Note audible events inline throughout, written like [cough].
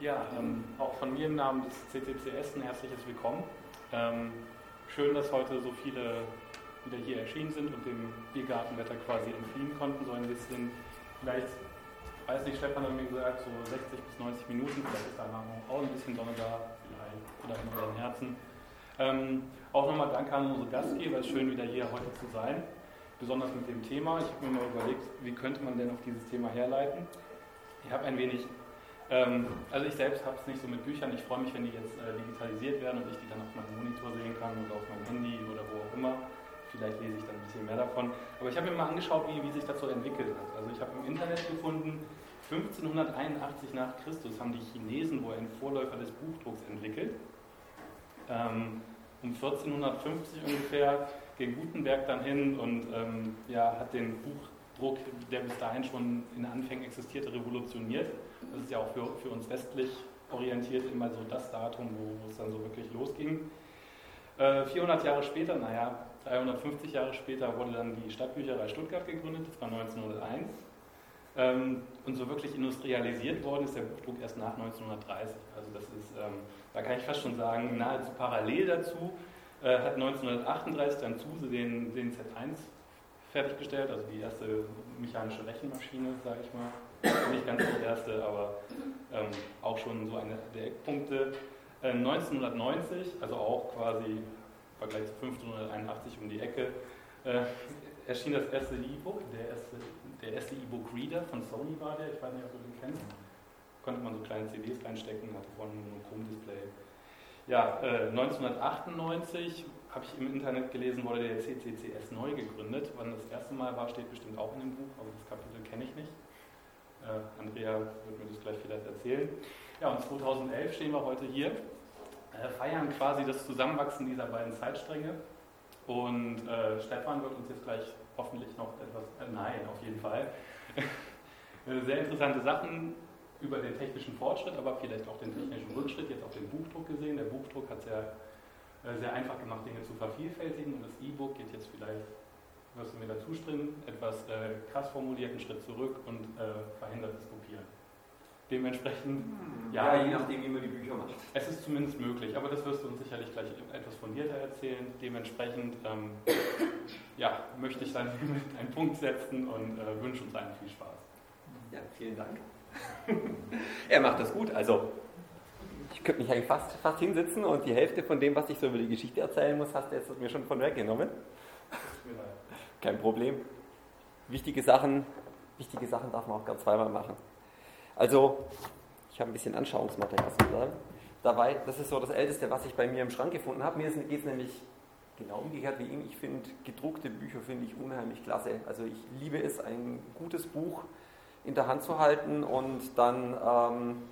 Ja, ähm, auch von mir im Namen des CCCS ein herzliches Willkommen. Ähm, schön, dass heute so viele wieder hier erschienen sind und dem Biergartenwetter quasi entfliehen konnten, so ein bisschen, vielleicht, weiß nicht, Stefan hat mir gesagt, so 60 bis 90 Minuten, vielleicht ist da auch ein bisschen Sonne da, vielleicht, oder in unseren Herzen. Ähm, auch nochmal danke an unsere Gastgeber, schön wieder hier heute zu sein, besonders mit dem Thema. Ich habe mir mal überlegt, wie könnte man denn auf dieses Thema herleiten. Ich habe ein wenig ähm, also ich selbst habe es nicht so mit Büchern. Ich freue mich, wenn die jetzt äh, digitalisiert werden und ich die dann auf meinem Monitor sehen kann oder auf meinem Handy oder wo auch immer. Vielleicht lese ich dann ein bisschen mehr davon. Aber ich habe mir mal angeschaut, wie, wie sich das so entwickelt hat. Also ich habe im Internet gefunden, 1581 nach Christus haben die Chinesen wohl einen Vorläufer des Buchdrucks entwickelt. Ähm, um 1450 ungefähr ging Gutenberg dann hin und ähm, ja, hat den Buchdruck, der bis dahin schon in Anfängen existierte, revolutioniert. Das ist ja auch für, für uns westlich orientiert immer so das Datum, wo, es dann so wirklich losging. Äh, 400 Jahre später, naja, 350 Jahre später wurde dann die Stadtbücherei Stuttgart gegründet, das war 1901. Ähm, und so wirklich industrialisiert worden ist der Buchdruck erst nach 1930. Also das ist, ähm, da kann ich fast schon sagen, nahezu parallel dazu äh, hat 1938 dann Zuse den, den Z1 fertiggestellt, also die erste mechanische Rechenmaschine, sage ich mal nicht ganz die erste, aber ähm, auch schon so eine der Eckpunkte. Äh, 1990, also auch quasi im Vergleich zu 1581 um die Ecke, äh, erschien das erste E-Book, der erste, der erste E-Book-Reader von Sony war der, ich weiß nicht, ob du den kennst. Konnte man so kleine CDs reinstecken, hatte vorne ein Monochrom-Display. Ja, äh, 1998 habe ich im Internet gelesen, wurde der CCCS neu gegründet. Wann das erste Mal war, steht bestimmt auch in dem Buch, aber das Kapitel kenne ich nicht. Äh, Andrea wird mir das gleich vielleicht erzählen. Ja, und 2011 stehen wir heute hier, äh, feiern quasi das Zusammenwachsen dieser beiden Zeitstränge. Und äh, Stefan wird uns jetzt gleich hoffentlich noch etwas, äh, nein, auf jeden Fall, [laughs] sehr interessante Sachen über den technischen Fortschritt, aber vielleicht auch den technischen Rückschritt, jetzt auch den Buchdruck gesehen. Der Buchdruck hat es ja äh, sehr einfach gemacht, Dinge zu vervielfältigen und das E-Book geht jetzt vielleicht wirst du mir dazu stimmen, etwas äh, krass formulierten Schritt zurück und äh, verhindert das Kopieren. Dementsprechend, hm. ja, ja, je nachdem, wie man die Bücher macht. Es ist zumindest möglich, aber das wirst du uns sicherlich gleich etwas fundierter erzählen. Dementsprechend, ähm, ja, möchte ich dann einen [laughs] Punkt setzen und äh, wünsche uns allen viel Spaß. Ja, vielen Dank. [laughs] er macht das gut, also ich könnte mich eigentlich fast, fast hinsitzen und die Hälfte von dem, was ich so über die Geschichte erzählen muss, hast du jetzt mir schon von weggenommen. Kein Problem. Wichtige Sachen, wichtige Sachen darf man auch ganz zweimal machen. Also, ich habe ein bisschen Anschauungsmaterial sozusagen. Dabei, das ist so das Älteste, was ich bei mir im Schrank gefunden habe. Mir geht es nämlich genau umgekehrt wie ihm. Ich finde gedruckte Bücher finde ich unheimlich klasse. Also ich liebe es, ein gutes Buch in der Hand zu halten und dann, ähm,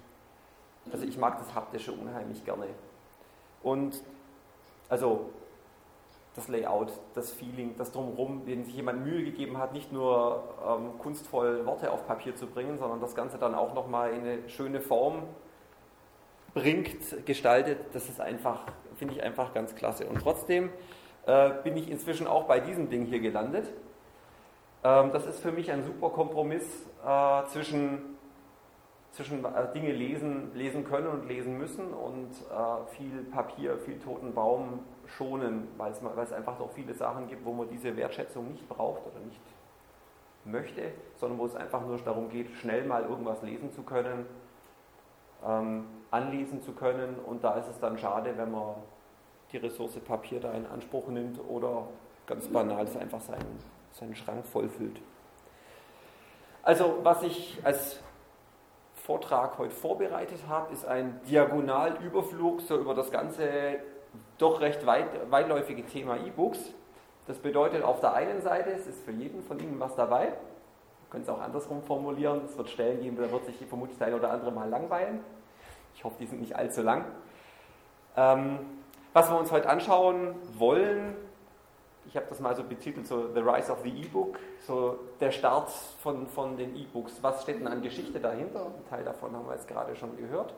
also ich mag das Haptische unheimlich gerne. Und also das Layout, das Feeling, das Drumherum, wenn sich jemand Mühe gegeben hat, nicht nur ähm, kunstvoll Worte auf Papier zu bringen, sondern das Ganze dann auch nochmal in eine schöne Form bringt, gestaltet, das ist einfach, finde ich einfach ganz klasse. Und trotzdem äh, bin ich inzwischen auch bei diesem Ding hier gelandet. Ähm, das ist für mich ein super Kompromiss äh, zwischen, zwischen äh, Dinge lesen, lesen können und lesen müssen und äh, viel Papier, viel toten Baum schonen, weil es, einfach noch viele Sachen gibt, wo man diese Wertschätzung nicht braucht oder nicht möchte, sondern wo es einfach nur darum geht, schnell mal irgendwas lesen zu können, ähm, anlesen zu können. Und da ist es dann schade, wenn man die Ressource Papier da in Anspruch nimmt oder ganz banal es einfach seinen, seinen Schrank vollfüllt. Also was ich als Vortrag heute vorbereitet habe, ist ein Diagonalüberflug so über das ganze doch recht weit, weitläufige Thema E-Books. Das bedeutet auf der einen Seite, es ist für jeden von Ihnen was dabei. Wir können es auch andersrum formulieren. Es wird Stellen geben, da wird sich vermutlich der eine oder andere mal langweilen. Ich hoffe, die sind nicht allzu lang. Ähm, was wir uns heute anschauen wollen, ich habe das mal so betitelt, so The Rise of the E-Book, so der Start von, von den E-Books. Was steht denn an Geschichte dahinter? Ein Teil davon haben wir jetzt gerade schon gehört.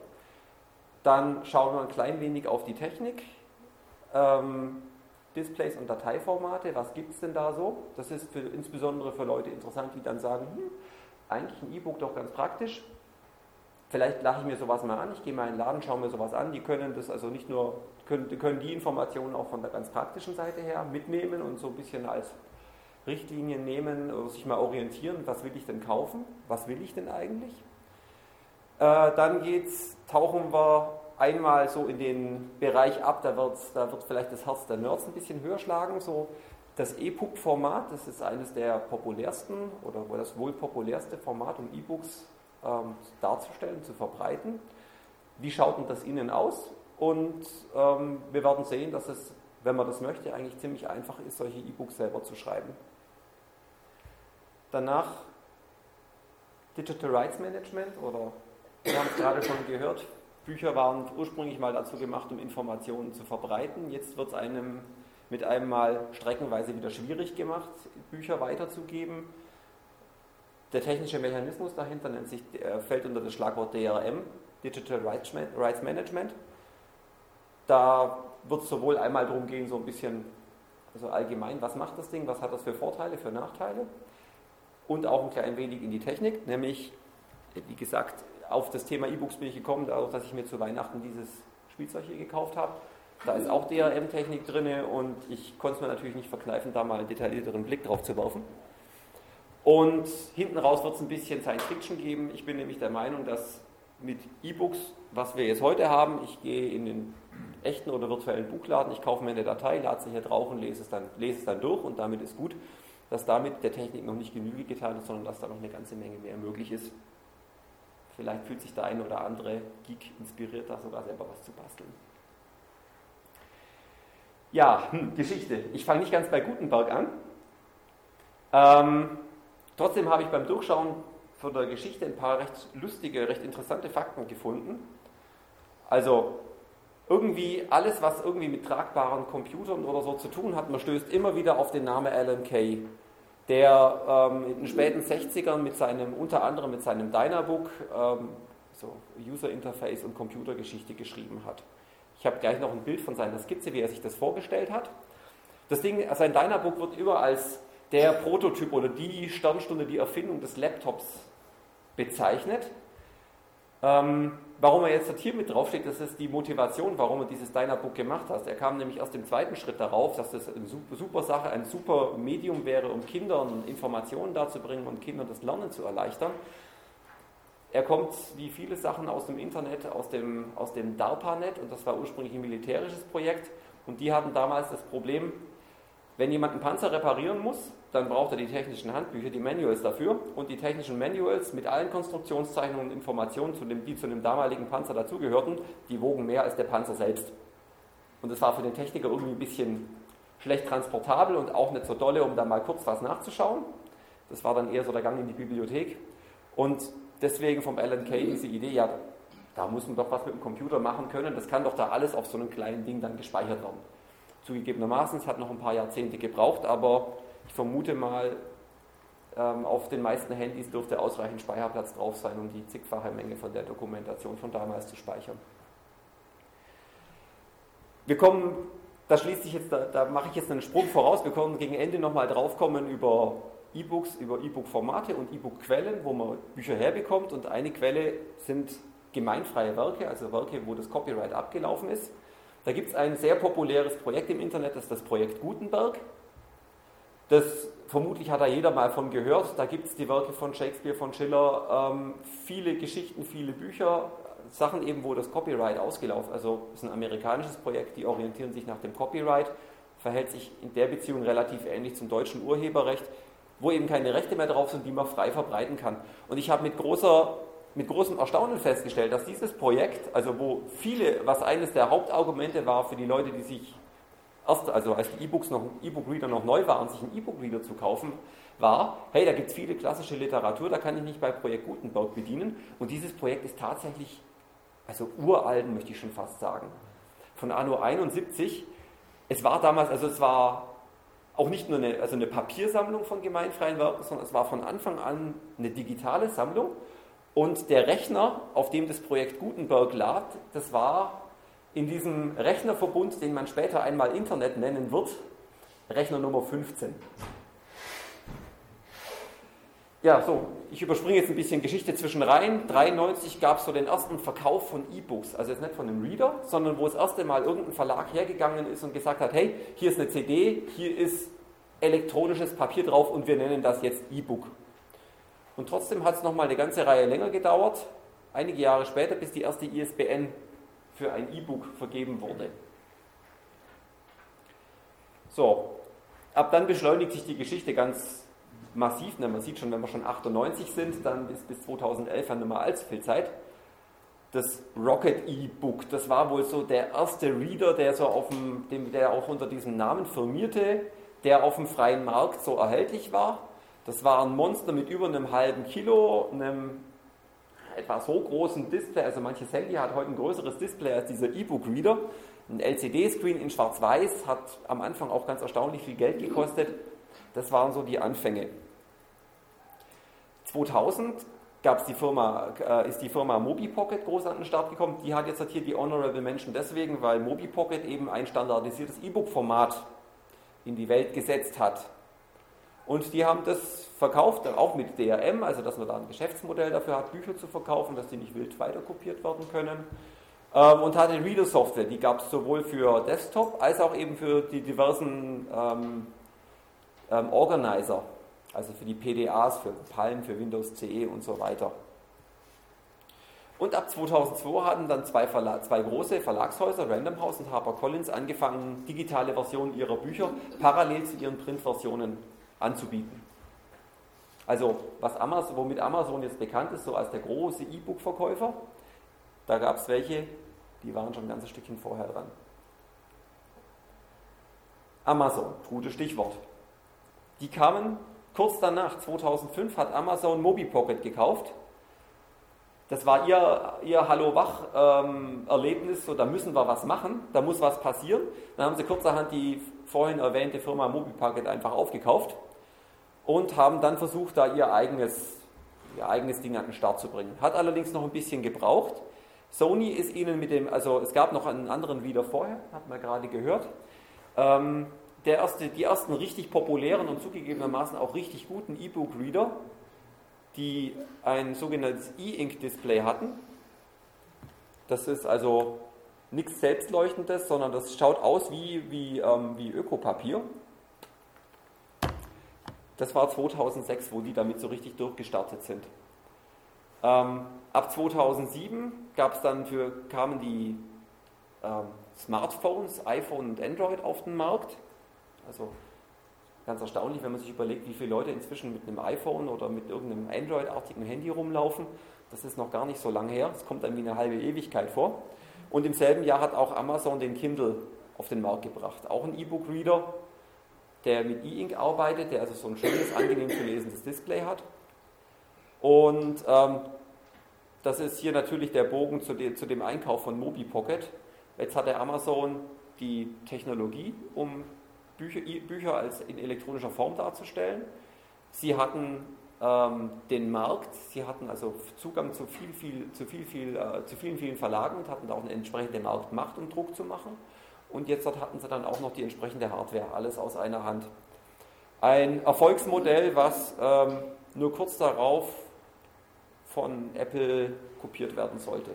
Dann schauen wir ein klein wenig auf die Technik, ähm, Displays und Dateiformate, was gibt es denn da so? Das ist für, insbesondere für Leute interessant, die dann sagen, hm, eigentlich ein E-Book doch ganz praktisch. vielleicht lache ich mir sowas mal an, ich gehe mal in den Laden, schaue mir sowas an, die können das also nicht nur, können, können die Informationen auch von der ganz praktischen Seite her mitnehmen und so ein bisschen als Richtlinien nehmen oder sich mal orientieren, was will ich denn kaufen, was will ich denn eigentlich. Äh, dann geht's, tauchen wir einmal so in den Bereich ab, da wird, da wird vielleicht das Herz der Nerds ein bisschen höher schlagen, so das EPUB-Format, das ist eines der populärsten oder das wohl populärste Format, um E-Books ähm, darzustellen, zu verbreiten. Wie schaut denn das innen aus? Und ähm, wir werden sehen, dass es, wenn man das möchte, eigentlich ziemlich einfach ist, solche E-Books selber zu schreiben. Danach Digital Rights Management oder wir haben es gerade schon gehört, Bücher waren ursprünglich mal dazu gemacht, um Informationen zu verbreiten. Jetzt wird es einem mit einem Mal streckenweise wieder schwierig gemacht, Bücher weiterzugeben. Der technische Mechanismus dahinter nennt sich, äh, fällt unter das Schlagwort DRM, Digital Rights Management. Da wird es sowohl einmal darum gehen, so ein bisschen, also allgemein, was macht das Ding, was hat das für Vorteile, für Nachteile und auch ein klein wenig in die Technik, nämlich, wie gesagt, auf das Thema E-Books bin ich gekommen, dadurch, dass ich mir zu Weihnachten dieses Spielzeug hier gekauft habe. Da ist auch DRM-Technik drin und ich konnte es mir natürlich nicht verkneifen, da mal einen detaillierteren Blick drauf zu werfen. Und hinten raus wird es ein bisschen Science Fiction geben. Ich bin nämlich der Meinung, dass mit E-Books, was wir jetzt heute haben, ich gehe in den echten oder virtuellen Buchladen, ich kaufe mir eine Datei, lade sie hier drauf und lese es, dann, lese es dann durch und damit ist gut, dass damit der Technik noch nicht Genüge getan ist, sondern dass da noch eine ganze Menge mehr möglich ist. Vielleicht fühlt sich der eine oder andere Geek inspiriert, da sogar selber was zu basteln. Ja, hm, Geschichte. Ich fange nicht ganz bei Gutenberg an. Ähm, trotzdem habe ich beim Durchschauen von der Geschichte ein paar recht lustige, recht interessante Fakten gefunden. Also irgendwie alles, was irgendwie mit tragbaren Computern oder so zu tun hat, man stößt immer wieder auf den Namen Alan Kay, der ähm, in den späten 60ern mit seinem, unter anderem mit seinem Dynabook, ähm, so User Interface und Computergeschichte geschrieben hat. Ich habe gleich noch ein Bild von seiner Skizze, wie er sich das vorgestellt hat. Das Ding, sein Dynabook wird immer als der Prototyp oder die Sternstunde, die Erfindung des Laptops bezeichnet. Ähm, warum er jetzt hier mit draufsteht, das ist die Motivation, warum er dieses Dynabook gemacht hat. Er kam nämlich aus dem zweiten Schritt darauf, dass das eine super, super Sache, ein super Medium wäre, um Kindern Informationen dazu bringen und Kindern das Lernen zu erleichtern. Er kommt wie viele Sachen aus dem Internet, aus dem, aus dem DARPANET und das war ursprünglich ein militärisches Projekt und die hatten damals das Problem, wenn jemand einen Panzer reparieren muss, dann braucht er die technischen Handbücher, die Manuals dafür und die technischen Manuals mit allen Konstruktionszeichnungen und Informationen, zu dem, die zu dem damaligen Panzer dazugehörten, die wogen mehr als der Panzer selbst. Und das war für den Techniker irgendwie ein bisschen schlecht transportabel und auch nicht so dolle, um da mal kurz was nachzuschauen. Das war dann eher so der Gang in die Bibliothek. Und deswegen vom Kay diese Idee, ja, da muss man doch was mit dem Computer machen können, das kann doch da alles auf so einem kleinen Ding dann gespeichert werden. Zugegebenermaßen, es hat noch ein paar Jahrzehnte gebraucht, aber ich vermute mal, ähm, auf den meisten Handys dürfte ausreichend Speicherplatz drauf sein, um die zigfache Menge von der Dokumentation von damals zu speichern. Wir kommen, da schließt sich jetzt, da, da mache ich jetzt einen Sprung voraus, wir können gegen Ende nochmal draufkommen über E-Books, über E-Book-Formate und E-Book-Quellen, wo man Bücher herbekommt. Und eine Quelle sind gemeinfreie Werke, also Werke, wo das Copyright abgelaufen ist. Da gibt es ein sehr populäres Projekt im Internet, das ist das Projekt Gutenberg. Das vermutlich hat da jeder mal von gehört. Da gibt es die Werke von Shakespeare, von Schiller, ähm, viele Geschichten, viele Bücher, Sachen eben, wo das Copyright ausgelaufen ist. Also ist ein amerikanisches Projekt, die orientieren sich nach dem Copyright, verhält sich in der Beziehung relativ ähnlich zum deutschen Urheberrecht wo eben keine Rechte mehr drauf sind, die man frei verbreiten kann. Und ich habe mit, großer, mit großem Erstaunen festgestellt, dass dieses Projekt, also wo viele, was eines der Hauptargumente war für die Leute, die sich erst, also als die E-Books noch, E-Book-Reader noch neu waren, sich einen E-Book-Reader zu kaufen, war, hey, da gibt es viele klassische Literatur, da kann ich nicht bei Projekt Gutenberg bedienen. Und dieses Projekt ist tatsächlich, also uralten möchte ich schon fast sagen, von Anno 71. Es war damals, also es war auch nicht nur eine, also eine Papiersammlung von gemeinfreien Werken, sondern es war von Anfang an eine digitale Sammlung. Und der Rechner, auf dem das Projekt Gutenberg lag, das war in diesem Rechnerverbund, den man später einmal Internet nennen wird, Rechner Nummer 15. ja, so, ich überspringe jetzt ein bisschen Geschichte zwischen rein. 93 gab es so den ersten Verkauf von E-Books, also jetzt nicht von einem Reader, sondern wo das erste Mal irgendein Verlag hergegangen ist und gesagt hat, hey, hier ist eine CD, hier ist elektronisches Papier drauf und wir nennen das jetzt E-Book. Und trotzdem hat es nochmal eine ganze Reihe länger gedauert, einige Jahre später, bis die erste ISBN für ein E-Book vergeben wurde. So, ab dann beschleunigt sich die Geschichte ganz massiv. Ne? Man sieht schon, wenn wir schon 98 sind, dann bis, bis 2011 haben wir mal allzu viel Zeit. Das Rocket E-Book, das war wohl so der erste Reader, der so auf dem, der auch unter diesem Namen firmierte, der auf dem freien Markt so erhältlich war. Das war ein Monster mit über einem halben Kilo, einem etwa so großen Display, also manches Handy hat heute ein größeres Display als dieser E-Book-Reader. Ein LCD-Screen in Schwarz-Weiß hat am Anfang auch ganz erstaunlich viel Geld gekostet. Das waren so die Anfänge. 2000 gab's die Firma, äh, ist die Firma MobiPocket groß an den Start gekommen. Die hat jetzt hier die Honorable Mention deswegen, weil MobiPocket eben ein standardisiertes E-Book-Format in die Welt gesetzt hat. Und die haben das verkauft, auch mit DRM, also dass man da ein Geschäftsmodell dafür hat, Bücher zu verkaufen, dass die nicht wild weiterkopiert werden können. Ähm, und hatte Reader-Software, die gab es sowohl für Desktop als auch eben für die diversen ähm, ähm, Organizer, also für die PDAs, für Palm, für Windows CE und so weiter. Und ab 2002 hatten dann zwei, Verla zwei große Verlagshäuser, Random House und HarperCollins, angefangen, digitale Versionen ihrer Bücher parallel zu ihren Printversionen anzubieten. Also, was Amazon, womit Amazon jetzt bekannt ist, so als der große E-Book-Verkäufer, da gab es welche, die waren schon ein ganzes Stückchen vorher dran. Amazon, gutes Stichwort. Die kamen kurz danach, 2005, hat Amazon MobiPocket gekauft. Das war ihr, ihr Hallo-Wach-Erlebnis, ähm, so da müssen wir was machen, da muss was passieren. Dann haben sie kurzerhand die vorhin erwähnte Firma MobiPocket einfach aufgekauft und haben dann versucht, da ihr eigenes, ihr eigenes Ding an den Start zu bringen. Hat allerdings noch ein bisschen gebraucht. Sony ist ihnen mit dem, also es gab noch einen anderen wieder vorher, hat man gerade gehört. Ähm, der erste, die ersten richtig populären und zugegebenermaßen auch richtig guten E-Book-Reader, die ein sogenanntes E-Ink-Display hatten. Das ist also nichts Selbstleuchtendes, sondern das schaut aus wie, wie, ähm, wie Ökopapier. Das war 2006, wo die damit so richtig durchgestartet sind. Ähm, ab 2007 gab's dann für, kamen die ähm, Smartphones, iPhone und Android auf den Markt. Also ganz erstaunlich, wenn man sich überlegt, wie viele Leute inzwischen mit einem iPhone oder mit irgendeinem Android-artigen Handy rumlaufen. Das ist noch gar nicht so lange her. Es kommt dann wie eine halbe Ewigkeit vor. Und im selben Jahr hat auch Amazon den Kindle auf den Markt gebracht. Auch ein E-Book-Reader, der mit E-Ink arbeitet, der also so ein schönes, angenehm zu lesendes Display hat. Und ähm, das ist hier natürlich der Bogen zu, de, zu dem Einkauf von Mobi Pocket. Jetzt hat der Amazon die Technologie, um Bücher, Bücher als in elektronischer Form darzustellen. Sie hatten ähm, den Markt, sie hatten also Zugang zu, viel, viel, zu, viel, viel, äh, zu vielen, vielen Verlagen und hatten da auch eine entsprechende Marktmacht, um Druck zu machen. Und jetzt hatten sie dann auch noch die entsprechende Hardware, alles aus einer Hand. Ein Erfolgsmodell, was ähm, nur kurz darauf von Apple kopiert werden sollte.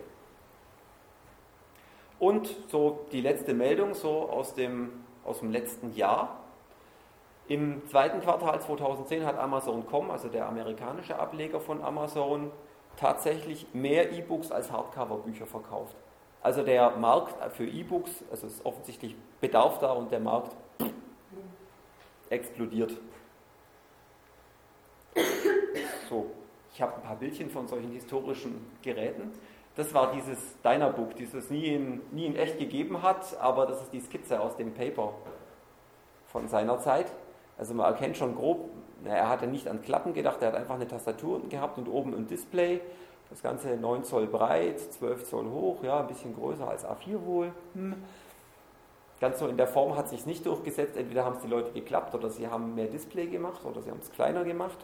Und so die letzte Meldung, so aus dem aus dem letzten Jahr. Im zweiten Quartal 2010 hat Amazon.com, also der amerikanische Ableger von Amazon, tatsächlich mehr E-Books als Hardcover-Bücher verkauft. Also der Markt für E-Books, also ist offensichtlich Bedarf da und der Markt explodiert. So, ich habe ein paar Bildchen von solchen historischen Geräten. Das war dieses Dynabook, dieses es nie in, nie in echt gegeben hat, aber das ist die Skizze aus dem Paper von seiner Zeit. Also man erkennt schon grob, er hatte nicht an Klappen gedacht, er hat einfach eine Tastatur gehabt und oben ein Display. Das Ganze 9 Zoll breit, 12 Zoll hoch, ja, ein bisschen größer als A4 wohl. Hm. Ganz so in der Form hat sich nicht durchgesetzt. Entweder haben es die Leute geklappt oder sie haben mehr Display gemacht oder sie haben es kleiner gemacht.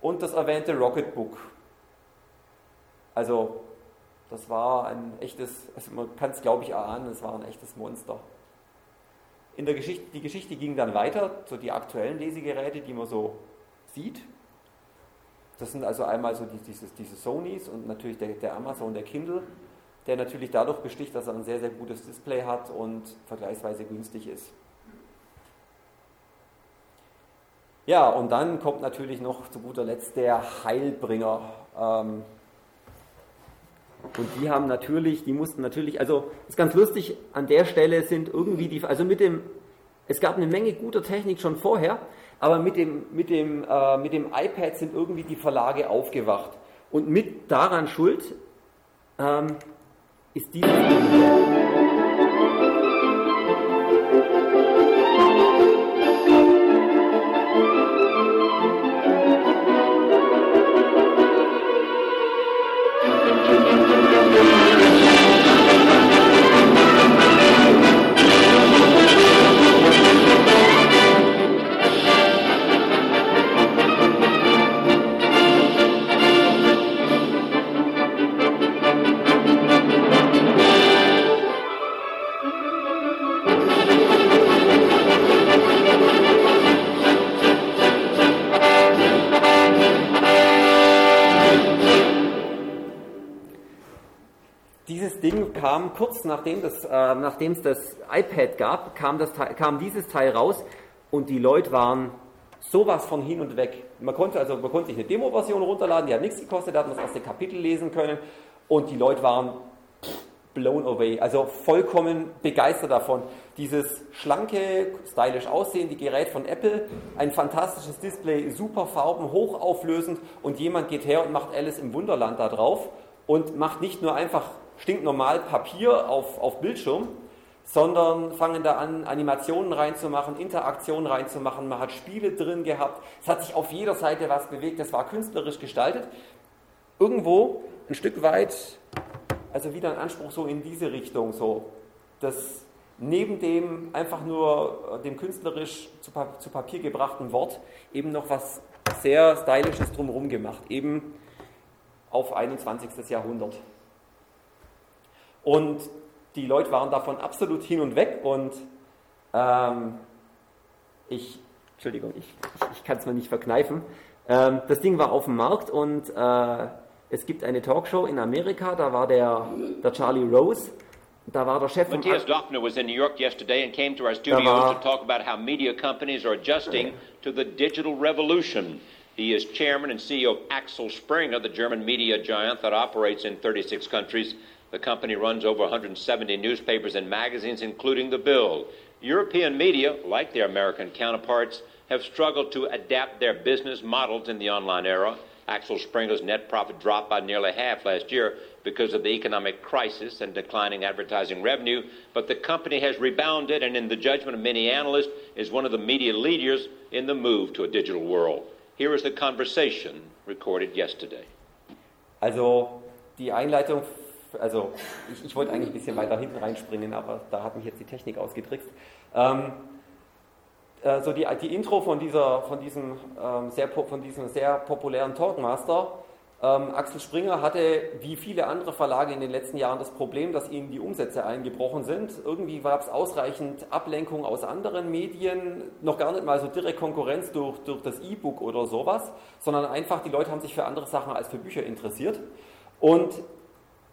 Und das erwähnte Rocketbook, also das war ein echtes, also man kann es glaube ich erahnen, es war ein echtes Monster. In der Geschichte, die Geschichte ging dann weiter, so die aktuellen Lesegeräte, die man so sieht. Das sind also einmal so die, diese, diese Sonys und natürlich der, der Amazon, der Kindle, der natürlich dadurch besticht, dass er ein sehr, sehr gutes Display hat und vergleichsweise günstig ist. Ja, und dann kommt natürlich noch zu guter Letzt der Heilbringer. Ähm, und die haben natürlich, die mussten natürlich, also ist ganz lustig, an der Stelle sind irgendwie die, also mit dem, es gab eine Menge guter Technik schon vorher, aber mit dem, mit dem, äh, mit dem iPad sind irgendwie die Verlage aufgewacht. Und mit daran schuld ähm, ist dieses. Kurz nachdem, das, äh, es das iPad gab, kam, das, kam dieses Teil raus und die Leute waren sowas von hin und weg. Man konnte, also, man konnte sich eine Demo-Version runterladen, die hat nichts gekostet, da hat man das erste Kapitel lesen können und die Leute waren blown away, also vollkommen begeistert davon. Dieses schlanke, stylisch aussehende Gerät von Apple, ein fantastisches Display, super Farben, hochauflösend und jemand geht her und macht Alice im Wunderland da drauf und macht nicht nur einfach stinknormal Papier auf, auf Bildschirm, sondern fangen da an, Animationen reinzumachen, Interaktionen reinzumachen. Man hat Spiele drin gehabt. Es hat sich auf jeder Seite was bewegt. Es war künstlerisch gestaltet. Irgendwo ein Stück weit, also wieder ein Anspruch so in diese Richtung, so, dass neben dem einfach nur dem künstlerisch zu, zu Papier gebrachten Wort eben noch was sehr Stylisches drumherum gemacht, eben auf 21. Jahrhundert. Und die Leute waren davon absolut hin und weg und ähm, ich, Entschuldigung, ich, ich, ich kann es mir nicht verkneifen. Ähm, das Ding war auf dem Markt und äh, es gibt eine Talkshow in Amerika, da war der, der Charlie Rose. Da war der Chef Matthias Dockner was in New York yesterday and came to our studios to talk about how media companies are adjusting to the digital revolution. He is chairman and CEO of Axel Springer, the German media giant that operates in 36 countries. The company runs over 170 newspapers and magazines, including The Bill. European media, like their American counterparts, have struggled to adapt their business models in the online era. Axel Springer's net profit dropped by nearly half last year because of the economic crisis and declining advertising revenue, but the company has rebounded and, in the judgment of many analysts, is one of the media leaders in the move to a digital world. Here is the conversation recorded yesterday. Also, die Einleitung also ich, ich, wollte eigentlich ein bisschen weiter hinten reinspringen, aber da hat mich jetzt die Technik ausgetrickst. Ähm, äh, so die, die Intro von, dieser, von, diesem, ähm, sehr, von diesem sehr populären Talkmaster. Ähm, Axel Springer hatte, wie viele andere Verlage in den letzten Jahren, das Problem, dass ihnen die Umsätze eingebrochen sind. Irgendwie gab es ausreichend Ablenkung aus anderen Medien, noch gar nicht mal so direkt Konkurrenz durch, durch das E-Book oder sowas, sondern einfach die Leute haben sich für andere Sachen als für Bücher interessiert. Und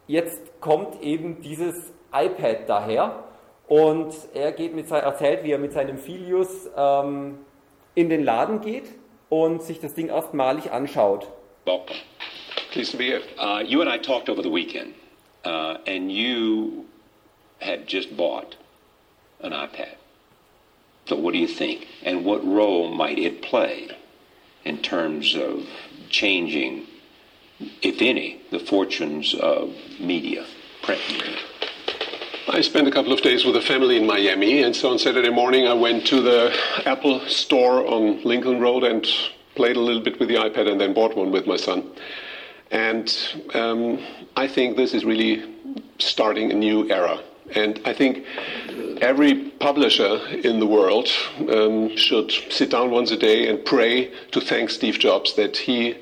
jetzt kommt eben dieses iPad daher und er geht mit, erzählt, wie er mit seinem Filius ähm, in den Laden geht und sich das Ding erstmalig anschaut. Well, please to be here. Uh, you and I talked over the weekend, uh, and you had just bought an iPad. So, what do you think? And what role might it play in terms of changing if any, the fortunes of media, print media? I spent a couple of days with a family in Miami, and so on Saturday morning I went to the Apple store on Lincoln Road and played a little bit with the iPad and then bought one with my son. And um, I think this is really starting a new era. And I think every publisher in the world um, should sit down once a day and pray to thank Steve Jobs that he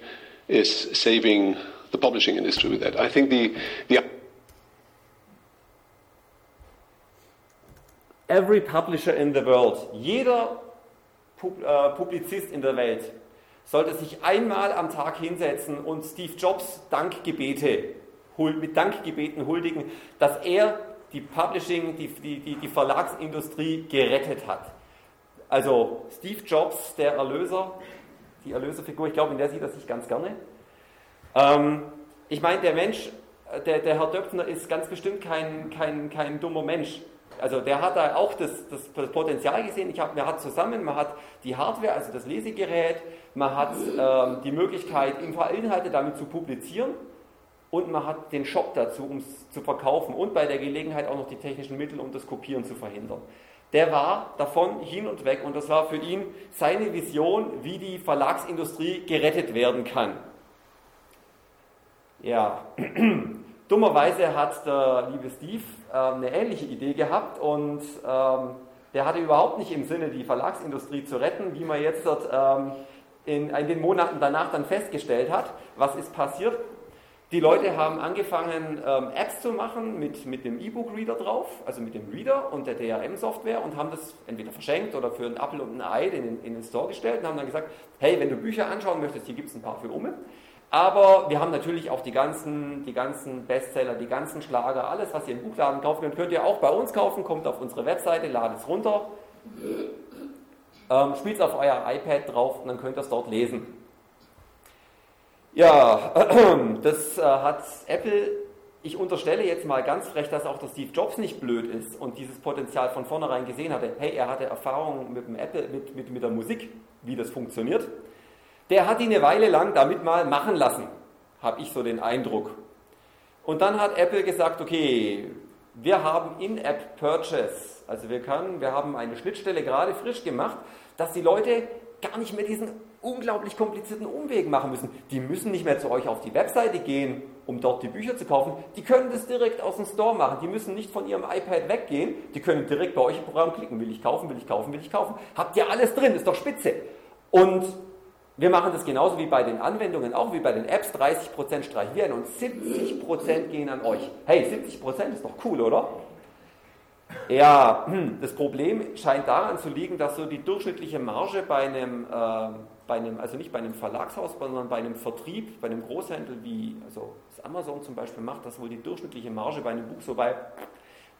is saving the publishing industry with that. I think the, the Every publisher in the world, jeder Pub, äh, Publizist in der Welt sollte sich einmal am Tag hinsetzen und Steve Jobs Dankgebete, mit Dankgebeten huldigen, dass er die Publishing, die, die, die Verlagsindustrie gerettet hat. Also Steve Jobs, der Erlöser, die Erlöserfigur, ich glaube, in der sieht er sich ganz gerne. Ähm, ich meine, der Mensch, der, der Herr Döpfner ist ganz bestimmt kein, kein, kein dummer Mensch. Also der hat da auch das, das Potenzial gesehen. Ich hab, man hat zusammen, man hat die Hardware, also das Lesegerät, man hat ähm, die Möglichkeit, Inhalte damit zu publizieren und man hat den Shop dazu, um es zu verkaufen und bei der Gelegenheit auch noch die technischen Mittel, um das Kopieren zu verhindern. Der war davon hin und weg und das war für ihn seine Vision, wie die Verlagsindustrie gerettet werden kann. Ja, [clears throat] dummerweise hat der liebe Steve äh, eine ähnliche Idee gehabt und ähm, der hatte überhaupt nicht im Sinne, die Verlagsindustrie zu retten, wie man jetzt dort, ähm, in, in den Monaten danach dann festgestellt hat. Was ist passiert? Die Leute haben angefangen, ähm, Apps zu machen mit, mit dem E-Book-Reader drauf, also mit dem Reader und der DRM-Software und haben das entweder verschenkt oder für einen Apple und ein Ei in, in den Store gestellt und haben dann gesagt, hey, wenn du Bücher anschauen möchtest, hier gibt es ein paar für Umme. Aber wir haben natürlich auch die ganzen, die ganzen Bestseller, die ganzen Schlager, alles, was ihr im Buchladen kaufen könnt, könnt ihr auch bei uns kaufen, kommt auf unsere Webseite, ladet es runter, ähm, spielt es auf euer iPad drauf und dann könnt ihr es dort lesen. Ja, [clears throat] das äh, hat Apple, ich unterstelle jetzt mal ganz frech, dass auch der Steve Jobs nicht blöd ist und dieses Potenzial von vornherein gesehen hatte. Hey, er hatte Erfahrung mit dem Apple, mit, mit, mit der Musik, wie das funktioniert. Der hat ihn eine Weile lang damit mal machen lassen, habe ich so den Eindruck. Und dann hat Apple gesagt, okay, wir haben In-App Purchase, also wir können, wir haben eine Schnittstelle gerade frisch gemacht, dass die Leute gar nicht mehr diesen unglaublich komplizierten Umweg machen müssen. Die müssen nicht mehr zu euch auf die Webseite gehen, um dort die Bücher zu kaufen. Die können das direkt aus dem Store machen. Die müssen nicht von ihrem iPad weggehen. Die können direkt bei euch im Programm klicken. Will ich kaufen, will ich kaufen, will ich kaufen. Habt ihr alles drin, ist doch spitze. Und wir machen das genauso wie bei den Anwendungen, auch wie bei den Apps. 30% streichen wir ein und 70% gehen an euch. Hey, 70% ist doch cool, oder? Ja, hm, das Problem scheint daran zu liegen, dass so die durchschnittliche Marge bei einem, äh, bei einem, also nicht bei einem Verlagshaus, sondern bei einem Vertrieb, bei einem Großhändler wie also das Amazon zum Beispiel macht, dass wohl die durchschnittliche Marge bei einem Buch so bei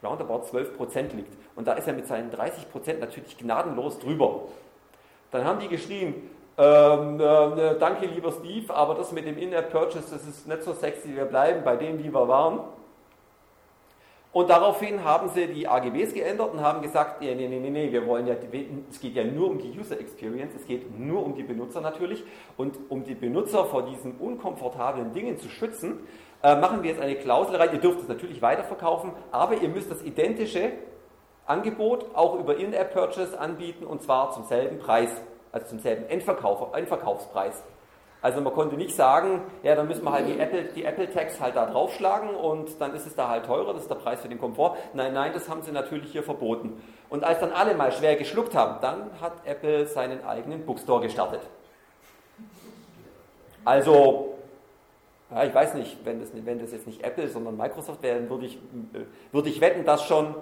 roundabout 12% liegt. Und da ist er mit seinen 30% natürlich gnadenlos drüber. Dann haben die geschrieben, ähm, äh, danke lieber Steve, aber das mit dem In-App-Purchase, das ist nicht so sexy, wir bleiben bei dem, wie wir waren. Und daraufhin haben sie die AGBs geändert und haben gesagt, nee, nee, nee, nee, wir wollen ja, es geht ja nur um die User Experience, es geht nur um die Benutzer natürlich. Und um die Benutzer vor diesen unkomfortablen Dingen zu schützen, äh, machen wir jetzt eine Klausel rein. Ihr dürft es natürlich weiterverkaufen, aber ihr müsst das identische Angebot auch über In-App-Purchase anbieten und zwar zum selben Preis, also zum selben Endverkauf, Endverkaufspreis. Also man konnte nicht sagen, ja, dann müssen wir halt die Apple, die Apple Tags halt da draufschlagen und dann ist es da halt teurer, das ist der Preis für den Komfort. Nein, nein, das haben sie natürlich hier verboten. Und als dann alle mal schwer geschluckt haben, dann hat Apple seinen eigenen Bookstore gestartet. Also, ja, ich weiß nicht, wenn das, wenn das jetzt nicht Apple, sondern Microsoft wäre, würde ich, äh, würde ich wetten, dass schon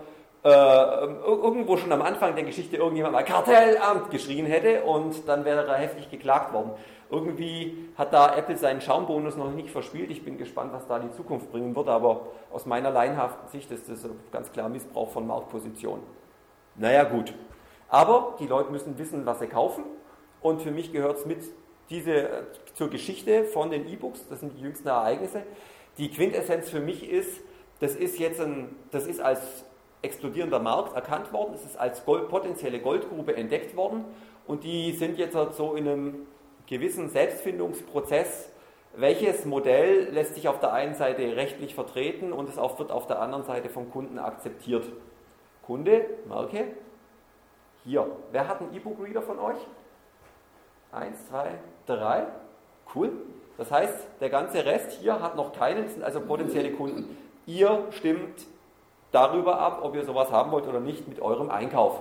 äh, irgendwo schon am Anfang der Geschichte irgendjemand mal Kartellamt geschrien hätte und dann wäre er heftig geklagt worden. Irgendwie hat da Apple seinen Schaumbonus noch nicht verspielt. Ich bin gespannt, was da die Zukunft bringen wird, aber aus meiner laienhaften Sicht ist das ganz klar Missbrauch von Marktposition. Naja, gut. Aber die Leute müssen wissen, was sie kaufen und für mich gehört es mit diese, äh, zur Geschichte von den E-Books, das sind die jüngsten Ereignisse. Die Quintessenz für mich ist, das ist jetzt ein, das ist als explodierender Markt erkannt worden, es ist als Gold, potenzielle Goldgrube entdeckt worden und die sind jetzt halt so in einem gewissen Selbstfindungsprozess, welches Modell lässt sich auf der einen Seite rechtlich vertreten und es auch wird auf der anderen Seite vom Kunden akzeptiert. Kunde, Marke, hier. Wer hat einen E-Book-Reader von euch? Eins, zwei, drei. Cool. Das heißt, der ganze Rest hier hat noch keinen, sind also potenzielle Kunden. Ihr stimmt darüber ab, ob ihr sowas haben wollt oder nicht mit eurem Einkauf.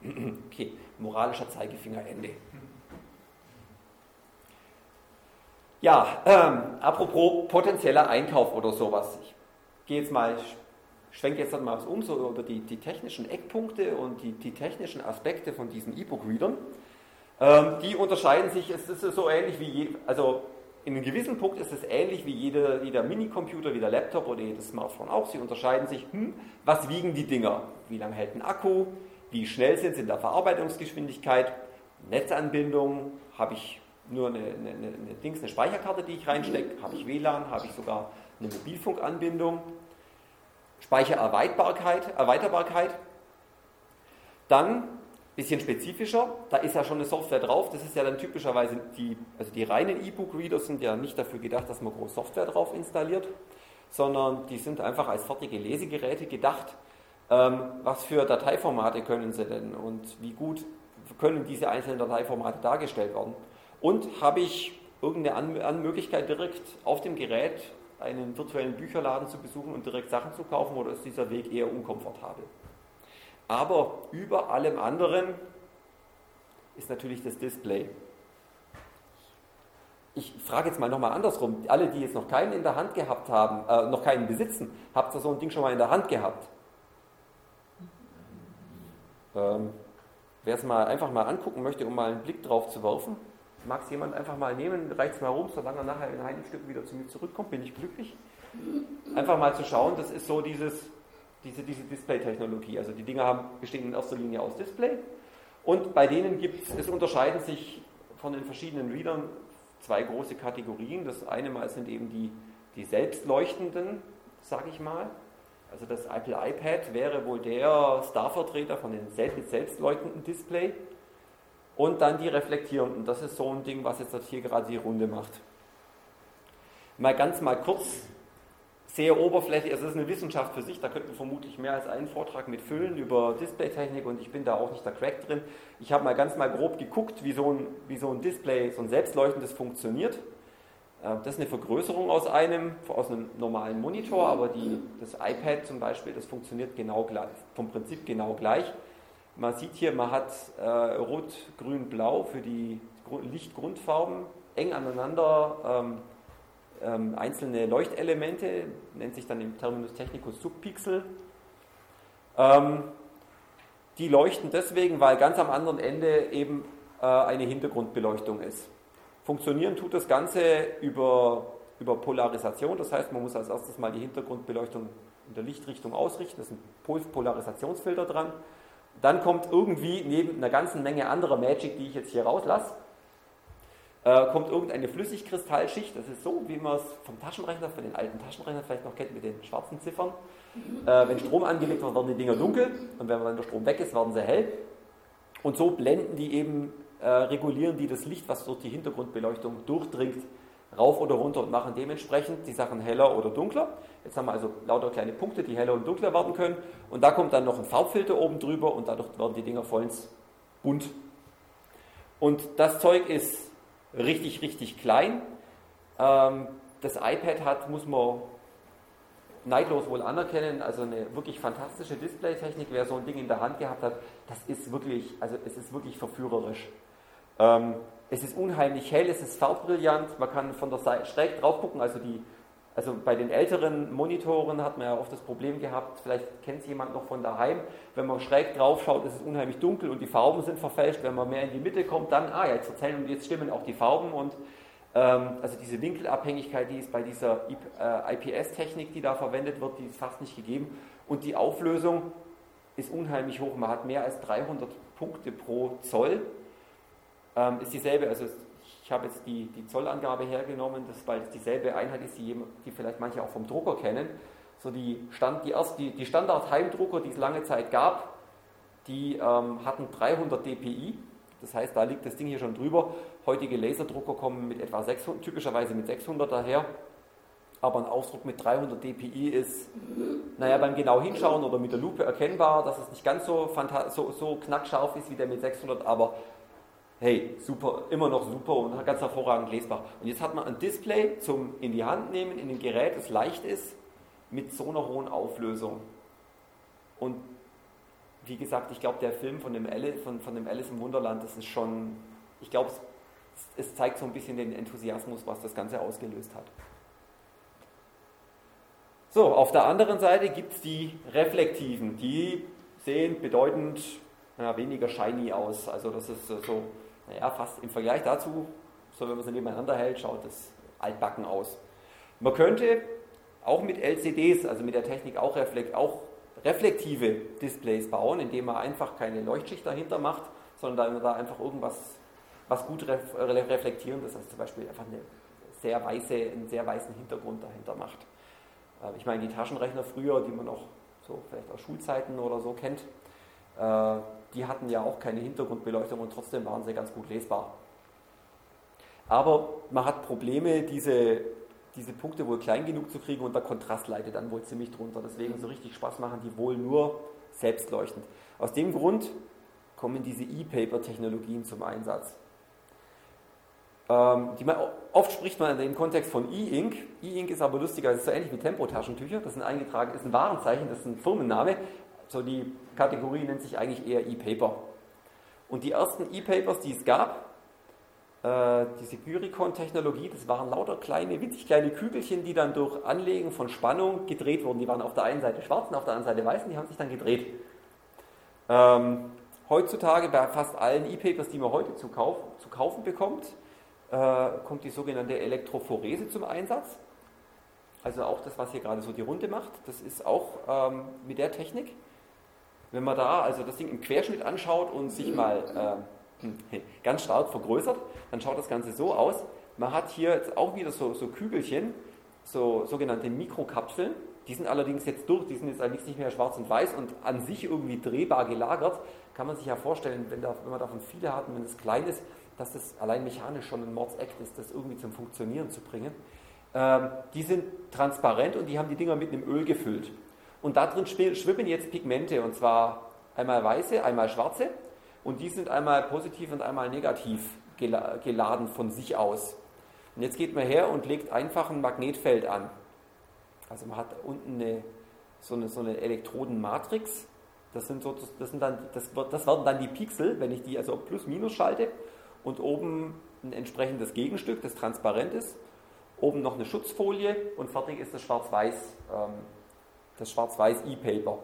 [clears throat] Okay, moralischer Zeigefinger Ende. Ja, ähm, apropos potenzieller Einkauf oder sowas. Ich gehe jetzt mal, schwenke jetzt mal was um, so über die, die technischen Eckpunkte und die, die technischen Aspekte von diesen E-Book-Readern. Ähm, die unterscheiden sich, es ist so ähnlich wie, je, also in einem gewissen Punkt ist es ähnlich wie jeder, jeder Minicomputer, wie der Laptop oder jedes Smartphone auch. Sie unterscheiden sich, hm, was wiegen die Dinger? Wie lange hält ein Akku? Wie schnell sind sie in der Verarbeitungsgeschwindigkeit? Netzanbindung? Habe ich nur eine, eine, eine, Dings, eine Speicherkarte, die ich reinstecke? Habe ich WLAN? Habe ich sogar eine Mobilfunkanbindung? Speichererweiterbarkeit, Erweiterbarkeit. Dann bisschen spezifischer, da ist ja schon eine Software drauf, das ist ja dann typischerweise die, also die reinen E-Book-Reader sind ja nicht dafür gedacht, dass man groß Software drauf installiert, sondern die sind einfach als fertige Lesegeräte gedacht. Ähm, was für Dateiformate können sie denn und wie gut können diese einzelnen Dateiformate dargestellt werden? Und habe ich irgendeine An Möglichkeit direkt auf dem Gerät einen virtuellen Bücherladen zu besuchen und direkt Sachen zu kaufen oder ist dieser Weg eher unkomfortabel? Aber über allem anderen ist natürlich das Display. Ich frage jetzt mal nochmal andersrum. Alle, die jetzt noch keinen in der Hand gehabt haben, äh, noch keinen besitzen, habt ihr so ein Ding schon mal in der Hand gehabt? Ähm, Wer es mal einfach mal angucken möchte, um mal einen Blick drauf zu werfen, mag es jemand einfach mal nehmen, reicht es mal rum, solange er nachher in einem Stück wieder zu mir zurückkommt, bin ich glücklich. Einfach mal zu schauen, das ist so dieses, diese, diese Display-Technologie. Also die Dinger haben, bestehen in erster Linie aus Display und bei denen gibt es, es unterscheiden sich von den verschiedenen Readern zwei große Kategorien. Das eine Mal sind eben die, die selbstleuchtenden, sage ich mal. Also das Apple iPad wäre wohl der Starvertreter von den selbst, selbstleuchtenden Display. Und dann die reflektierenden. Das ist so ein Ding, was jetzt hier gerade die Runde macht. Mal ganz mal kurz sehr oberflächlich, also es ist eine Wissenschaft für sich, da könnten wir vermutlich mehr als einen Vortrag mit füllen über Displaytechnik und ich bin da auch nicht der Crack drin. Ich habe mal ganz mal grob geguckt, wie so ein, wie so ein Display, so ein selbstleuchtendes funktioniert. Äh, das ist eine Vergrößerung aus einem, aus einem normalen Monitor, aber die, das iPad zum Beispiel, das funktioniert genau gleich, vom Prinzip genau gleich. Man sieht hier, man hat äh, Rot, Grün, Blau für die Lichtgrundfarben eng aneinander ähm, ähm, einzelne Leuchtelemente, nennt sich dann im Terminus technicus Subpixel. Ähm, die leuchten deswegen, weil ganz am anderen Ende eben äh, eine Hintergrundbeleuchtung ist. Funktionieren tut das Ganze über, über Polarisation, das heißt, man muss als erstes mal die Hintergrundbeleuchtung in der Lichtrichtung ausrichten, das ist ein Polarisationsfilter dran. Dann kommt irgendwie neben einer ganzen Menge anderer Magic, die ich jetzt hier rauslasse, äh, kommt irgendeine Flüssigkristallschicht. Das ist so, wie man es vom Taschenrechner, von den alten Taschenrechnern vielleicht noch kennt, mit den schwarzen Ziffern. Äh, wenn Strom angelegt wird, werden die Dinger dunkel und wenn dann der Strom weg ist, werden sie hell. Und so blenden die eben, äh, regulieren die das Licht, was durch die Hintergrundbeleuchtung durchdringt, rauf oder runter und machen dementsprechend die Sachen heller oder dunkler. Jetzt haben wir also lauter kleine Punkte, die heller und dunkler werden können. Und da kommt dann noch ein Farbfilter oben drüber und dadurch werden die Dinger vollends bunt. Und das Zeug ist richtig, richtig klein. Ähm, das iPad hat, muss man neidlos wohl anerkennen, also eine wirklich fantastische Displaytechnik. Wer so ein Ding in der Hand gehabt hat, das ist wirklich, also es ist wirklich verführerisch. Ähm, es ist unheimlich hell, es ist farbbrillant, man kann von der Seite schräg drauf gucken, also die also bei den älteren Monitoren hat man ja oft das Problem gehabt, vielleicht kennt es jemand noch von daheim, wenn man schräg drauf schaut, ist es unheimlich dunkel und die Farben sind verfälscht. Wenn man mehr in die Mitte kommt, dann, ah, jetzt erzählen und jetzt stimmen auch die Farben und ähm, also diese Winkelabhängigkeit, die ist bei dieser äh, IPS-Technik, die da verwendet wird, die ist fast nicht gegeben. Und die Auflösung ist unheimlich hoch. Man hat mehr als 300 Punkte pro Zoll. Ähm, ist dieselbe, also ich habe jetzt die, die Zollangabe hergenommen, das, weil es dieselbe Einheit ist, die, die vielleicht manche auch vom Drucker kennen. So die, Stand, die, erst, die, die Standard-Heimdrucker, die es lange Zeit gab, die ähm, hatten 300 dpi. Das heißt, da liegt das Ding hier schon drüber. Heutige Laserdrucker kommen mit etwa 600, typischerweise mit 600 daher. Aber ein Ausdruck mit 300 dpi ist, naja, beim genau hinschauen oder mit der Lupe erkennbar, dass es nicht ganz so, so, so knackscharf ist wie der mit 600, aber hey, super, immer noch super und ganz hervorragend lesbar. Und jetzt hat man ein Display zum in die Hand nehmen, in dem Gerät, das leicht ist, mit so einer hohen Auflösung. Und wie gesagt, ich glaube, der Film von dem, Alice, von, von dem Alice im Wunderland, das ist schon, ich glaube, es, es zeigt so ein bisschen den Enthusiasmus, was das Ganze ausgelöst hat. So, auf der anderen Seite gibt es die reflektiven, die sehen bedeutend ja, weniger shiny aus. Also das ist so naja, fast im Vergleich dazu, so wenn man sie nebeneinander hält, schaut das altbacken aus. Man könnte auch mit LCDs, also mit der Technik auch, reflekt, auch reflektive Displays bauen, indem man einfach keine Leuchtschicht dahinter macht, sondern da einfach irgendwas was gut reflektieren, das heißt zum Beispiel einfach eine sehr weiße, einen sehr weißen Hintergrund dahinter macht. Äh, ich meine, die Taschenrechner früher, die man auch so vielleicht aus Schulzeiten oder so kennt, äh, die hatten ja auch keine Hintergrundbeleuchtung und trotzdem waren sie ganz gut lesbar. Aber man hat Probleme, diese, diese Punkte wohl klein genug zu kriegen und der Kontrast leidet dann wohl ziemlich drunter. Deswegen so richtig Spaß machen die wohl nur selbstleuchtend. Aus dem Grund kommen diese E-Paper-Technologien zum Einsatz. Ähm, man, oft spricht man dem Kontext von E-Ink. E-Ink ist aber lustiger, das ist so ähnlich wie Tempotaschentücher. Das ist ein eingetragen, ist ein Warenzeichen, das ist ein Firmenname. So die Kategorie nennt sich eigentlich eher E-Paper. Und die ersten E-Papers, die es gab, äh, diese Gyricon-Technologie, das waren lauter kleine, winzig kleine Kügelchen, die dann durch Anlegen von Spannung gedreht wurden. Die waren auf der einen Seite schwarz und auf der anderen Seite weiß und die haben sich dann gedreht. Ähm, heutzutage bei fast allen E-Papers, die man heute zu, kauf, zu kaufen bekommt, äh, kommt die sogenannte Elektrophorese zum Einsatz. Also auch das, was hier gerade so die Runde macht, das ist auch ähm, mit der Technik. Wenn man da also das Ding im Querschnitt anschaut und sich mal äh, [laughs] ganz stark vergrößert, dann schaut das Ganze so aus. Man hat hier jetzt auch wieder so, so Kügelchen, so sogenannte Mikrokapseln. Die sind allerdings jetzt durch, die sind jetzt allerdings nicht mehr schwarz und weiß und an sich irgendwie drehbar gelagert. Kann man sich ja vorstellen, wenn, da, wenn man davon viele hat und wenn es klein ist, dass es allein mechanisch schon ein Mordsakt ist, das irgendwie zum Funktionieren zu bringen. Ähm, die sind transparent und die haben die Dinger mit einem Öl gefüllt. Und da drin schwimmen jetzt Pigmente, und zwar einmal weiße, einmal schwarze. Und die sind einmal positiv und einmal negativ geladen von sich aus. Und jetzt geht man her und legt einfach ein Magnetfeld an. Also man hat unten eine, so, eine, so eine Elektrodenmatrix. Das, sind so, das, sind dann, das, wird, das werden dann die Pixel, wenn ich die also plus-minus schalte und oben ein entsprechendes Gegenstück, das transparent ist, oben noch eine Schutzfolie und fertig ist das Schwarz-Weiß, ähm, das Schwarz-Weiß E-Paper.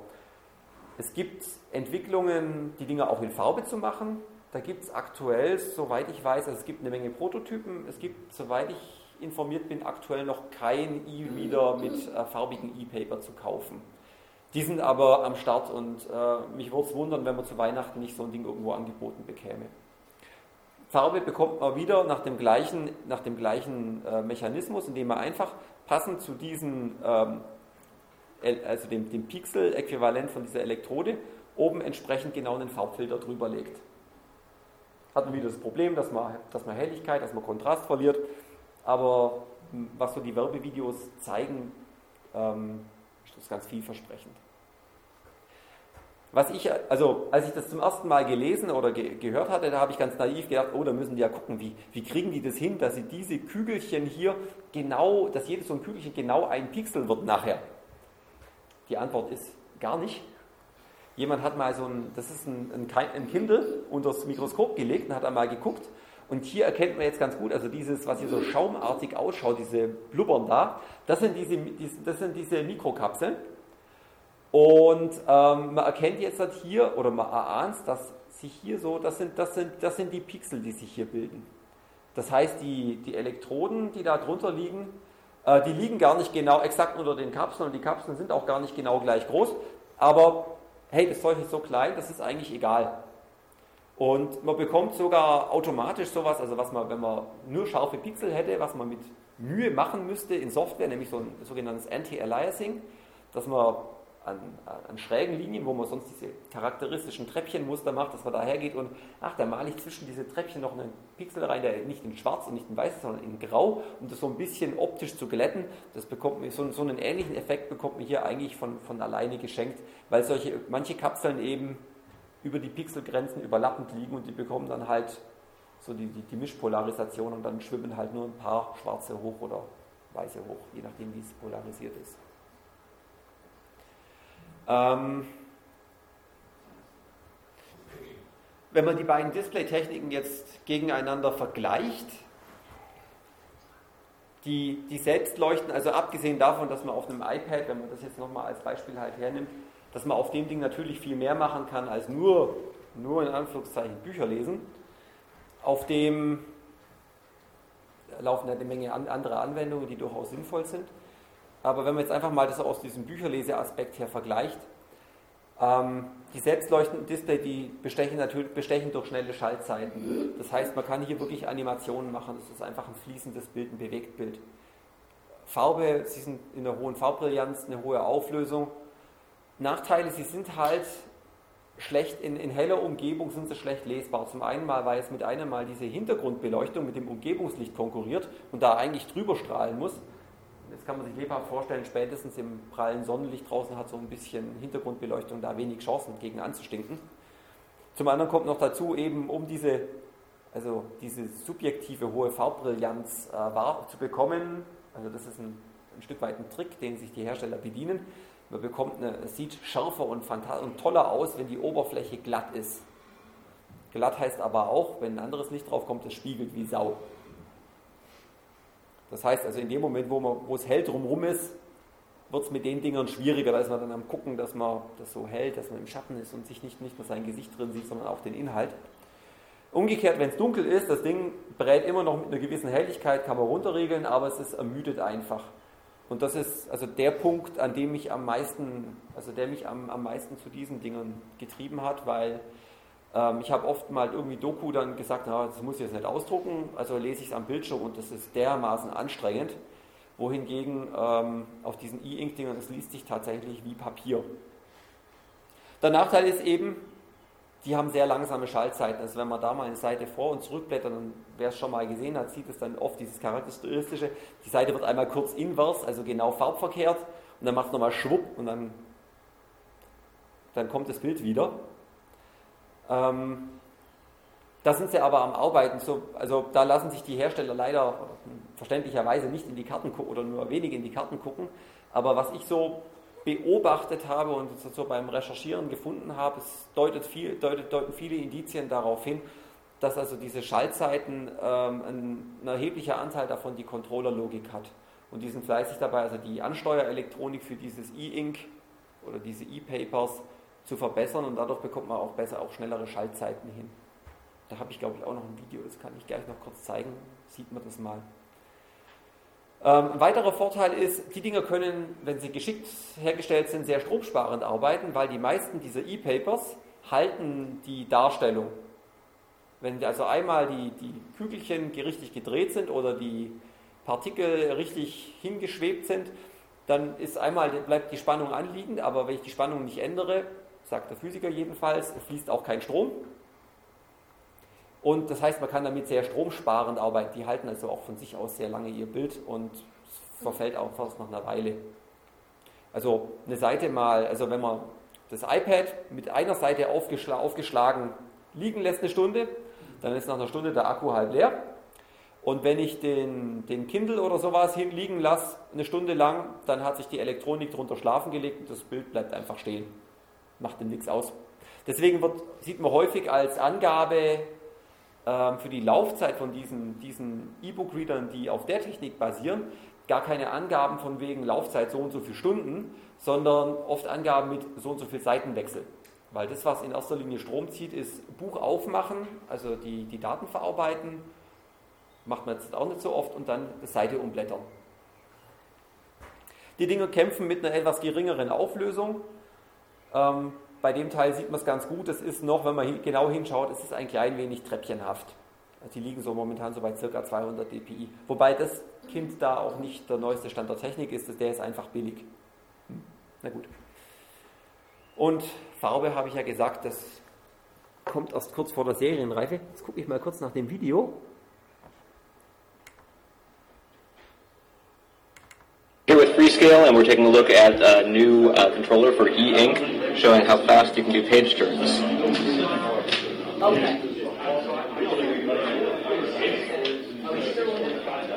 Es gibt Entwicklungen, die Dinge auch in Farbe zu machen. Da gibt es aktuell, soweit ich weiß, also es gibt eine Menge Prototypen. Es gibt, soweit ich informiert bin, aktuell noch kein E-Reader mit äh, farbigen E-Paper zu kaufen. Die sind aber am Start und äh, mich würde es wundern, wenn man zu Weihnachten nicht so ein Ding irgendwo angeboten bekäme. Farbe bekommt man wieder nach dem gleichen, nach dem gleichen äh, Mechanismus, indem man einfach passend zu diesem, ähm, also dem, dem Pixel-Äquivalent von dieser Elektrode, oben entsprechend genau einen Farbfilter drüber legt. Hat man wieder das Problem, dass man, dass man Helligkeit, dass man Kontrast verliert, aber hm, was so die Werbevideos zeigen, ähm, ist ganz vielversprechend. Was ich, also als ich das zum ersten Mal gelesen oder ge gehört hatte, da habe ich ganz naiv gedacht, oh, da müssen die ja gucken, wie, wie kriegen die das hin, dass sie diese Kügelchen hier genau, dass jedes so ein Kügelchen genau ein Pixel wird nachher. Die Antwort ist gar nicht. Jemand hat mal so ein, das ist ein, ein, Kindle unter das Mikroskop gelegt und hat einmal geguckt. Und hier erkennt man jetzt ganz gut, also dieses, was hier so schaumartig ausschaut, diese Blubbern da, das sind diese, das sind diese Mikrokapseln. Und ähm, man erkennt jetzt halt hier, oder man erahnt, dass sich hier so, das sind, das, sind, das sind die Pixel, die sich hier bilden. Das heißt, die, die Elektroden, die da drunter liegen, äh, die liegen gar nicht genau exakt unter den Kapseln und die Kapseln sind auch gar nicht genau gleich groß. Aber hey, das Zeug ist so klein, das ist eigentlich egal. Und man bekommt sogar automatisch sowas, also was man, wenn man nur scharfe Pixel hätte, was man mit Mühe machen müsste in Software, nämlich so ein sogenanntes Anti-Aliasing, dass man an, an, schrägen Linien, wo man sonst diese charakteristischen Treppchenmuster macht, dass man da hergeht und, ach, da male ich zwischen diese Treppchen noch einen Pixel rein, der nicht in schwarz und nicht in weiß, sondern in grau, um das so ein bisschen optisch zu glätten. Das bekommt man, so, so einen ähnlichen Effekt bekommt man hier eigentlich von, von alleine geschenkt, weil solche, manche Kapseln eben über die Pixelgrenzen überlappend liegen und die bekommen dann halt so die, die, die Mischpolarisation und dann schwimmen halt nur ein paar schwarze hoch oder weiße hoch, je nachdem wie es polarisiert ist. Ähm, wenn man die beiden Display-Techniken jetzt gegeneinander vergleicht, die, die selbst leuchten, also abgesehen davon, dass man auf einem iPad, wenn man das jetzt nochmal als Beispiel halt hernimmt, dass man auf dem Ding natürlich viel mehr machen kann als nur, nur in Anführungszeichen Bücher lesen, auf dem laufen eine Menge andere Anwendungen, die durchaus sinnvoll sind. Aber wenn man jetzt einfach mal das aus diesem Bücherleseaspekt her vergleicht, ähm, die selbstleuchtenden Display, die bestechen natürlich bestechen durch schnelle Schaltzeiten. Das heißt, man kann hier wirklich Animationen machen. Das ist einfach ein fließendes Bild, ein Bewegtbild. Farbe, sie sind in einer hohen Farbbrillanz, eine hohe Auflösung. Nachteile, sie sind halt schlecht in, in, heller Umgebung sind sie schlecht lesbar. Zum einen mal, weil es mit einem Mal diese Hintergrundbeleuchtung mit dem Umgebungslicht konkurriert und da eigentlich drüber strahlen muss. Das kann man sich lebhaft vorstellen, spätestens im prallen Sonnenlicht draußen hat so ein bisschen Hintergrundbeleuchtung da wenig Chancen gegen anzustinken. Zum anderen kommt noch dazu, eben um diese, also diese subjektive hohe Farbbrillanz äh, zu bekommen, also das ist ein, ein Stück weit ein Trick, den sich die Hersteller bedienen, man bekommt eine, es sieht schärfer und, und toller aus, wenn die Oberfläche glatt ist. Glatt heißt aber auch, wenn ein anderes Licht drauf kommt, es spiegelt wie Sau. Das heißt also in dem Moment, wo, man, wo es hell drumherum ist, wird es mit den Dingern schwieriger. Da ist man dann am gucken, dass man das so hält, dass man im Schatten ist und sich nicht, nicht nur sein Gesicht drin sieht, sondern auch den Inhalt. Umgekehrt, wenn es dunkel ist, das Ding brät immer noch mit einer gewissen Helligkeit, kann man runterregeln, aber es ist ermüdet einfach. Und das ist also der Punkt, an dem mich am meisten, also der mich am, am meisten zu diesen Dingen getrieben hat, weil ähm, ich habe oft mal irgendwie Doku dann gesagt, na, das muss ich jetzt nicht ausdrucken, also lese ich es am Bildschirm und das ist dermaßen anstrengend. Wohingegen ähm, auf diesen E-Ink-Dingern, das liest sich tatsächlich wie Papier. Der Nachteil ist eben, die haben sehr langsame Schaltzeiten. Also wenn man da mal eine Seite vor- und zurückblättert, dann wer es schon mal gesehen hat, sieht es dann oft dieses charakteristische. Die Seite wird einmal kurz invers, also genau farbverkehrt, und dann macht es nochmal schwupp und dann, dann kommt das Bild wieder. Ähm, da sind sie aber am Arbeiten. So, also da lassen sich die Hersteller leider verständlicherweise nicht in die Karten gucken oder nur wenig in die Karten gucken. Aber was ich so beobachtet habe und so beim Recherchieren gefunden habe, es deutet viel, deutet, deuten viele Indizien darauf hin, dass also diese Schaltzeiten ähm, ein, ein, erheblicher Anteil davon die Controllerlogik hat. Und die sind fleißig dabei, also die Ansteuerelektronik für dieses E-Ink oder diese E-Papers zu verbessern und dadurch bekommt man auch besser, auch schnellere Schaltzeiten hin. Da habe ich glaube ich auch noch ein Video, das kann ich gleich noch kurz zeigen, sieht man das mal. Ähm, ein weiterer Vorteil ist, die Dinger können, wenn sie geschickt hergestellt sind, sehr stromsparend arbeiten, weil die meisten dieser E-Papers halten die Darstellung. Wenn also einmal die, die Kügelchen richtig gedreht sind oder die Partikel richtig hingeschwebt sind, dann ist einmal, bleibt die Spannung anliegend, aber wenn ich die Spannung nicht ändere, sagt der Physiker jedenfalls, fließt auch kein Strom. Und das heißt, man kann damit sehr stromsparend arbeiten. Die halten also auch von sich aus sehr lange ihr Bild und es verfällt auch fast nach einer Weile. Also eine Seite mal, also wenn man das iPad mit einer Seite aufgeschl aufgeschlagen liegen lässt eine Stunde, dann ist nach einer Stunde der Akku halb leer. Und wenn ich den, den Kindle oder sowas hinliegen lasse, eine Stunde lang, dann hat sich die Elektronik drunter schlafen gelegt und das Bild bleibt einfach stehen. Macht dem nichts aus. Deswegen wird, sieht man häufig als Angabe ähm, für die Laufzeit von diesen, diesen E-Book-Readern, die auf der Technik basieren, gar keine Angaben von wegen Laufzeit so und so viele Stunden, sondern oft Angaben mit so und so viel Seitenwechsel. Weil das, was in erster Linie Strom zieht, ist Buch aufmachen, also die, die Daten verarbeiten, macht man jetzt auch nicht so oft, und dann die Seite umblättern. Die Dinger kämpfen mit einer etwas geringeren Auflösung. Ähm, bei dem Teil sieht man es ganz gut. Es ist noch, wenn man genau hinschaut, es ist ein klein wenig treppchenhaft. Die liegen so momentan so bei ca. 200 dpi. Wobei das Kind da auch nicht der neueste Stand der Technik ist, der ist einfach billig. Hm. Na gut. Und Farbe habe ich ja gesagt, das kommt erst kurz vor der Serienreife. Jetzt gucke ich mal kurz nach dem Video. Here with Freescale, and we're taking a look at a new uh, controller for e-ink, showing how fast you can do page turns. Okay.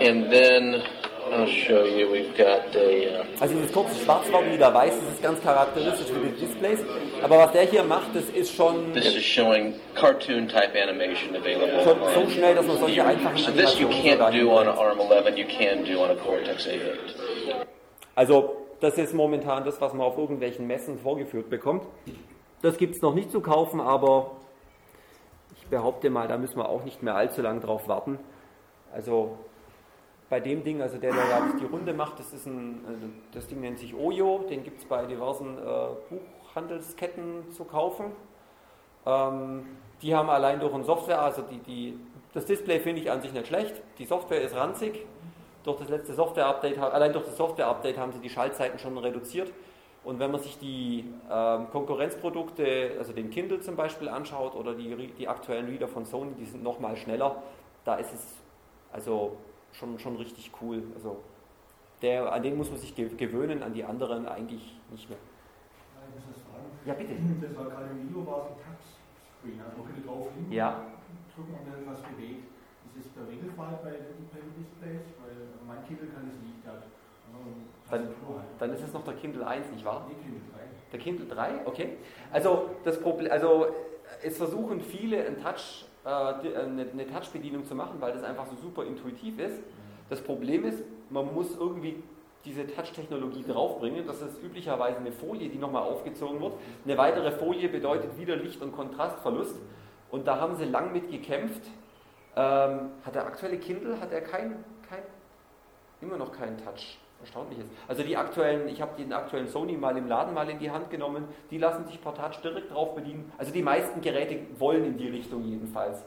And then I'll show you, we've got a... Uh, Also dieses kurze Schwarzwald wieder weiß, das ist ganz charakteristisch für die Displays. Aber was der hier macht, das ist schon, this is showing cartoon-type animation available. schon so schnell, dass man solche einfachen So this you can't do on an ARM11, you can do on a Cortex A8. Also das ist momentan das, was man auf irgendwelchen Messen vorgeführt bekommt. Das gibt es noch nicht zu kaufen, aber ich behaupte mal, da müssen wir auch nicht mehr allzu lange drauf warten. Also bei dem Ding, also der, der da die Runde macht, das ist ein, also das Ding nennt sich Oyo, den gibt es bei diversen äh, Buchhandelsketten zu kaufen. Ähm, die haben allein durch ein Software, also die, die, das Display finde ich an sich nicht schlecht, die Software ist ranzig. Durch das letzte Software-Update, allein durch das Software-Update haben sie die Schaltzeiten schon reduziert. Und wenn man sich die ähm, Konkurrenzprodukte, also den Kindle zum Beispiel anschaut oder die, die aktuellen Reader von Sony, die sind nochmal schneller, da ist es also schon, schon richtig cool. Also der, an den muss man sich gewöhnen, an die anderen eigentlich nicht mehr. Ja, bitte. Das war gerade im Video, war es ein Touchscreen. Also man könnte drauf liegen, ja. drücken und dann etwas bewegt. Ist das der Regelfall bei Displays? Mein Kindle kann es nicht. Also dann, dann ist es noch der Kindle 1, nicht wahr? Nee, Kindle 3. Der Kindle 3, okay. Also, das Problem, also es versuchen viele ein Touch, äh, eine, eine Touch-Bedienung zu machen, weil das einfach so super intuitiv ist. Das Problem ist, man muss irgendwie diese Touch-Technologie draufbringen. Das ist üblicherweise eine Folie, die nochmal aufgezogen wird. Eine weitere Folie bedeutet wieder Licht- und Kontrastverlust. Und da haben sie lang mit gekämpft. Ähm, hat der aktuelle Kindle, hat er kein, immer noch keinen Touch? erstaunlich ist. Also die aktuellen, ich habe den aktuellen Sony mal im Laden mal in die Hand genommen, die lassen sich per Touch direkt drauf bedienen. Also die meisten Geräte wollen in die Richtung jedenfalls.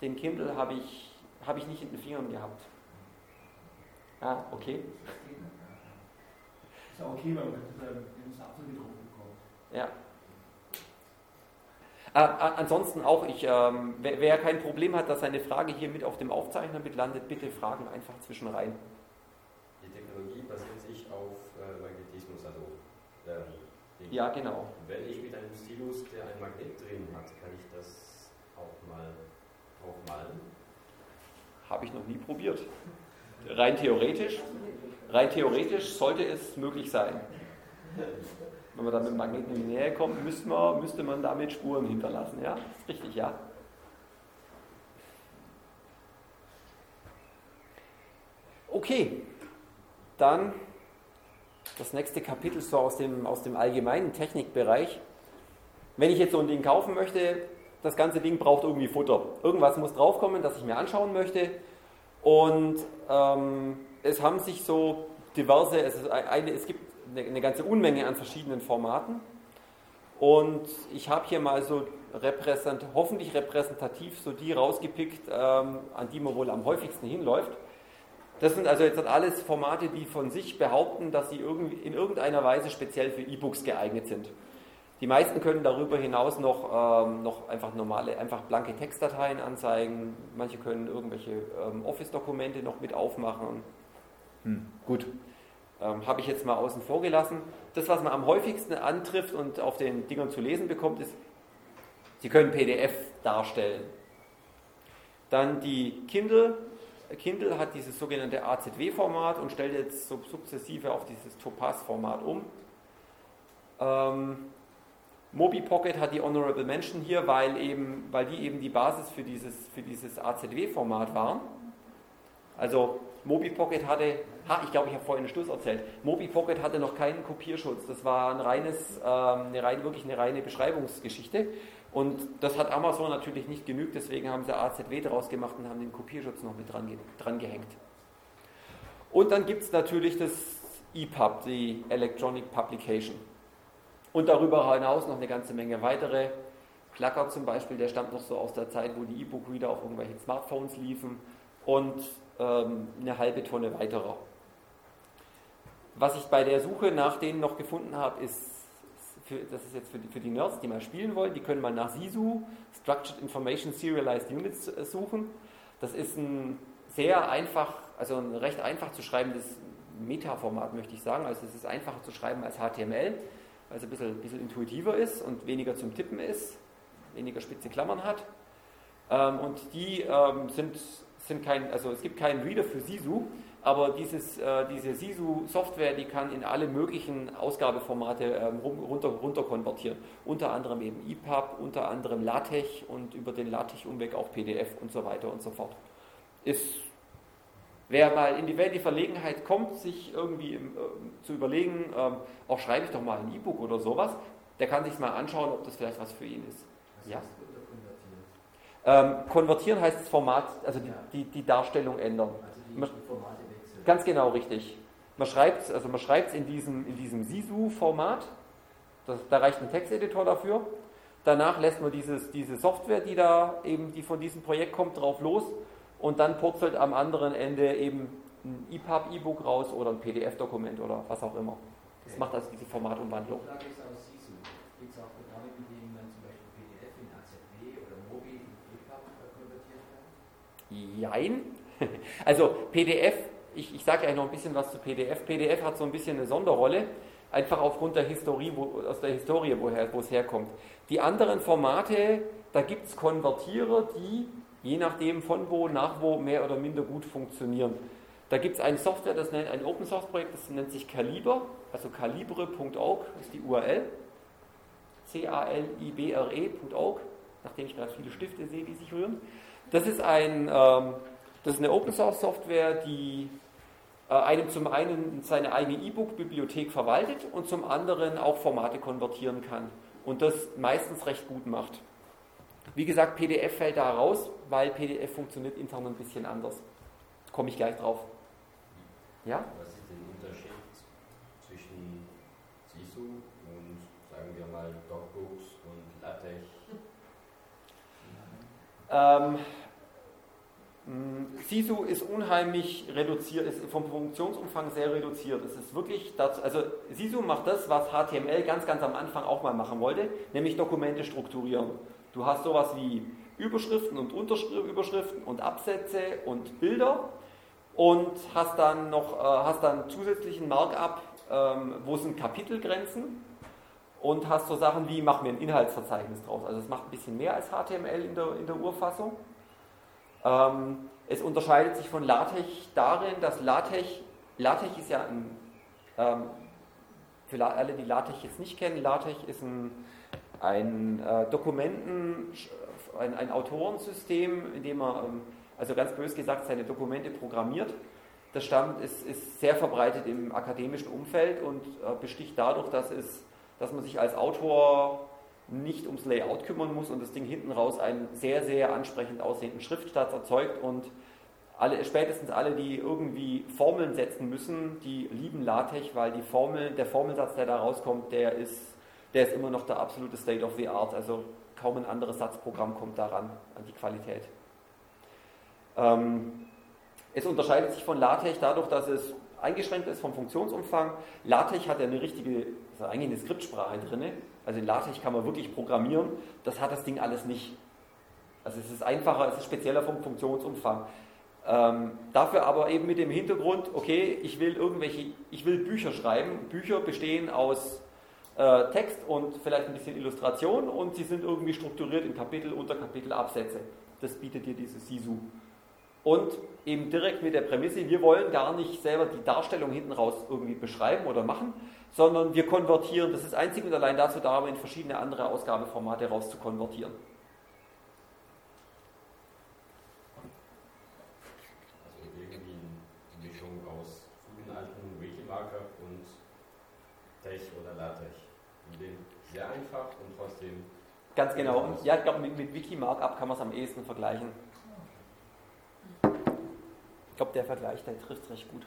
Den Kindle habe ich, hab ich nicht in den Fingern gehabt. Ja, okay. Ist ja okay, weil man den Sattel gedruckt bekommt. Ja. Äh, ansonsten auch, ich, ähm, wer, wer, kein Problem hat, dass seine Frage hier mit auf dem Aufzeichner mit landet, bitte Fragen einfach zwischen rein. Ja, genau. Wenn ich mit einem Stilus, der ein Magnet drin hat, kann ich das auch mal drauf malen? Habe ich noch nie probiert. Rein theoretisch, rein theoretisch sollte es möglich sein. Wenn man dann mit dem Magneten in die Nähe kommt, müsste man, müsste man damit Spuren hinterlassen. Ja, ist richtig, ja. Okay, dann das nächste Kapitel so aus dem, aus dem allgemeinen Technikbereich. Wenn ich jetzt so ein Ding kaufen möchte, das ganze Ding braucht irgendwie Futter. Irgendwas muss draufkommen, das ich mir anschauen möchte. Und ähm, es haben sich so diverse, es, eine, es gibt eine, eine, ganze Unmenge an verschiedenen Formaten. Und ich habe hier mal so repräsent, hoffentlich repräsentativ so die rausgepickt, ähm, an die man wohl am häufigsten hinläuft. Das sind also jetzt alles Formate, die von sich behaupten, dass sie in irgendeiner Weise speziell für E-Books geeignet sind. Die meisten können darüber hinaus noch, ähm, noch einfach normale, einfach blanke Textdateien anzeigen. Manche können irgendwelche ähm, Office-Dokumente noch mit aufmachen. Hm. Gut, ähm, habe ich jetzt mal außen vor gelassen. Das, was man am häufigsten antrifft und auf den Dingern zu lesen bekommt, ist, sie können PDF darstellen. Dann die Kindle Kindle hat dieses sogenannte AZW-Format und stellt jetzt sukzessive auf dieses Topaz-Format um. Ähm, Mobi Pocket hat die Honorable Mention hier, weil, eben, weil die eben die Basis für dieses, für dieses AZW-Format waren. Also Mobi Pocket hatte, ha, ich glaube, ich habe vorhin einen Schluss erzählt, Mobi Pocket hatte noch keinen Kopierschutz. Das war ein reines, ähm, eine rein, wirklich eine reine Beschreibungsgeschichte. Und das hat Amazon natürlich nicht genügt, deswegen haben sie AZW draus gemacht und haben den Kopierschutz noch mit dran, dran gehängt. Und dann gibt es natürlich das EPUB, die Electronic Publication. Und darüber hinaus noch eine ganze Menge weitere. Klacker zum Beispiel, der stammt noch so aus der Zeit, wo die E-Book-Reader auf irgendwelchen Smartphones liefen. Und ähm, eine halbe Tonne weiterer. Was ich bei der Suche nach denen noch gefunden habe, ist für, das ist jetzt für die, für die, Nerds, die mal spielen wollen, die können mal nach SISU, Structured Information Serialized Units, äh, suchen. Das ist ein sehr einfach, also ein recht einfach zu schreibendes Metaformat, möchte ich sagen. Also es ist einfacher zu schreiben als HTML, weil es ein bisschen, ein bisschen intuitiver ist und weniger zum Tippen ist, weniger spitze Klammern hat. Ähm, und die ähm, sind, sind kein, also es gibt keinen Reader für SISU, aber dieses, äh, diese SISU-Software, die kann in alle möglichen Ausgabeformate ähm, runter, runter konvertieren. Unter anderem eben EPUB, unter anderem LaTeX und über den LaTeX-Umweg auch PDF und so weiter und so fort. Ist, wer mal in die Welt die Verlegenheit kommt, sich irgendwie äh, zu überlegen, äh, auch schreibe ich doch mal ein E-Book oder sowas, der kann sich mal anschauen, ob das vielleicht was für ihn ist. Was ja? Ähm, konvertieren heißt das Format, also die, die, die Darstellung ändern. Also die, die wechseln. Ganz genau richtig. Man schreibt es also man in diesem, in diesem SISU-Format. Da reicht ein Texteditor dafür. Danach lässt man dieses, diese Software, die da eben, die von diesem Projekt kommt, drauf los und dann purzelt am anderen Ende eben ein EPUB, E-Book raus oder ein PDF-Dokument oder was auch immer. Das macht also diese Formatumwandlung. Jein. [laughs] Also PDF, ich, ich sage ja noch ein bisschen was zu PDF. PDF hat so ein bisschen eine Sonderrolle, einfach aufgrund der Historie, wo, aus der Historie, wo es herkommt. Die anderen Formate, da gibt es Konvertierer, die je nachdem von wo nach wo mehr oder minder gut funktionieren. Da gibt es eine Software, das nennt ein Open Source Projekt, das nennt sich Calibre, also calibre.org ist die URL. C-A-L-I-B-R-E.org, nachdem ich gerade viele Stifte sehe, die sich rühren. Das ist, ein, ähm, das ist eine Open Source Software, die äh, einem zum einen seine eigene E-Book-Bibliothek verwaltet und zum anderen auch Formate konvertieren kann und das meistens recht gut macht. Wie gesagt, PDF fällt da raus, weil PDF funktioniert intern ein bisschen anders. Komme ich gleich drauf. Ja? Was ist der Unterschied zwischen SISU und, sagen wir mal, DocBooks und LaTeX? Ähm, SISU ist unheimlich reduziert, ist vom Funktionsumfang sehr reduziert. Es ist wirklich dazu, also SISU macht das, was HTML ganz, ganz am Anfang auch mal machen wollte, nämlich Dokumente strukturieren. Du hast sowas wie Überschriften und Unterüberschriften und Absätze und Bilder und hast dann noch äh, hast dann zusätzlichen Markup, ähm, wo sind Kapitelgrenzen und hast so Sachen wie, mach mir ein Inhaltsverzeichnis draus. Also es macht ein bisschen mehr als HTML in der, in der Urfassung. Ähm, es unterscheidet sich von LaTeX darin, dass LaTeX, LaTeX ist ja ein, ähm, für alle, die LaTeX jetzt nicht kennen, LaTeX ist ein, ein äh, Dokumenten, ein, ein Autorensystem, in dem man, ähm, also ganz bös gesagt, seine Dokumente programmiert. Das stammt, ist, ist sehr verbreitet im akademischen Umfeld und äh, besticht dadurch, dass, es, dass man sich als Autor nicht ums Layout kümmern muss und das Ding hinten raus einen sehr, sehr ansprechend aussehenden Schriftsatz erzeugt und alle, spätestens alle, die irgendwie Formeln setzen müssen, die lieben LaTeX, weil die Formel, der Formelsatz, der da rauskommt, der ist, der ist immer noch der absolute State of the Art. Also kaum ein anderes Satzprogramm kommt daran, an die Qualität. Ähm, es unterscheidet sich von LaTeX dadurch, dass es eingeschränkt ist vom Funktionsumfang. LaTeX hat ja eine richtige, also eigentlich eine Skriptsprache drin. Also in LaTeX kann man wirklich programmieren. Das hat das Ding alles nicht. Also es ist einfacher, es ist spezieller vom Funktionsumfang. Ähm, dafür aber eben mit dem Hintergrund, okay, ich will irgendwelche, ich will Bücher schreiben. Bücher bestehen aus äh, Text und vielleicht ein bisschen Illustration und sie sind irgendwie strukturiert in Kapitel, Unterkapitel, Absätze. Das bietet dir dieses SISU. Und eben direkt mit der Prämisse, wir wollen gar nicht selber die Darstellung hinten raus irgendwie beschreiben oder machen, sondern wir konvertieren, das ist einzig und allein dazu da, in verschiedene andere Ausgabeformate raus zu konvertieren. Also irgendwie eine Mischung aus guten alten Wikimarkup und Tech oder LaTeX. Sehr einfach und trotzdem Ganz genau. Ja, ich glaube, mit, mit Wiki-Markup kann man es am ehesten vergleichen. Ich glaube, der Vergleich, der trifft recht gut.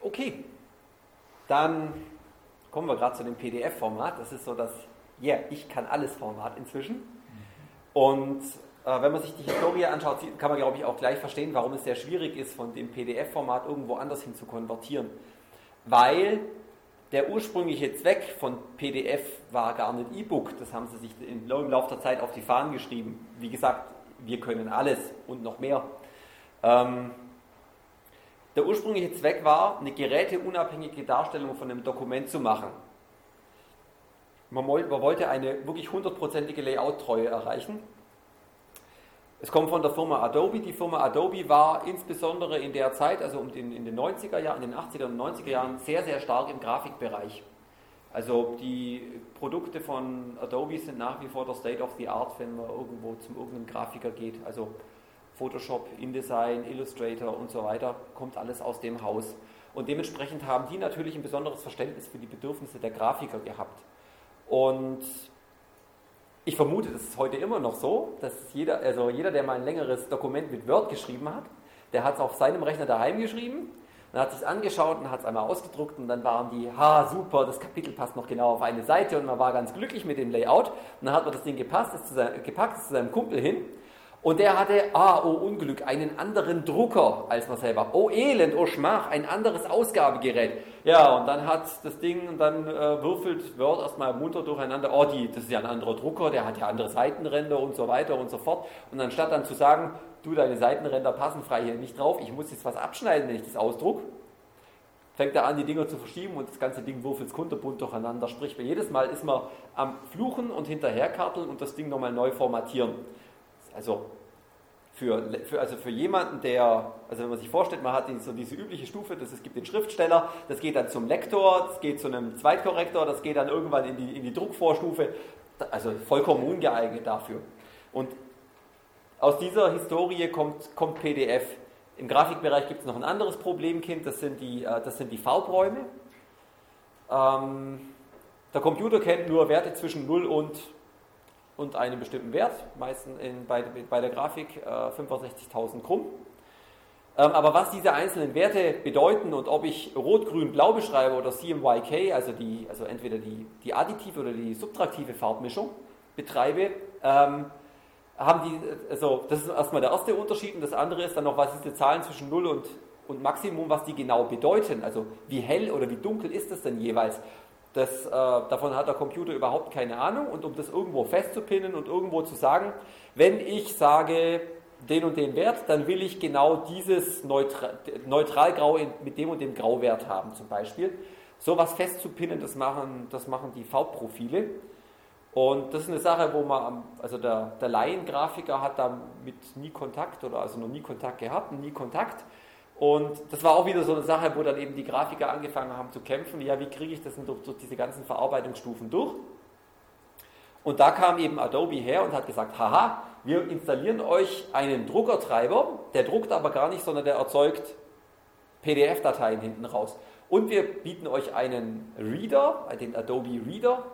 Okay, dann kommen wir gerade zu dem PDF-Format. Das ist so das, yeah, ich kann alles Format inzwischen. Und äh, wenn man sich die Historie anschaut, kann man, glaube ich, auch gleich verstehen, warum es sehr schwierig ist, von dem PDF-Format irgendwo anders hin zu konvertieren. Weil der ursprüngliche Zweck von PDF war gar nicht E-Book, das haben sie sich im Laufe der Zeit auf die Fahnen geschrieben. Wie gesagt, wir können alles und noch mehr. Ähm, der ursprüngliche Zweck war, eine geräteunabhängige Darstellung von einem Dokument zu machen. Man, woll- man wollte eine wirklich hundertprozentige Layout-Treue erreichen. Es kommt von der Firma Adobe. Die Firma Adobe war insbesondere in der Zeit, also in den 90er Jahren, in den 80er und 90er Jahren, sehr, sehr stark im Grafikbereich. Also die Produkte von Adobe sind nach wie vor der State of the Art, wenn man irgendwo zum irgendeinem Grafiker geht. Also Photoshop, InDesign, Illustrator und so weiter, kommt alles aus dem Haus. Und dementsprechend haben die natürlich ein besonderes Verständnis für die Bedürfnisse der Grafiker gehabt. Und Ich vermute, das ist heute immer noch so, dass jeder, also jeder, der mal ein längeres Dokument mit Word geschrieben hat, der hat es auf seinem Rechner daheim geschrieben, dann hat sich angeschaut und hat es einmal ausgedruckt und dann waren die, ha super, das Kapitel passt noch genau auf eine Seite und man war ganz glücklich mit dem Layout. Und dann hat man das Ding gepasst, ist zu sein, gepackt, ist zu seinem Kumpel hin und der hatte, ah, oh Unglück, einen anderen Drucker als man selber. Oh Elend, oh Schmach, ein anderes Ausgabegerät. Ja, und dann hat das Ding, und dann äh, würfelt Word erstmal munter durcheinander, oh, die, das ist ja ein anderer Drucker, der hat ja andere Seitenränder und so weiter und so fort. Und anstatt dann zu sagen, du, deine Seitenränder passen frei hier nicht drauf, ich muss jetzt was abschneiden, wenn ich das ausdruck, fängt er an, die Dinger zu verschieben und das ganze Ding würfelt es kunterbunt durcheinander. Sprich, jedes Mal ist man am Fluchen und hinterherkarteln und das Ding nochmal neu formatieren. Also für, für, also für jemanden, der, also wenn man sich vorstellt, man hat so diese übliche Stufe, das, es gibt den Schriftsteller, das geht dann zum Lektor, das geht zu einem Zweitkorrektor, das geht dann irgendwann in die, in die Druckvorstufe, also vollkommen ungeeignet dafür. Und aus dieser Historie kommt, kommt PDF. Im Grafikbereich gibt es noch ein anderes Problemkind, das sind die, äh, das sind die Farbräume. Ähm, der Computer kennt nur Werte zwischen 0 und und einem bestimmten Wert, meistens in, bei, bei der Grafik äh, 65.000 krumm. Ähm, aber was diese einzelnen Werte bedeuten und ob ich rot, grün, blau beschreibe oder CMYK, also, die, also entweder die, die additive oder die subtraktive Farbmischung betreibe, ähm, haben die, also das ist erstmal der erste Unterschied und das andere ist dann noch, was ist die Zahlen zwischen 0 und, und Maximum, was die genau bedeuten. Also wie hell oder wie dunkel ist das denn jeweils? Das, äh, davon hat der Computer überhaupt keine Ahnung. Und um das irgendwo festzupinnen und irgendwo zu sagen, wenn ich sage den und den Wert, dann will ich genau dieses Neutral, Neutralgrau mit dem und dem Grauwert haben zum Beispiel. Sowas festzupinnen, das machen, das machen die Farbprofile. Und das ist eine Sache, wo man, also der, der Laiengrafiker hat damit nie Kontakt oder also noch nie Kontakt gehabt, nie Kontakt. Und das war auch wieder so eine Sache, wo dann eben die Grafiker angefangen haben zu kämpfen. Ja, wie kriege ich das denn durch, durch diese ganzen Verarbeitungsstufen durch? Und da kam eben Adobe her und hat gesagt, haha, wir installieren euch einen Druckertreiber, der druckt aber gar nicht, sondern der erzeugt PDF-Dateien hinten raus. Und wir bieten euch einen Reader, den Adobe Reader,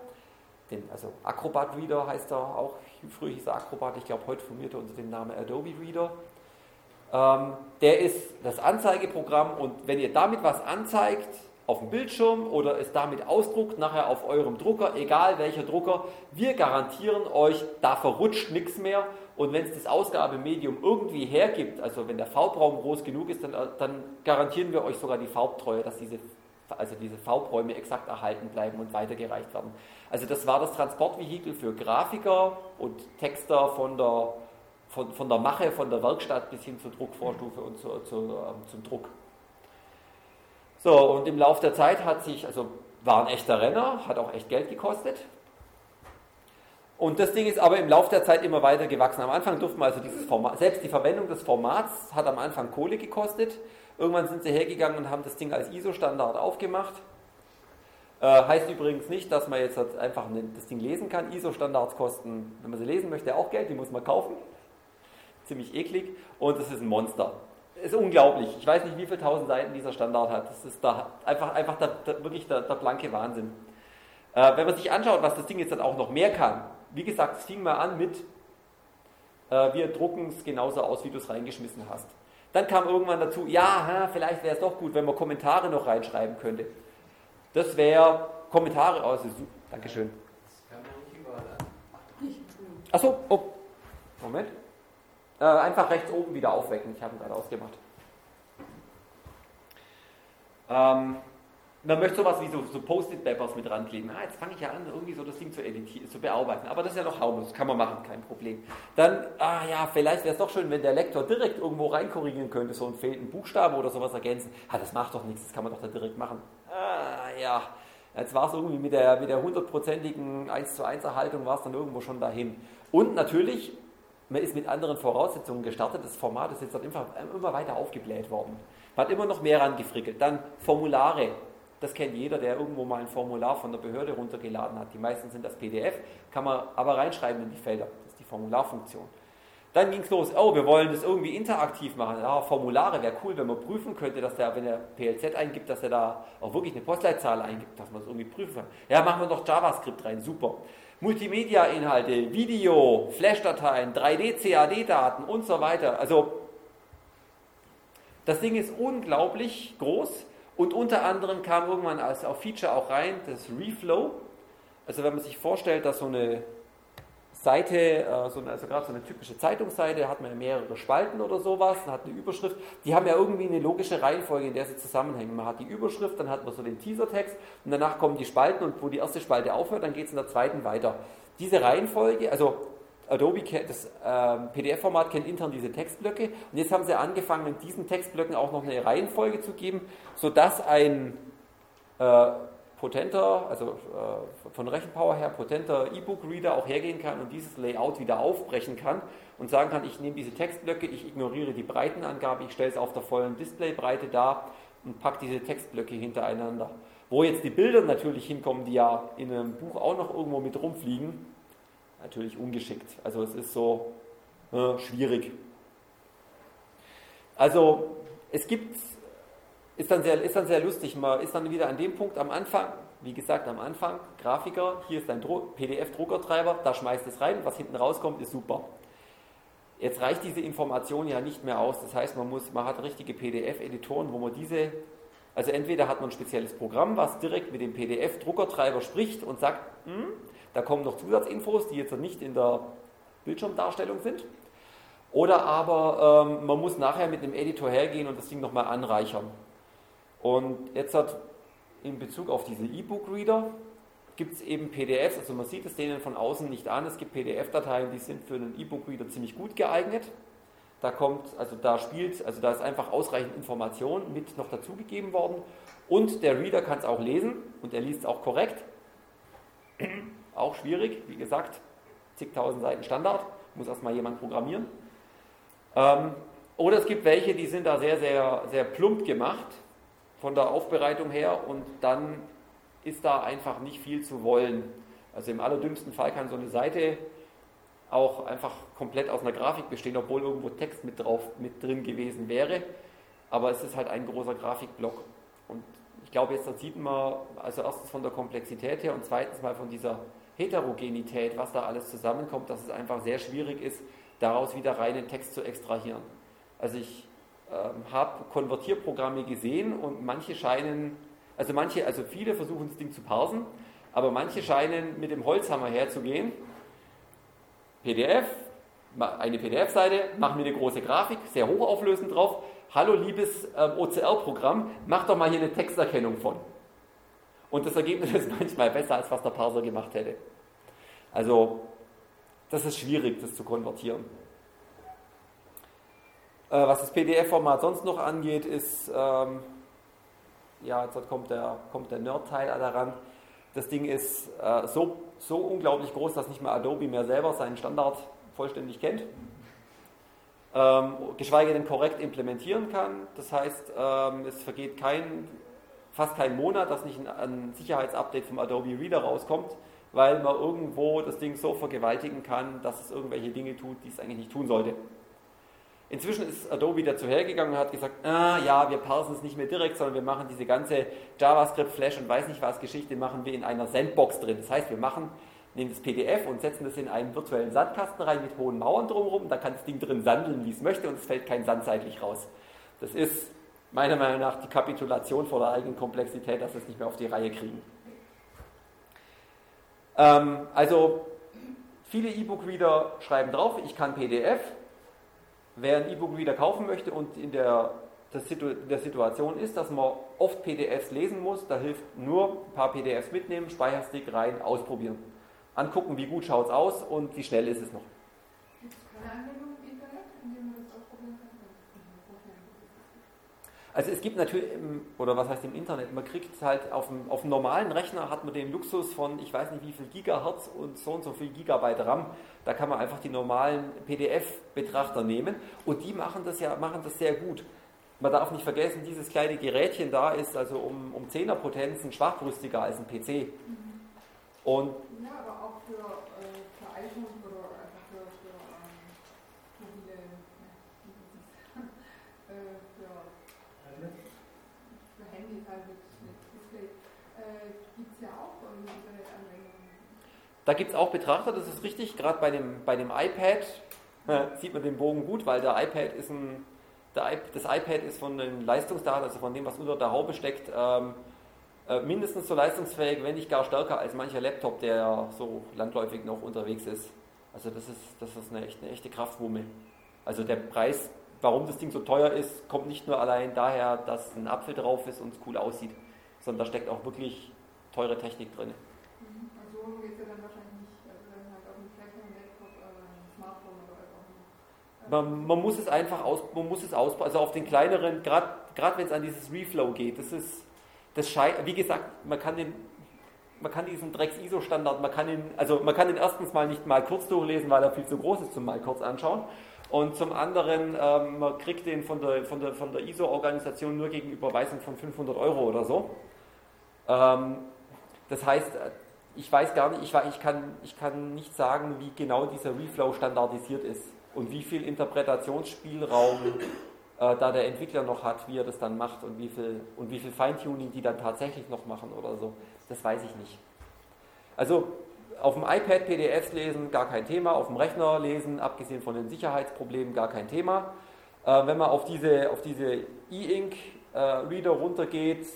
den, also Acrobat Reader heißt er auch, früher hieß er Acrobat, ich glaube heute formiert er unter dem Namen Adobe Reader. Ähm, der ist das Anzeigeprogramm und wenn ihr damit was anzeigt, auf dem Bildschirm oder es damit ausdruckt, nachher auf eurem Drucker, egal welcher Drucker, wir garantieren euch, da verrutscht nichts mehr und wenn es das Ausgabemedium irgendwie hergibt, also wenn der Farbraum groß genug ist, dann, dann garantieren wir euch sogar die Farbtreue, dass diese, also diese Farbräume exakt erhalten bleiben und weitergereicht werden. Also das war das Transportvehikel für Grafiker und Texter von der von, von der Mache, von der Werkstatt bis hin zur Druckvorstufe und zu, zu, ähm, zum Druck. So, und im Laufe der Zeit hat sich, also war ein echter Renner, hat auch echt Geld gekostet. Und das Ding ist aber im Laufe der Zeit immer weiter gewachsen. Am Anfang durften wir also dieses Format, selbst die Verwendung des Formats hat am Anfang Kohle gekostet. Irgendwann sind sie hergegangen und haben das Ding als ISO-Standard aufgemacht. Äh, heißt übrigens nicht, dass man jetzt halt einfach das Ding lesen kann. ISO-Standards kosten, wenn man sie lesen möchte, auch Geld, die muss man kaufen ziemlich eklig und es ist ein Monster. Ist unglaublich. Ich weiß nicht, wie viele tausend Seiten dieser Standard hat. Das ist da einfach, einfach der, der, wirklich der, der, blanke Wahnsinn. Äh, wenn man sich anschaut, was das Ding jetzt dann auch noch mehr kann, wie gesagt, es fing mal an mit, äh, wir drucken es genauso aus, wie du es reingeschmissen hast. Dann kam irgendwann dazu, ja, vielleicht wäre es doch gut, wenn man Kommentare noch reinschreiben könnte. Das wäre Kommentare aus. Dankeschön. Achso, oh, Moment. Äh, einfach rechts oben wieder aufwecken. Ich habe ihn gerade ausgemacht. Ähm, man möchte sowas wie so, so Post-it-Peppers mit rankleben. Ah, jetzt fange ich ja an, irgendwie so das Ding zu, editieren, zu bearbeiten. Aber das ist ja noch harmlos, kann man machen, kein Problem. Dann, ah ja, vielleicht wäre es doch schön, wenn der Lektor direkt irgendwo reinkorrigieren könnte, so einen fehlenden Buchstaben oder sowas ergänzen. Ah, das macht doch nichts, das kann man doch da direkt machen. Ah, ja. Jetzt war es irgendwie mit der, mit der hundertprozentigen 1 zu 1 Erhaltung war es dann irgendwo schon dahin. Und natürlich man ist mit anderen Voraussetzungen gestartet. Das Format ist jetzt immer, immer weiter aufgebläht worden. Man hat immer noch mehr angefrickelt. Dann Formulare. Das kennt jeder, der irgendwo mal ein Formular von der Behörde runtergeladen hat. Die meisten sind das PDF, kann man aber reinschreiben in die Felder. Das ist die Formularfunktion. Dann ging es los, oh, wir wollen das irgendwie interaktiv machen. Ja, Formulare wäre cool, wenn man prüfen könnte, dass der, wenn er PLZ eingibt, dass er da auch wirklich eine Postleitzahl eingibt, dass man es irgendwie prüfen kann. Ja, machen wir doch JavaScript rein, super. Multimedia-Inhalte, Video, Flash-Dateien, 3D-CAD-Daten und so weiter. Also das Ding ist unglaublich groß und unter anderem kam irgendwann als auf Feature auch rein das Reflow. Also wenn man sich vorstellt, dass so eine Seite, äh, also gerade so eine typische Zeitungsseite, hat man mehrere Spalten oder sowas, hat eine Überschrift, die haben ja irgendwie eine logische Reihenfolge, in der sie zusammenhängen. Man hat die Überschrift, dann hat man so den Teasertext und danach kommen die Spalten und wo die erste Spalte aufhört, dann geht es in der zweiten weiter. Diese Reihenfolge, also Adobe, das äh, PDF-Format kennt intern diese Textblöcke und jetzt haben sie angefangen, in diesen Textblöcken auch noch eine Reihenfolge zu geben, sodass ein äh, potenter, also äh, von Rechenpower her potenter E-Book-Reader auch hergehen kann und dieses Layout wieder aufbrechen kann und sagen kann, ich nehme diese Textblöcke, ich ignoriere die Breitenangabe, ich stelle es auf der vollen Displaybreite dar und packe diese Textblöcke hintereinander. Wo jetzt die Bilder natürlich hinkommen, die ja in einem Buch auch noch irgendwo mit rumfliegen, natürlich ungeschickt. Also es ist so äh, schwierig. Also es gibt ist dann, sehr, ist dann sehr lustig. Man ist dann wieder an dem Punkt am Anfang, wie gesagt, am Anfang, Grafiker, hier ist ein PDF-Druckertreiber, da schmeißt es rein, was hinten rauskommt, ist super. Jetzt reicht diese Information ja nicht mehr aus. Das heißt, man, muss, man hat richtige PDF-Editoren, wo man diese, also entweder hat man ein spezielles Programm, was direkt mit dem PDF-Druckertreiber spricht und sagt, hm, da kommen noch Zusatzinfos, die jetzt nicht in der Bildschirmdarstellung sind. Oder aber ähm, man muss nachher mit einem Editor hergehen und das Ding nochmal anreichern. Und jetzt hat in Bezug auf diese E-Book-Reader gibt es eben PDFs, also man sieht es denen von außen nicht an, es gibt PDF-Dateien, die sind für einen E-Book-Reader ziemlich gut geeignet. Da kommt, also da spielt, also da ist einfach ausreichend Information mit noch dazugegeben worden und der Reader kann es auch lesen und er liest es auch korrekt. Auch schwierig, wie gesagt, zigtausend Seiten Standard, muss erstmal jemand programmieren. Ähm, oder es gibt welche, die sind da sehr, sehr, sehr plump gemacht von der Aufbereitung her und dann ist da einfach nicht viel zu wollen. Also im allerdümmsten Fall kann so eine Seite auch einfach komplett aus einer Grafik bestehen, obwohl irgendwo Text mit drauf mit drin gewesen wäre. Aber es ist halt ein großer Grafikblock. Und ich glaube, jetzt sieht man also erstens von der Komplexität her und zweitens mal von dieser Heterogenität, was da alles zusammenkommt, dass es einfach sehr schwierig ist, daraus wieder reinen Text zu extrahieren. Also ich ähm, habe Konvertierprogramme gesehen und manche scheinen, also manche, also viele versuchen das Ding zu parsen, aber manche scheinen mit dem Holzhammer herzugehen. PDF, eine PDF-Seite, machen mir eine große Grafik, sehr hochauflösend drauf. Hallo liebes ähm, OCR-Programm, mach doch mal hier eine Texterkennung von. Und das Ergebnis [laughs] ist manchmal besser, als was der Parser gemacht hätte. Also, das ist schwierig, das zu konvertieren. Äh, was das PDF-Format sonst noch angeht, ist, ähm, ja, jetzt kommt der, kommt der Nerd-Teil daran. Das Ding ist äh, so, so unglaublich groß, dass nicht mal Adobe mehr selber seinen Standard vollständig kennt. Ähm, geschweige denn korrekt implementieren kann. Das heißt, ähm, es vergeht kein, fast kein Monat, dass nicht ein, ein Sicherheitsupdate vom Adobe Reader rauskommt, weil man irgendwo das Ding so vergewaltigen kann, dass es irgendwelche Dinge tut, die es eigentlich nicht tun sollte. Inzwischen ist Adobe dazu hergegangen und hat gesagt, ah ja, wir parsen es nicht mehr direkt, sondern wir machen diese ganze JavaScript, Flash und weiß nicht was Geschichte, machen wir in einer Sandbox drin. Das heißt, wir machen, nehmen das PDF und setzen das in einen virtuellen Sandkasten rein mit hohen Mauern drumherum, da kann das Ding drin sandeln, wie es möchte und es fällt kein Sand seitlich raus. Das ist meiner Meinung nach die Kapitulation vor der eigenen Komplexität, dass wir es nicht mehr auf die Reihe kriegen. Ähm, also viele E-Book-Reader schreiben drauf, ich kann PDF, Wer ein E-Book wieder kaufen möchte und in der, der Situation ist, dass man oft PDFs lesen muss, da hilft nur ein paar PDFs mitnehmen, Speicherstick rein, ausprobieren. Angucken, wie gut schaut es aus und wie schnell ist es noch. Gibt es keine Anwendung im Internet, in dem man das ausprobieren kann? Also es gibt natürlich, oder was heißt im Internet, man kriegt halt auf dem, auf dem normalen Rechner hat man den Luxus von, ich weiß nicht wie viel Gigahertz und so und so viel Gigabyte RAM. Da kann man einfach die normalen PDF-Betrachter nehmen und die machen das ja machen das sehr gut. Man darf nicht vergessen, dieses kleine Gerätchen da ist also um, um 10er Potenzen schwachbrüstiger als ein PC. Mhm. Und ja, aber auch für, äh, für iPhone oder einfach für, für ähm, äh, ja, für Handys halt mit, mit Display, äh, gibt es ja auch irgendwie Internetanwendungen. Da gibt es auch Betrachter, das ist richtig. Gerade bei dem, bei dem iPad [laughs] sieht man den Bogen gut, weil der iPad ist ein, der, das iPad ist von den Leistungsdaten, also von dem, was unter der Haube steckt, ähm, äh, mindestens so leistungsfähig, wenn nicht gar stärker als mancher Laptop, der so landläufig noch unterwegs ist. Also das ist, das ist eine, echt, eine echte Kraftwumme. Also der Preis, warum das Ding so teuer ist, kommt nicht nur allein daher, dass ein Apfel drauf ist und es cool aussieht, sondern da steckt auch wirklich teure Technik drin. Mhm. Also geht es ja dann wahrscheinlich nicht, also dann halt auf dem Fläche, einem Laptop, äh, einem Smartphone oder was auch immer. Man, man, muss es einfach aus, man muss es aus, also auf den kleineren, gerade wenn es an dieses Reflow geht, das ist, das scheint, wie gesagt, man kann den, man kann diesen Drecks-ISO-Standard, man kann ihn, also man kann den erstens mal nicht mal kurz durchlesen, weil er viel zu groß ist zum mal kurz anschauen. Und zum anderen, ähm, man kriegt den von der, von der, von der ISO-Organisation nur gegen Überweisung von 500 Euro oder so. Ähm, das heißt, ich weiß gar nicht, ich, ich, kann, ich kann nicht sagen, wie genau dieser Reflow standardisiert ist und wie viel Interpretationsspielraum äh, da der Entwickler noch hat, wie er das dann macht und wie viel, und wie viel Feintuning die dann tatsächlich noch machen oder so. Das weiß ich nicht. Also auf dem iPad PDFs lesen, gar kein Thema. Auf dem Rechner lesen, abgesehen von den Sicherheitsproblemen, gar kein Thema. Äh, wenn man auf diese auf diese E-Ink-Reader äh, runtergeht,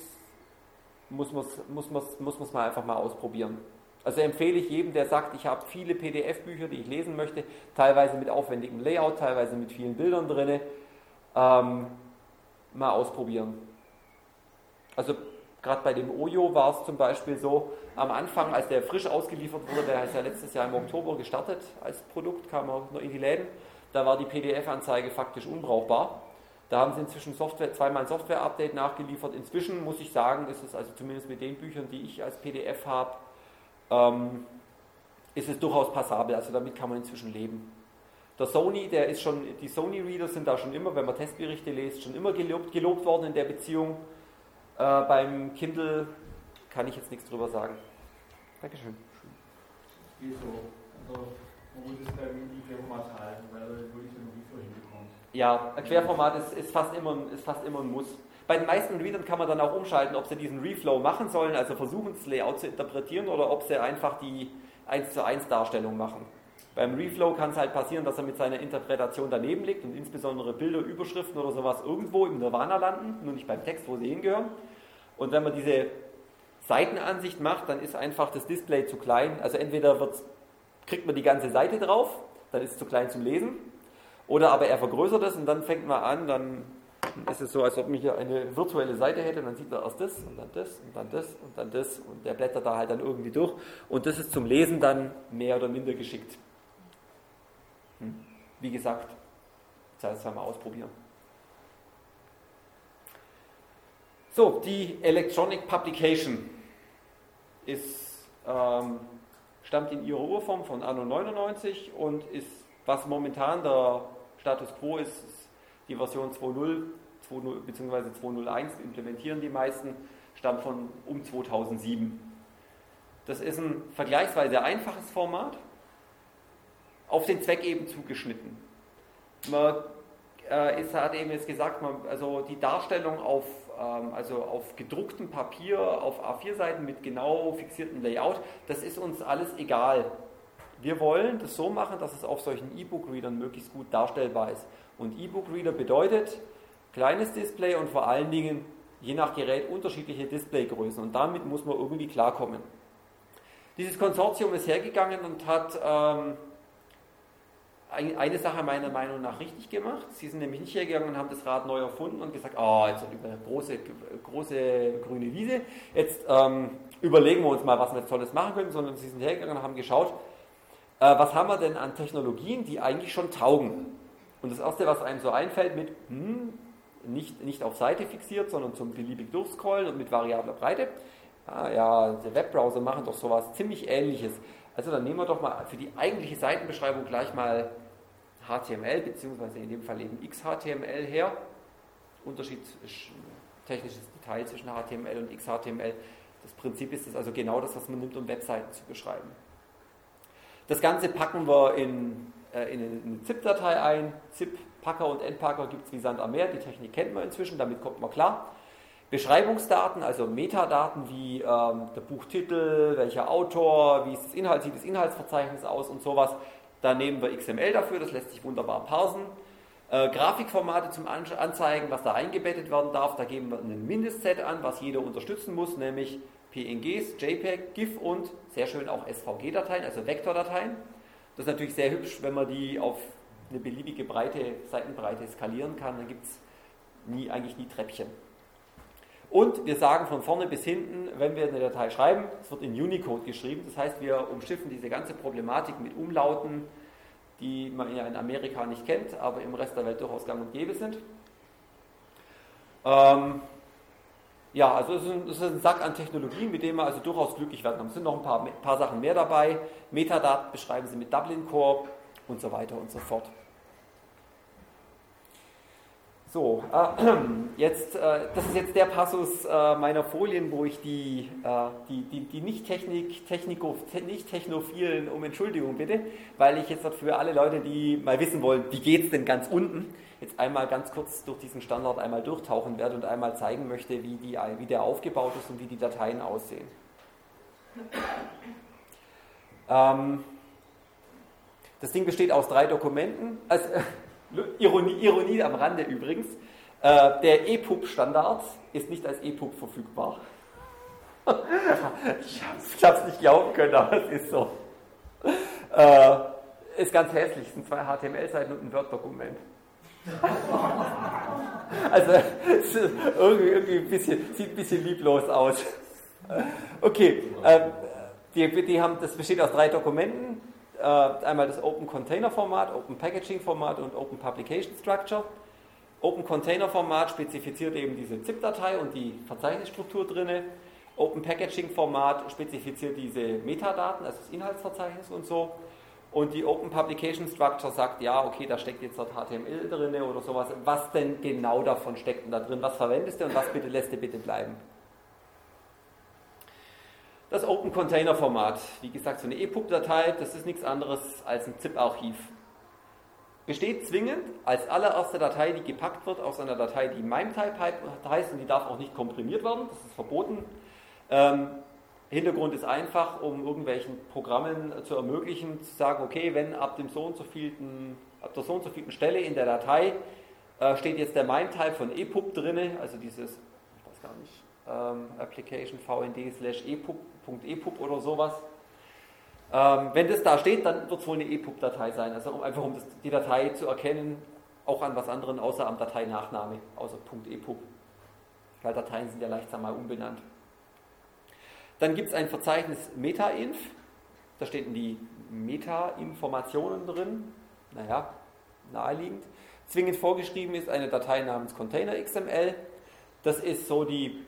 muss man es muss muss mal einfach mal ausprobieren. Also empfehle ich jedem, der sagt, ich habe viele PDF-Bücher, die ich lesen möchte, teilweise mit aufwendigem Layout, teilweise mit vielen Bildern drin, ähm, mal ausprobieren. Also gerade bei dem Ojo war es zum Beispiel so, am Anfang, als der frisch ausgeliefert wurde, der ist ja letztes Jahr im Oktober gestartet als Produkt, kam er noch in die Läden, da war die PDF-Anzeige faktisch unbrauchbar. Da haben sie inzwischen Software, zweimal ein Software-Update nachgeliefert. Inzwischen muss ich sagen, ist es also zumindest mit den Büchern, die ich als PDF habe, ähm, ist es durchaus passabel. Also damit kann man inzwischen leben. Der Sony, der ist schon, die Sony-Reader sind da schon immer, wenn man Testberichte liest, schon immer gelobt, gelobt worden in der Beziehung. Äh, beim Kindle kann ich jetzt nichts drüber sagen. Dankeschön. Geht so. Also man muss es beim Querformat halten, weil er wirklich so ein Video hinbekommt. Ja, ein Querformat ist, ist, fast immer, ist fast immer ein Muss. Bei den meisten Readern kann man dann auch umschalten, ob sie diesen Reflow machen sollen, also versuchen das Layout zu interpretieren, oder ob sie einfach die 1 zu 1 Darstellung machen. Beim Reflow kann es halt passieren, dass er mit seiner Interpretation daneben liegt und insbesondere Bilder, Überschriften oder sowas irgendwo im Nirvana landen, nur nicht beim Text, wo sie hingehören. Und wenn man diese Seitenansicht macht, dann ist einfach das Display zu klein. Also entweder kriegt man die ganze Seite drauf, dann ist es zu klein zum Lesen, oder aber er vergrößert es und dann fängt man an, dann ist es so, als ob man hier eine virtuelle Seite hätte, dann sieht man erst das und dann das und dann das und dann das und der blättert da halt dann irgendwie durch und das ist zum Lesen dann mehr oder minder geschickt. Hm. Wie gesagt, das heißt, mal ausprobieren. So, die Electronic Publication ist, ähm, stammt in ihrer Urform von Anno 99 und ist, was momentan der Status quo ist die Version 2.0 bzw. 2.01 implementieren die meisten, stammt von um 2007. Das ist ein vergleichsweise einfaches Format, auf den Zweck eben zugeschnitten. Man äh, ist, hat eben jetzt gesagt, man, also die Darstellung auf, ähm, also auf gedrucktem Papier, auf A4-Seiten mit genau fixiertem Layout, das ist uns alles egal. Wir wollen das so machen, dass es auf solchen E-Book-Readern möglichst gut darstellbar ist. Und E-Book-Reader bedeutet kleines Display und vor allen Dingen je nach Gerät unterschiedliche Displaygrößen. Und damit muss man irgendwie klarkommen. Dieses Konsortium ist hergegangen und hat ähm, eine Sache meiner Meinung nach richtig gemacht. Sie sind nämlich nicht hergegangen und haben das Rad neu erfunden und gesagt, oh, jetzt eine große, große grüne Wiese, jetzt ähm, überlegen wir uns mal, was wir jetzt Tolles machen können, sondern sie sind hergegangen und haben geschaut, äh, was haben wir denn an Technologien, die eigentlich schon taugen. Und das Erste, was einem so einfällt mit, hm, nicht, nicht auf Seite fixiert, sondern zum beliebig durchscrollen und mit variabler Breite. Ah, ja, der Webbrowser machen doch sowas ziemlich ähnliches. Also dann nehmen wir doch mal für die eigentliche Seitenbeschreibung gleich mal HTML, beziehungsweise in dem Fall eben XHTML her. Unterschied, technisches Detail zwischen HTML und XHTML. Das Prinzip ist es also genau das, was man nimmt, um Webseiten zu beschreiben. Das Ganze packen wir in in eine ZIP-Datei ein. ZIP, Packer und Endpacker gibt es wie Sand am Meer. Die Technik kennt man inzwischen, damit kommt man klar. Beschreibungsdaten, also Metadaten wie ähm, der Buchtitel, welcher Autor, wie ist das Inhalt, sieht das Inhaltsverzeichnis aus und sowas. Da nehmen wir XML dafür, das lässt sich wunderbar parsen. Äh, Grafikformate zum Anzeigen, was da eingebettet werden darf, da geben wir einen Mindestset an, was jeder unterstützen muss, nämlich PNGs, JPEG, GIF und sehr schön auch SVG-Dateien, also Vektordateien. Das ist natürlich sehr hübsch, wenn man die auf eine beliebige Breite, Seitenbreite skalieren kann, dann gibt es nie, eigentlich nie Treppchen. Und wir sagen von vorne bis hinten, wenn wir eine Datei schreiben, es wird in Unicode geschrieben. Das heißt, wir umschiffen diese ganze Problematik mit Umlauten, die man ja in Amerika nicht kennt, aber im Rest der Welt durchaus gang und gäbe sind. Ähm, ja, also es ist, ein, Sack an Technologien, mit dem wir also durchaus glücklich werden. Es sind noch ein paar, paar Sachen mehr dabei. Metadaten beschreiben sie mit Dublin Core und so weiter und so fort. So, äh, [clears throat] jetzt, äh, das ist jetzt der Passus äh, meiner Folien, wo ich die, äh, die, die, die Nicht-Technik, Techniko, Nicht-Technophilen um Entschuldigung bitte, weil ich jetzt für alle Leute, die mal wissen wollen, wie geht es denn ganz unten, jetzt einmal ganz kurz durch diesen Standard einmal durchtauchen werde und einmal zeigen möchte, wie, die, wie der aufgebaut ist und wie die Dateien aussehen. Ähm, das Ding besteht aus drei Dokumenten. Also, [laughs] Ironie, Ironie am Rande übrigens. Äh, der EPUB-Standard ist nicht als EPUB verfügbar. [laughs] ich habe es nicht glauben können, aber es ist so. Äh, ist ganz hässlich, es sind zwei HTML-Seiten und ein Word-Dokument. [laughs] also irgendwie, irgendwie ein bisschen, sieht ein bisschen lieblos aus. Okay, ähm, die, die haben, das besteht aus drei Dokumenten. Äh, einmal das Open Container Format, Open Packaging Format und Open Publication Structure. Open Container Format spezifiziert eben diese ZIP-Datei und die Verzeichnisstruktur drinne. Open Packaging Format spezifiziert diese Metadaten, also das Inhaltsverzeichnis und so. Und die Open Publication Structure sagt, ja, okay, da steckt jetzt dort HTML drin oder sowas. Was denn genau davon steckt denn da drin? Was verwendest du und was bitte lässt du bitte bleiben? Das Open Container Format, wie gesagt, so eine EPUB-Datei, das ist nichts anderes als ein ZIP-Archiv. Besteht zwingend als allererste Datei, die gepackt wird, aus einer Datei, die MIME-Type heißt und die darf auch nicht komprimiert werden, das ist verboten. Ähm, Hintergrund ist einfach, um irgendwelchen Programmen zu ermöglichen, zu sagen, okay, wenn ab dem so und so vielten, ab der so und so vielten Stelle in der Datei äh, steht jetzt der MIME-Type von EPUB drin, also dieses, ich weiß gar nicht, ähm, Application VND slash EPUB oder sowas. Ähm, wenn das da steht, dann wird es wohl eine EPUB-Datei sein. Also einfach um das, die Datei zu erkennen, auch an was anderem außer am Dateinachname, außer .epub. Weil Dateien sind ja leicht mal umbenannt. Dann gibt es ein Verzeichnis Meta-Inf. Da stehen die Meta-Informationen drin. Naja, naheliegend. Zwingend vorgeschrieben ist eine Datei namens Container XML. Das ist so die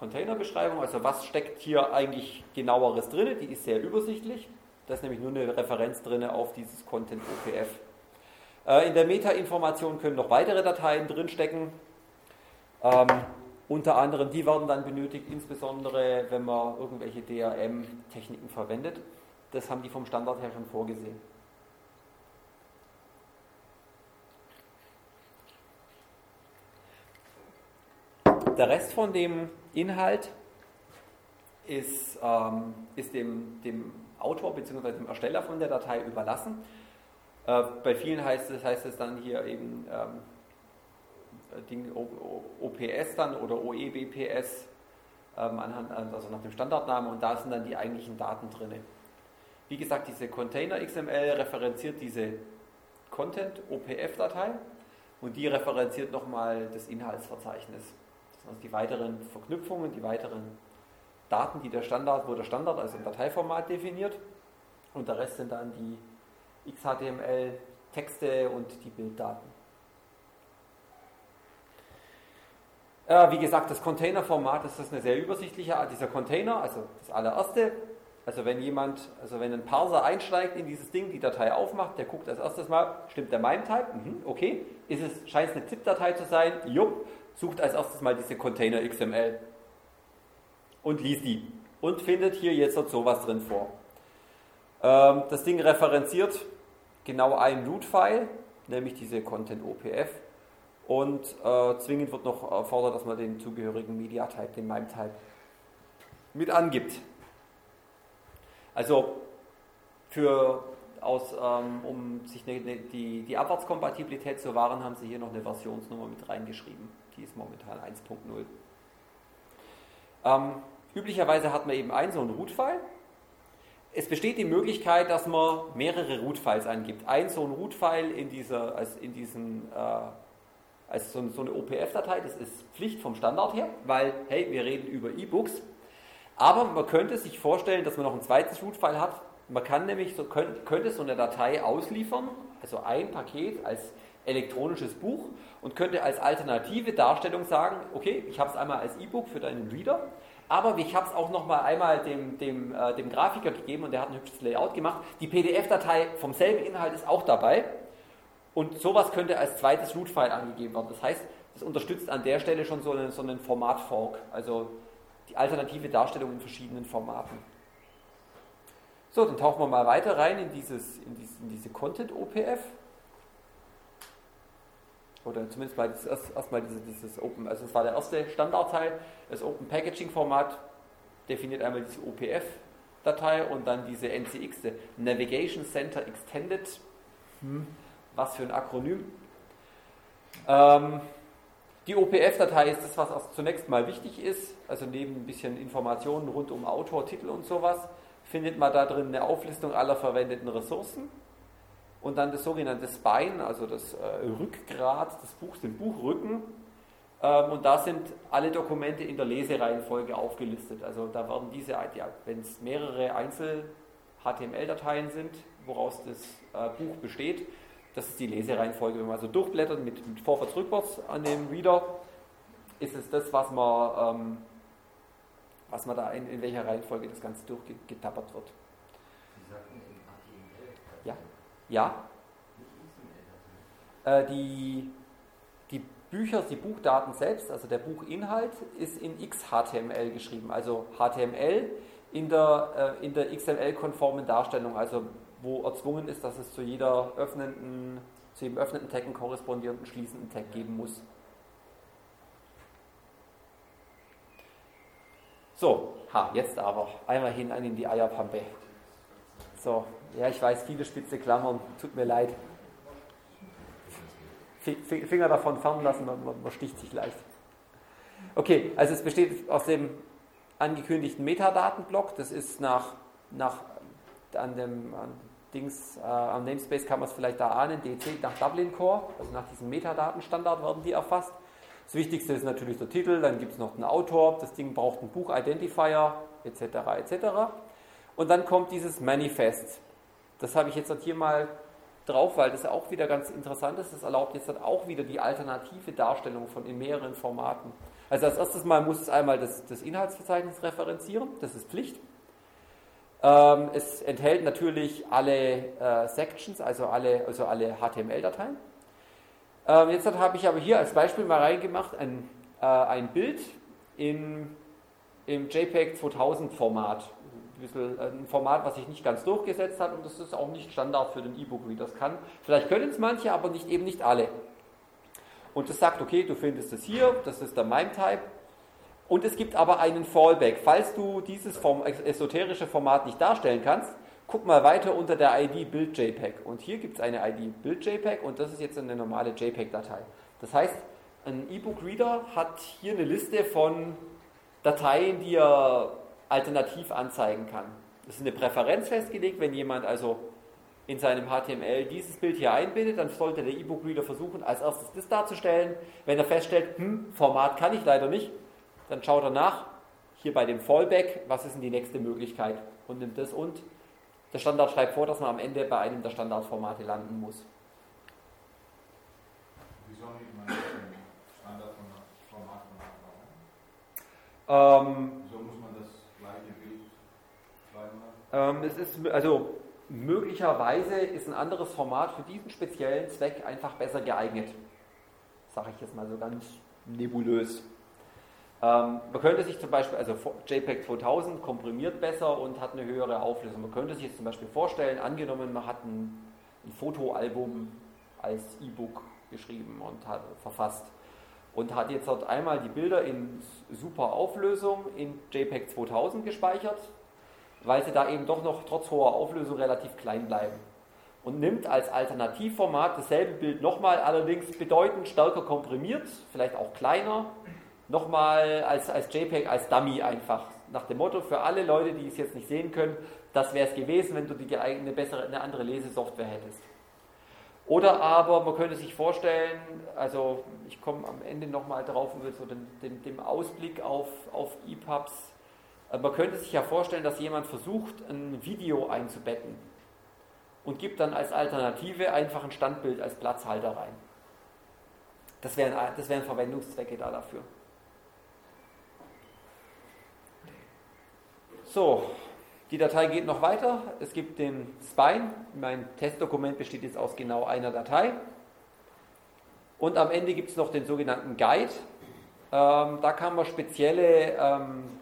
Containerbeschreibung, also was steckt hier eigentlich genaueres drin, die ist sehr übersichtlich. Da ist nämlich nur eine Referenz drin auf dieses Content OPF. Äh, in der Meta-Information können noch weitere Dateien drinstecken. Ähm, unter anderem, die werden dann benötigt, insbesondere wenn man irgendwelche DRM-Techniken verwendet. Das haben die vom Standard her schon vorgesehen. Der Rest von dem Inhalt ist, ähm, ist dem, dem Autor bzw. dem Ersteller von der Datei überlassen. Äh, bei vielen heißt es, heißt es dann hier eben ähm, Ding, OPS dann oder OEBPS ähm, anhand, also nach dem Standardnamen und da sind dann die eigentlichen Daten drin. Wie gesagt, diese Container XML referenziert diese Content OPF-Datei und die referenziert nochmal das Inhaltsverzeichnis. Also die weiteren Verknüpfungen, die weiteren Daten, die der Standard, wo der Standard also ein Dateiformat definiert. Und der Rest sind dann die XHTML, Texte und die Bilddaten. Äh, wie gesagt, das Containerformat das ist eine sehr übersichtliche Art. Dieser Container, also das allererste, also wenn jemand, also wenn ein Parser einsteigt in dieses Ding, die Datei aufmacht, der guckt als erstes mal, stimmt der MIME-Type? Mhm, okay. Ist es, scheint es eine ZIP-Datei zu sein? Jupp sucht als erstes mal diese Container XML und liest die und findet hier jetzt sowas drin vor. Ähm, das Ding referenziert genau einen Root-File, nämlich diese Content OPF. Und äh, zwingend wird noch erfordert, dass man den zugehörigen Media-Type, den MIME-Type, mit angibt. Also für aus, ähm, um sich ne, ne, die, die Abwärtskompatibilität zu wahren, haben sie hier noch eine Versionsnummer mit reingeschrieben. Die ist momentan 1.0. Ähm, üblicherweise hat man eben einen so einen Root-File. Es besteht die Möglichkeit, dass man mehrere Root-Files angibt. Ein so ein Root-File in, dieser, als in diesen, äh, als so, so eine OPF-Datei, das ist Pflicht vom Standard her, weil, hey, wir reden über E-Books. Aber man könnte sich vorstellen, dass man noch ein zweites Root-File hat, man kann nämlich so, könnte so eine Datei ausliefern, also ein Paket als elektronisches Buch und könnte als alternative Darstellung sagen, okay, ich habe es einmal als E-Book für deinen Reader, aber ich habe es auch noch mal einmal dem, dem, äh, dem Grafiker gegeben und der hat ein hübsches Layout gemacht. Die PDF-Datei vom selben Inhalt ist auch dabei und sowas könnte als zweites Root-File angegeben werden. Das heißt, das unterstützt an der Stelle schon so einen, so einen Format-Fork, also die alternative Darstellung in verschiedenen Formaten. So, dann tauchen wir mal weiter rein in, dieses, in, diese, in diese Content-OPF. Oder zumindest mal erstmal erst dieses, dieses Open, also das war der erste Standardteil. Das Open Packaging Format definiert einmal diese OPF-Datei und dann diese NCX, Navigation Center Extended. Hm, was für ein Akronym. Ähm, die OPF-Datei ist das, was zunächst mal wichtig ist, also neben ein bisschen Informationen rund um Autor, Titel und sowas findet man da drin eine Auflistung aller verwendeten Ressourcen und dann das sogenannte Spine, also das äh, Rückgrat des Buchs, den Buchrücken. Ähm, und da sind alle Dokumente in der Lesereihenfolge aufgelistet. Also da werden diese, ja, wenn es mehrere Einzel-HTML-Dateien sind, woraus das äh, Buch besteht, das ist die Lesereihenfolge. Wenn man also durchblättert mit, mit Vorwärts, Rückwärts an dem Reader, ist es das, was man ähm, was man da in, in welcher Reihenfolge das Ganze durchgetappert wird. Sie sagten. Ja. Äh, die, die Bücher, die Buchdaten selbst, also der Buchinhalt, ist in XHTML geschrieben, also HTML in der, äh, in der XML-konformen Darstellung, also wo erzwungen ist, dass es zu jeder öffnenden, zu jedem öffnenden Tag einen korrespondierenden schließenden Tag geben muss. So, ha, jetzt aber einmal hinein in die Eierpampe. So, ja, ich weiß, viele spitze Klammern, tut mir leid. Finger davon fern lassen, man, man sticht sich leicht. Okay, also es besteht aus dem angekündigten Metadatenblock, das ist nach, nach an dem an Dings, äh, am Namespace kann man es vielleicht da ahnen, DC nach Dublin Core, also nach diesem Metadatenstandard werden die erfasst. Das Wichtigste ist natürlich der Titel, dann gibt es noch den Autor, das Ding braucht einen Buch-Identifier, etc. etc. Und dann kommt dieses Manifest. Das habe ich jetzt hier mal drauf, weil das auch wieder ganz interessant ist. Das erlaubt jetzt auch wieder die alternative Darstellung von in mehreren Formaten. Also als erstes Mal muss es einmal das, das Inhaltsverzeichnis referenzieren, das ist Pflicht. Ähm, es enthält natürlich alle äh, Sections, also alle, also alle HTML-Dateien. Ähm, jetzt habe ich aber hier als Beispiel mal reingemacht ein, äh, ein Bild in, im JPEG 2000 Format. Ein, Format, was sich nicht ganz durchgesetzt hat und das ist auch nicht Standard für den E-Book-Reader. Das kann, vielleicht können es manche, aber nicht, eben nicht alle. Und das sagt, okay, du findest es hier, das ist der MIME-Type. Und es gibt aber einen Fallback. Falls du dieses Form, esoterische Format nicht darstellen kannst, guck mal weiter unter der ID Build JPEG. Und hier gibt es eine ID Build JPEG und das ist jetzt eine normale JPEG-Datei. Das heißt, ein E-Book-Reader hat hier eine Liste von Dateien, die er alternativ anzeigen kann. Es ist eine Präferenz festgelegt, wenn jemand also in seinem HTML dieses Bild hier einbindet, dann sollte der E-Book-Reader versuchen, als erstes das darzustellen. Wenn er feststellt, hm, Format kann ich leider nicht, dann schaut er nach, hier bei dem Fallback, was ist denn die nächste Möglichkeit und nimmt das und der Standard schreibt vor, dass man am Ende bei einem der Standardformate landen muss. Wieso nicht mal Standardformat ähm, Wieso muss man das gleiche Bild zweimal? Ähm, es ist, also möglicherweise ist ein anderes Format für diesen speziellen Zweck einfach besser geeignet. Sage ich jetzt mal so ganz nebulös. Ähm, man könnte sich zum Beispiel, also JPEG 2000 komprimiert besser und hat eine höhere Auflösung. Man könnte sich jetzt zum Beispiel vorstellen, angenommen, man hat ein, ein Fotoalbum als E-Book geschrieben und hat verfasst. Und hat jetzt dort einmal die Bilder in super Auflösung in JPEG 2000 gespeichert, weil sie da eben doch noch trotz hoher Auflösung relativ klein bleiben. Und nimmt als Alternativformat dasselbe Bild nochmal, allerdings bedeutend stärker komprimiert, vielleicht auch kleiner, nochmal als, als JPEG, als Dummy einfach. Nach dem Motto, für alle Leute, die es jetzt nicht sehen können, das wäre es gewesen, wenn du die eine, bessere, eine andere Lesesoftware hättest. Oder aber man könnte sich vorstellen, also ich komme am Ende nochmal drauf über so den, den, den Ausblick auf, auf EPUBs. Äh, man könnte sich ja vorstellen, dass jemand versucht, ein Video einzubetten und gibt dann als Alternative einfach ein Standbild als Platzhalter rein. Das wären, das wären Verwendungszwecke da dafür. So, die Datei geht noch weiter. Es gibt den Spine. Mein Testdokument besteht jetzt aus genau einer Datei. Und am Ende gibt es noch den sogenannten Guide. Ähm, da kann man spezielle, ähm,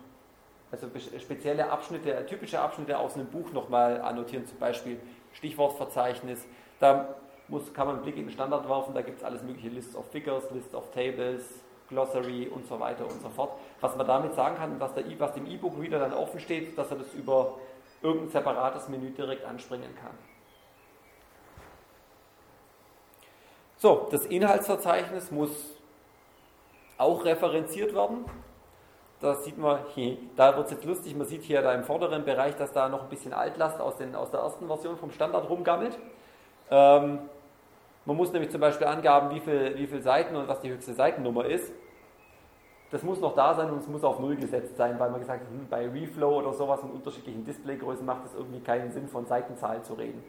also spezielle Abschnitte, typische Abschnitte aus einem Buch nochmal annotieren, zum Beispiel Stichwortverzeichnis. Da muss, kann man einen Blick in den Standard werfen, da gibt es alles mögliche Lists of Figures, Lists of Tables, Glossary und so weiter und so fort. Was man damit sagen kann, was, der, was dem E-Book-Reader dann offen steht, dass er das über irgendein separates Menü direkt anspringen kann. So, das Inhaltsverzeichnis muss auch referenziert werden. Da sieht man, da wird es jetzt lustig, man sieht hier da im vorderen Bereich, dass da noch ein bisschen Altlast aus, den, aus der ersten Version vom Standard rumgammelt. Ähm, man muss nämlich zum Beispiel angaben, wie viele wie viel Seiten und was die höchste Seitennummer ist. Das muss noch da sein und es muss auf Null gesetzt sein, weil man gesagt hat, hm, bei Reflow oder sowas in unterschiedlichen Displaygrößen macht es irgendwie keinen Sinn, von Seitenzahlen zu reden.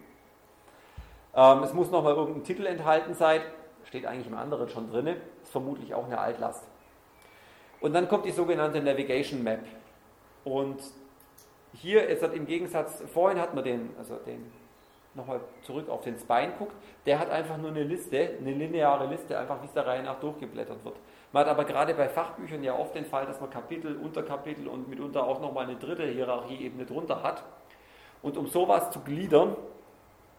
Ähm, es muss nochmal irgendein Titel enthalten sein, steht eigentlich im anderen schon drin, ist vermutlich auch eine Altlast. Und dann kommt die sogenannte Navigation Map. Und hier ist das im Gegensatz, vorhin hat man den, also den nochmal zurück auf den Spine guckt, der hat einfach nur eine Liste, eine lineare Liste, einfach wie es der Reihe nach durchgeblättert wird. Man hat aber gerade bei Fachbüchern ja oft den Fall, dass man Kapitel, Unterkapitel und mitunter auch nochmal eine dritte Hierarchieebene drunter hat. Und um sowas zu gliedern,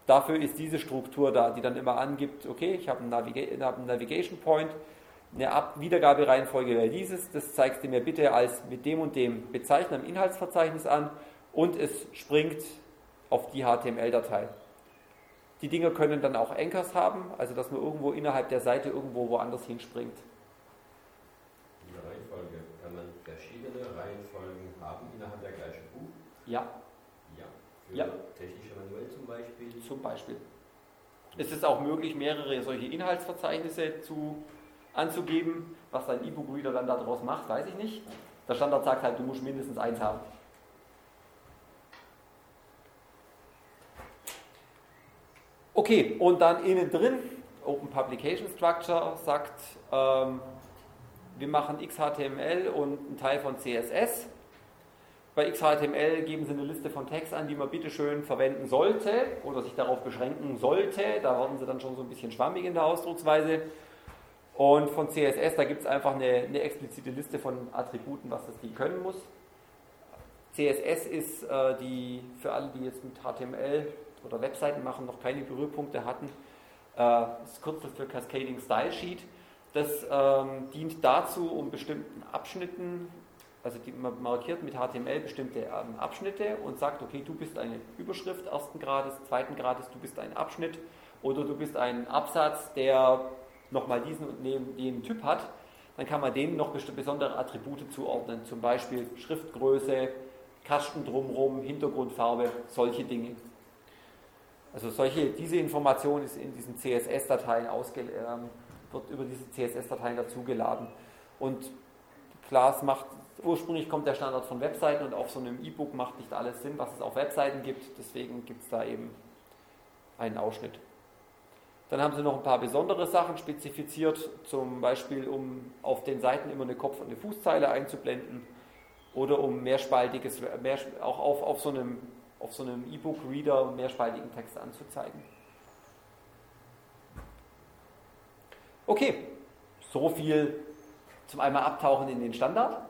dafür ist diese Struktur da, die dann immer angibt, okay, ich habe einen, Naviga hab einen Navigation Point, eine Ab Wiedergabereihenfolge wäre dieses, das zeigst du mir bitte als mit dem und dem Bezeichner im Inhaltsverzeichnis an und es springt auf die HTML-Datei. Die Dinger können dann auch Anchors haben, also dass man irgendwo innerhalb der Seite irgendwo woanders hinspringt. Die Reihenfolge, kann man verschiedene Reihenfolgen haben innerhalb der gleichen Buch? Ja. Ja. Für ja. technische Manuell zum Beispiel? Zum Beispiel. Es ist auch möglich, mehrere solche Inhaltsverzeichnisse zu, anzugeben. Was dein E-Book-Reader dann daraus macht, weiß ich nicht. Der Standard sagt halt, du musst mindestens eins haben. Okay, und dann innen drin, Open Publication Structure sagt, ähm, wir machen XHTML und einen Teil von CSS. Bei XHTML geben Sie eine Liste von Tags an, die man bitte schön verwenden sollte oder sich darauf beschränken sollte. Da werden Sie dann schon so ein bisschen schwammig in der Ausdrucksweise. Und von CSS, da gibt es einfach eine, eine, explizite Liste von Attributen, was das Ding können muss. CSS ist äh, die, für alle, die jetzt mit HTML oder Webseiten machen, noch keine Berührpunkte hatten, äh, das Kürzel für Cascading Style Sheet. Das ähm, dient dazu, um bestimmten Abschnitten, also die, man markiert mit HTML bestimmte ähm, Abschnitte und sagt, okay, du bist eine Überschrift ersten Grades, zweiten Grades, du bist ein Abschnitt oder du bist ein Absatz, der nochmal diesen und jenen Typ hat, dann kann man denen noch besondere Attribute zuordnen, zum Beispiel Schriftgröße, Kasten drumherum, Hintergrundfarbe, solche Dinge. Also solche, diese Information ist in diesen CSS-Dateien ausge, ähm, wird über diese CSS-Dateien dazugeladen. Und klar, es macht, ursprünglich kommt der Standard von Webseiten und auf so einem E-Book macht nicht alles Sinn, was es auf Webseiten gibt. Deswegen gibt es da eben einen Ausschnitt. Dann haben sie noch ein paar besondere Sachen spezifiziert, zum Beispiel um auf den Seiten immer eine Kopf- und eine Fußzeile einzublenden oder um mehrspaltiges, mehr, auch auf, auf so einem auf so einem E-Book-Reader mehrspaltigen Text anzuzeigen. Okay, so viel zum einmal abtauchen in den Standard.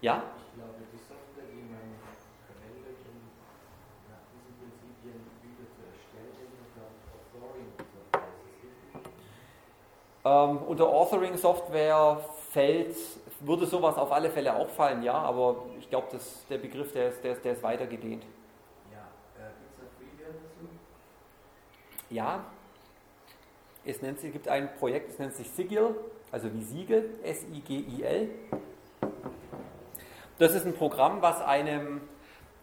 Ja? Ich glaube, die Software, die man verwendet, um nach diesen Prinzipien Bücher zu erstellen, Ähm, unter Authoring-Software fällt, würde sowas auf alle Fälle auch fallen, ja, aber ich glaube, der Begriff, der ist, der, ist, der ist weiter gedehnt. Ja, äh, gibt es eine Freeware-Version? Ja, es nennt sich, gibt ein Projekt, es nennt sich Sigil, also wie Siegel, S-I-G-I-L. Das ist ein Programm, was einem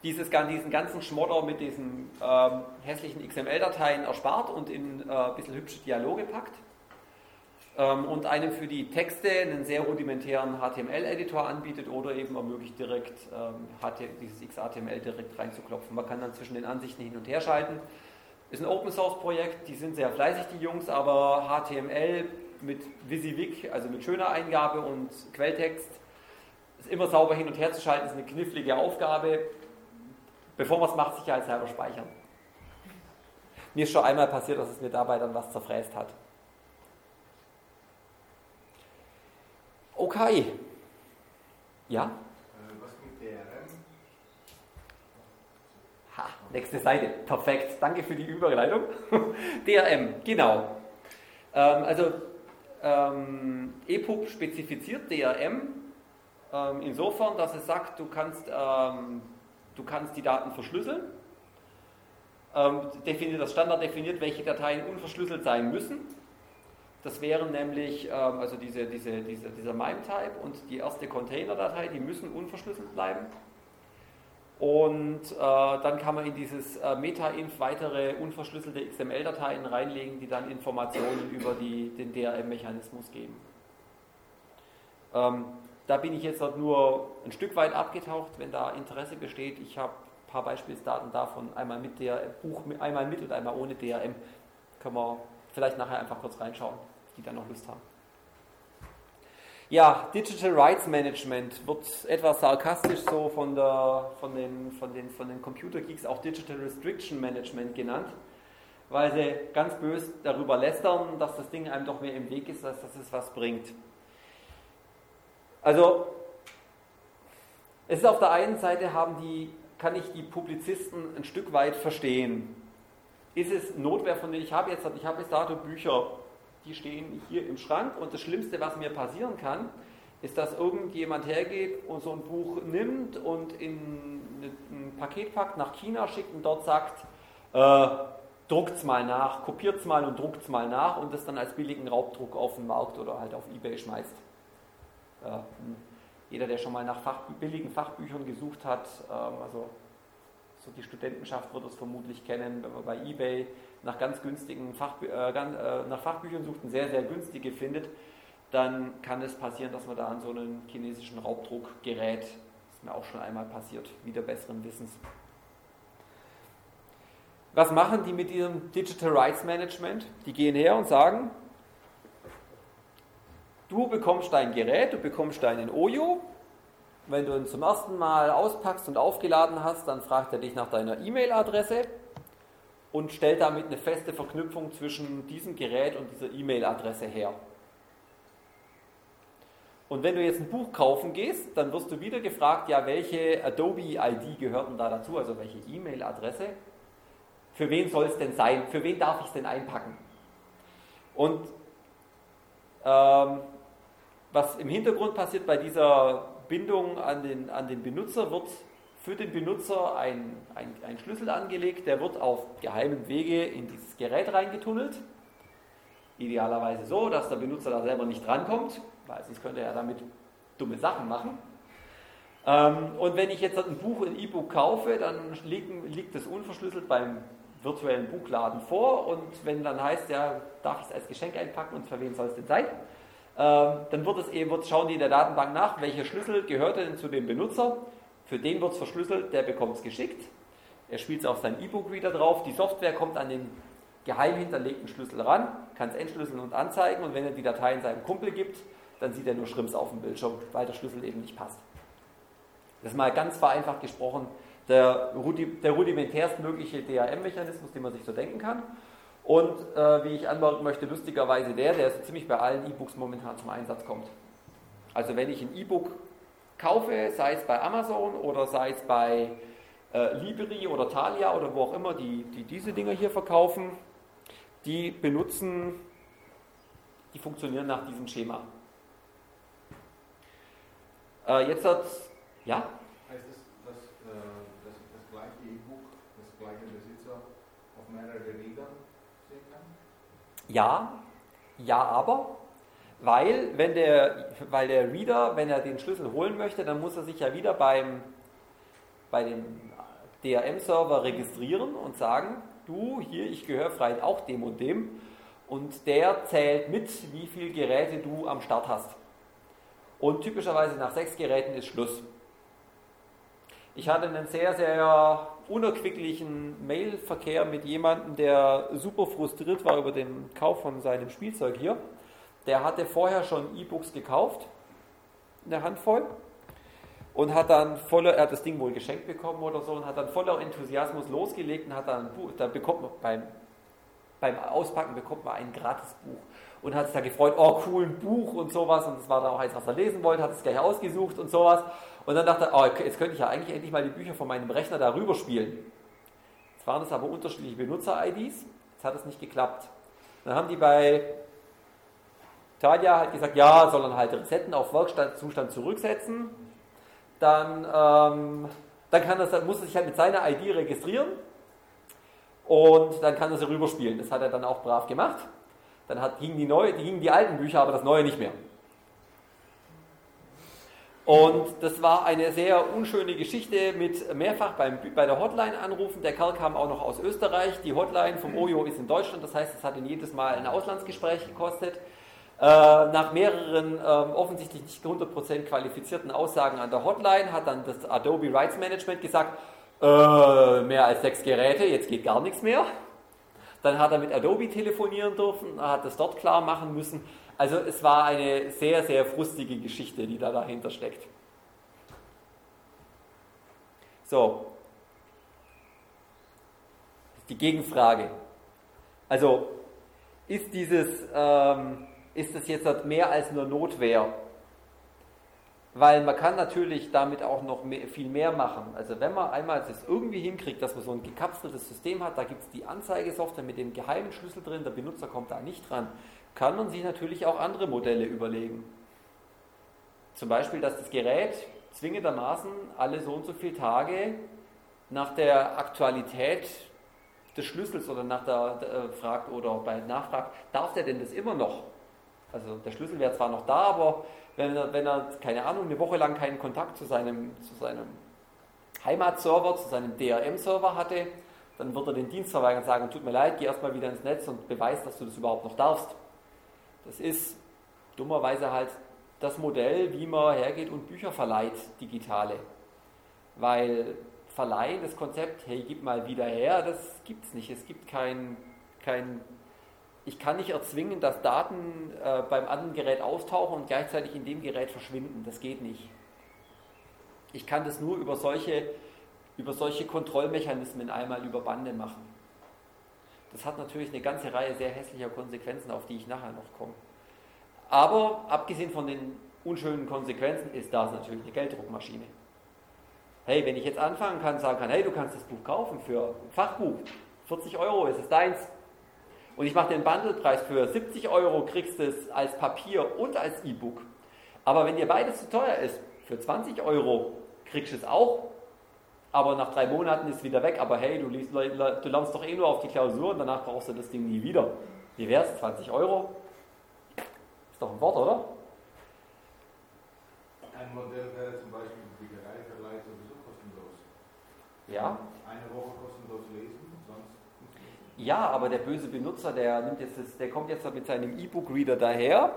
dieses, diesen ganzen Schmodder mit diesen ähm, hässlichen XML-Dateien erspart und in äh, ein bisschen hübsche Dialoge packt und einem für die Texte einen sehr rudimentären HTML-Editor anbietet oder eben ermöglicht direkt ähm, dieses XHTML direkt reinzuklopfen. Man kann dann zwischen den Ansichten hin und her schalten. Ist ein Open Source Projekt, die sind sehr fleißig, die Jungs, aber HTML mit WYSIWYG, also mit schöner Eingabe und Quelltext, ist immer sauber hin und her zu schalten, ist eine knifflige Aufgabe. Bevor man es macht, sicherheitshalber speichern. Mir ist schon einmal passiert, dass es mir dabei dann was zerfräst hat. Okay. Ja? Ha, nächste Seite. Perfekt. Danke für die Überleitung. [laughs] DRM, genau. Ähm, also ähm, EPUB spezifiziert DRM ähm, insofern, dass es sagt, du kannst, ähm, du kannst die Daten verschlüsseln. Ähm, definiert, das Standard definiert, welche Dateien unverschlüsselt sein müssen. Das wären nämlich ähm, also diese, diese, diese, dieser MIME-Type und die erste Container-Datei, die müssen unverschlüsselt bleiben. Und äh, dann kann man in dieses äh, Meta-Inf weitere unverschlüsselte XML-Dateien reinlegen, die dann Informationen über die, den DRM-Mechanismus geben. Ähm, da bin ich jetzt nur ein Stück weit abgetaucht, wenn da Interesse besteht. Ich habe ein paar Beispielsdaten davon, einmal mit der Buch, einmal mit und einmal ohne DRM. Können wir vielleicht nachher einfach kurz reinschauen, die da noch Lust haben. Ja, Digital Rights Management wird etwas sarkastisch so von, der, von, den, von, den, von den Computer Geeks auch Digital Restriction Management genannt, weil sie ganz böse darüber lästern, dass das Ding einem doch mehr im Weg ist, als dass es was bringt. Also, es ist auf der einen Seite haben die, kann ich die Publizisten ein Stück weit verstehen. Ist es Notwehr von denen, ich habe jetzt, ich habe bis dato Bücher die stehen hier im Schrank. Und das Schlimmste, was mir passieren kann, ist, dass irgendjemand hergeht und so ein Buch nimmt und in ein Paket packt, nach China schickt und dort sagt, äh, es mal nach, kopiert es mal und druckt es mal nach und das dann als billigen Raubdruck auf den Markt oder halt auf Ebay schmeißt. Äh, jeder, der schon mal nach Fach, billigen Fachbüchern gesucht hat, äh, also die Studentenschaft wird es vermutlich kennen, wenn man bei Ebay nach ganz günstigen Fachbü äh, äh, nach Fachbüchern sucht und sehr, sehr günstige findet, dann kann es passieren, dass man da an so einen chinesischen Raubdruck gerät. Das ist mir auch schon einmal passiert, wieder besseren Wissens. Was machen die mit ihrem Digital Rights Management? Die gehen her und sagen, du bekommst dein Gerät, du bekommst deinen Ojo. Wenn du ihn zum ersten Mal auspackst und aufgeladen hast, dann fragt er dich nach deiner E-Mail-Adresse und stellt damit eine feste Verknüpfung zwischen diesem Gerät und dieser E-Mail-Adresse her. Und wenn du jetzt ein Buch kaufen gehst, dann wirst du wieder gefragt, ja, welche Adobe-ID gehört denn da dazu, also welche E-Mail-Adresse? Für wen soll es denn sein? Für wen darf ich es denn einpacken? Und ähm, was im Hintergrund passiert bei dieser Bindung an den, an den Benutzer, wird für den Benutzer ein, ein, ein Schlüssel angelegt, der wird auf geheimem Wege in dieses Gerät reingetunnelt. Idealerweise so, dass der Benutzer da selber nicht drankommt, weil sonst könnte er damit dumme Sachen machen. Ähm, und wenn ich jetzt ein Buch, ein E-Book kaufe, dann liegt, liegt es unverschlüsselt beim virtuellen Buchladen vor und wenn dann heißt, ja, darf ich es als Geschenk einpacken und für wen soll es denn sein? Ähm, dann wird es eben, wird, schauen die in der Datenbank nach, welcher Schlüssel gehörte denn zu dem Benutzer für den wird es verschlüsselt, der bekommt es geschickt. Er spielt es auf seinen E-Book-Reader drauf. Die Software kommt an den geheim hinterlegten Schlüssel ran, kann es entschlüsseln und anzeigen. Und wenn er die Datei in seinem Kumpel gibt, dann sieht er nur Schrimps auf dem Bildschirm, weil der Schlüssel eben nicht passt. Das ist mal ganz vereinfacht gesprochen der, der rudimentärstmögliche DRM-Mechanismus, den man sich so denken kann. Und äh, wie ich anmerken möchte, lustigerweise der, der so ziemlich bei allen E-Books momentan zum Einsatz kommt. Also wenn ich ein E-Book kaufe, sei es bei Amazon oder sei es bei äh, Libri oder Thalia oder wo auch immer, die, die diese Dinger hier verkaufen, die benutzen die funktionieren nach diesem Schema. Äh, jetzt hat, ja? Heißt das, dass äh, das, das gleiche E-Book, das gleiche Besitzer auf mehrere kann? Ja, ja, aber, weil, wenn der, weil der Reader, wenn er den Schlüssel holen möchte, dann muss er sich ja wieder beim, bei dem DRM-Server registrieren und sagen, du, hier, ich gehöre vielleicht auch dem und dem. Und der zählt mit, wie viele Geräte du am Start hast. Und typischerweise nach sechs Geräten ist Schluss. Ich hatte einen sehr, sehr unerquicklichen Mailverkehr mit jemandem, der super frustriert war über den Kauf von seinem Spielzeug hier. Der hatte vorher schon E-Books gekauft, eine Handvoll, und hat dann voller, er hat das Ding wohl geschenkt bekommen oder so, und hat dann voller Enthusiasmus losgelegt und hat dann ein Buch, da bekommt man beim, beim Auspacken bekommt man ein Gratisbuch und hat sich da gefreut, oh cool, ein Buch und sowas und das war dann auch eins, was er lesen wollte, hat es gleich ausgesucht und sowas und dann dachte er, oh, jetzt könnte ich ja eigentlich endlich mal die Bücher von meinem Rechner darüber spielen. Jetzt waren es aber unterschiedliche Benutzer-IDs, jetzt hat es nicht geklappt. Dann haben die bei Talia halt gesagt, ja, soll dann halt Resetten auf Werkzustand zurücksetzen. Dann, ähm, dann, kann das, dann muss er sich halt mit seiner ID registrieren und dann kann er sie rüberspielen. Das hat er dann auch brav gemacht. Dann hat, gingen, die neu, gingen die alten Bücher, aber das neue nicht mehr. Und das war eine sehr unschöne Geschichte mit mehrfach beim, bei der Hotline anrufen. Der Kerl kam auch noch aus Österreich. Die Hotline vom Ojo ist in Deutschland, das heißt, es hat ihn jedes Mal ein Auslandsgespräch gekostet. Äh, nach mehreren äh, offensichtlich nicht 100% qualifizierten Aussagen an der Hotline hat dann das Adobe Rights Management gesagt, äh, mehr als sechs Geräte, jetzt geht gar nichts mehr. Dann hat er mit Adobe telefonieren dürfen, hat das dort klar machen müssen. Also es war eine sehr, sehr frustige Geschichte, die da dahinter steckt. So, die Gegenfrage. Also ist dieses, ähm, ist das jetzt mehr als nur Notwehr? Weil man kann natürlich damit auch noch mehr, viel mehr machen. Also wenn man einmal es irgendwie hinkriegt, dass man so ein gekapseltes System hat, da gibt es die Anzeigesoftware mit dem geheimen Schlüssel drin, der Benutzer kommt da nicht dran, kann man sich natürlich auch andere Modelle überlegen. Zum Beispiel, dass das Gerät zwingendermaßen alle so und so viele Tage nach der Aktualität des Schlüssels oder nach der, äh, fragt oder bei nachfragt, darf der denn das immer noch? Also der Schlüssel wäre zwar noch da, aber wenn er, wenn er, keine Ahnung, eine Woche lang keinen Kontakt zu seinem, zu seinem Heimatserver, zu seinem DRM-Server hatte, dann wird er den Dienst verweigern und sagen, tut mir leid, geh erstmal wieder ins Netz und beweis, dass du das überhaupt noch darfst. Das ist dummerweise halt das Modell, wie man hergeht und Bücher verleiht, digitale. Weil Verleihen, das Konzept, hey, gib mal wieder her, das gibt es nicht. Es gibt kein, kein ich kann nicht erzwingen, dass Daten äh, beim anderen Gerät auftauchen und gleichzeitig in dem Gerät verschwinden. Das geht nicht. Ich kann das nur über solche, über solche Kontrollmechanismen einmal über Bande machen. Das hat natürlich eine ganze Reihe sehr hässlicher Konsequenzen, auf die ich nachher noch komme. Aber abgesehen von den unschönen Konsequenzen ist das natürlich eine Gelddruckmaschine. Hey, wenn ich jetzt anfangen kann, sagen kann, hey, du kannst das Buch kaufen für ein Fachbuch, 40 Euro, ist es deins, und ich mache den Bundlepreis für 70 Euro, kriegst du es als Papier und als E-Book. Aber wenn dir beides zu teuer ist, für 20 Euro kriegst du es auch, aber nach drei Monaten ist es wieder weg. Aber hey, du, liest, du lernst doch eh nur auf die Klausur und danach brauchst du das Ding nie wieder. Wie wäre es? 20 Euro? Ist doch ein Wort, oder? Ein Modell wäre zum Beispiel Büchereiverleih sowieso kostenlos. Ja. Eine Woche kostenlos lesen ja, aber der böse Benutzer, der, nimmt jetzt das, der kommt jetzt mit seinem E-Book-Reader daher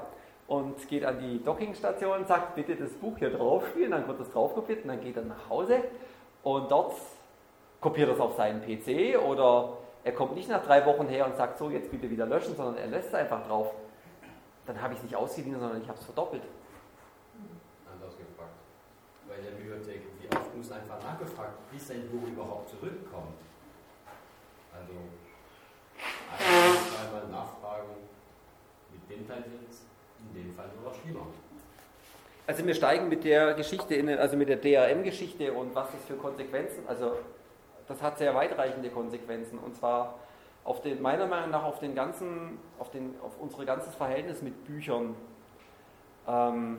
und geht an die Dockingstation und sagt, bitte das Buch hier drauf spielen, dann wird das drauf kopiert und dann geht er nach Hause und dort kopiert er es auf seinen PC oder er kommt nicht nach drei Wochen her und sagt, so, jetzt bitte wieder löschen, sondern er lässt es einfach drauf. Dann habe ich es nicht ausgeliehen, sondern ich habe es verdoppelt. Anders gefragt. Bei der Bibliothek, wie oft muss einfach nachgefragt, bis ein Buch überhaupt zurückkommt? Also einmal nachfragen, mit dem Teil jetzt in dem Fall nur noch schlimmer. Also wir steigen mit der Geschichte, in, also mit der DRM-Geschichte und was das für Konsequenzen, also das hat sehr weitreichende Konsequenzen. Und zwar auf den, meiner Meinung nach auf den ganzen, auf, den, auf unser ganzes Verhältnis mit Büchern. Ähm,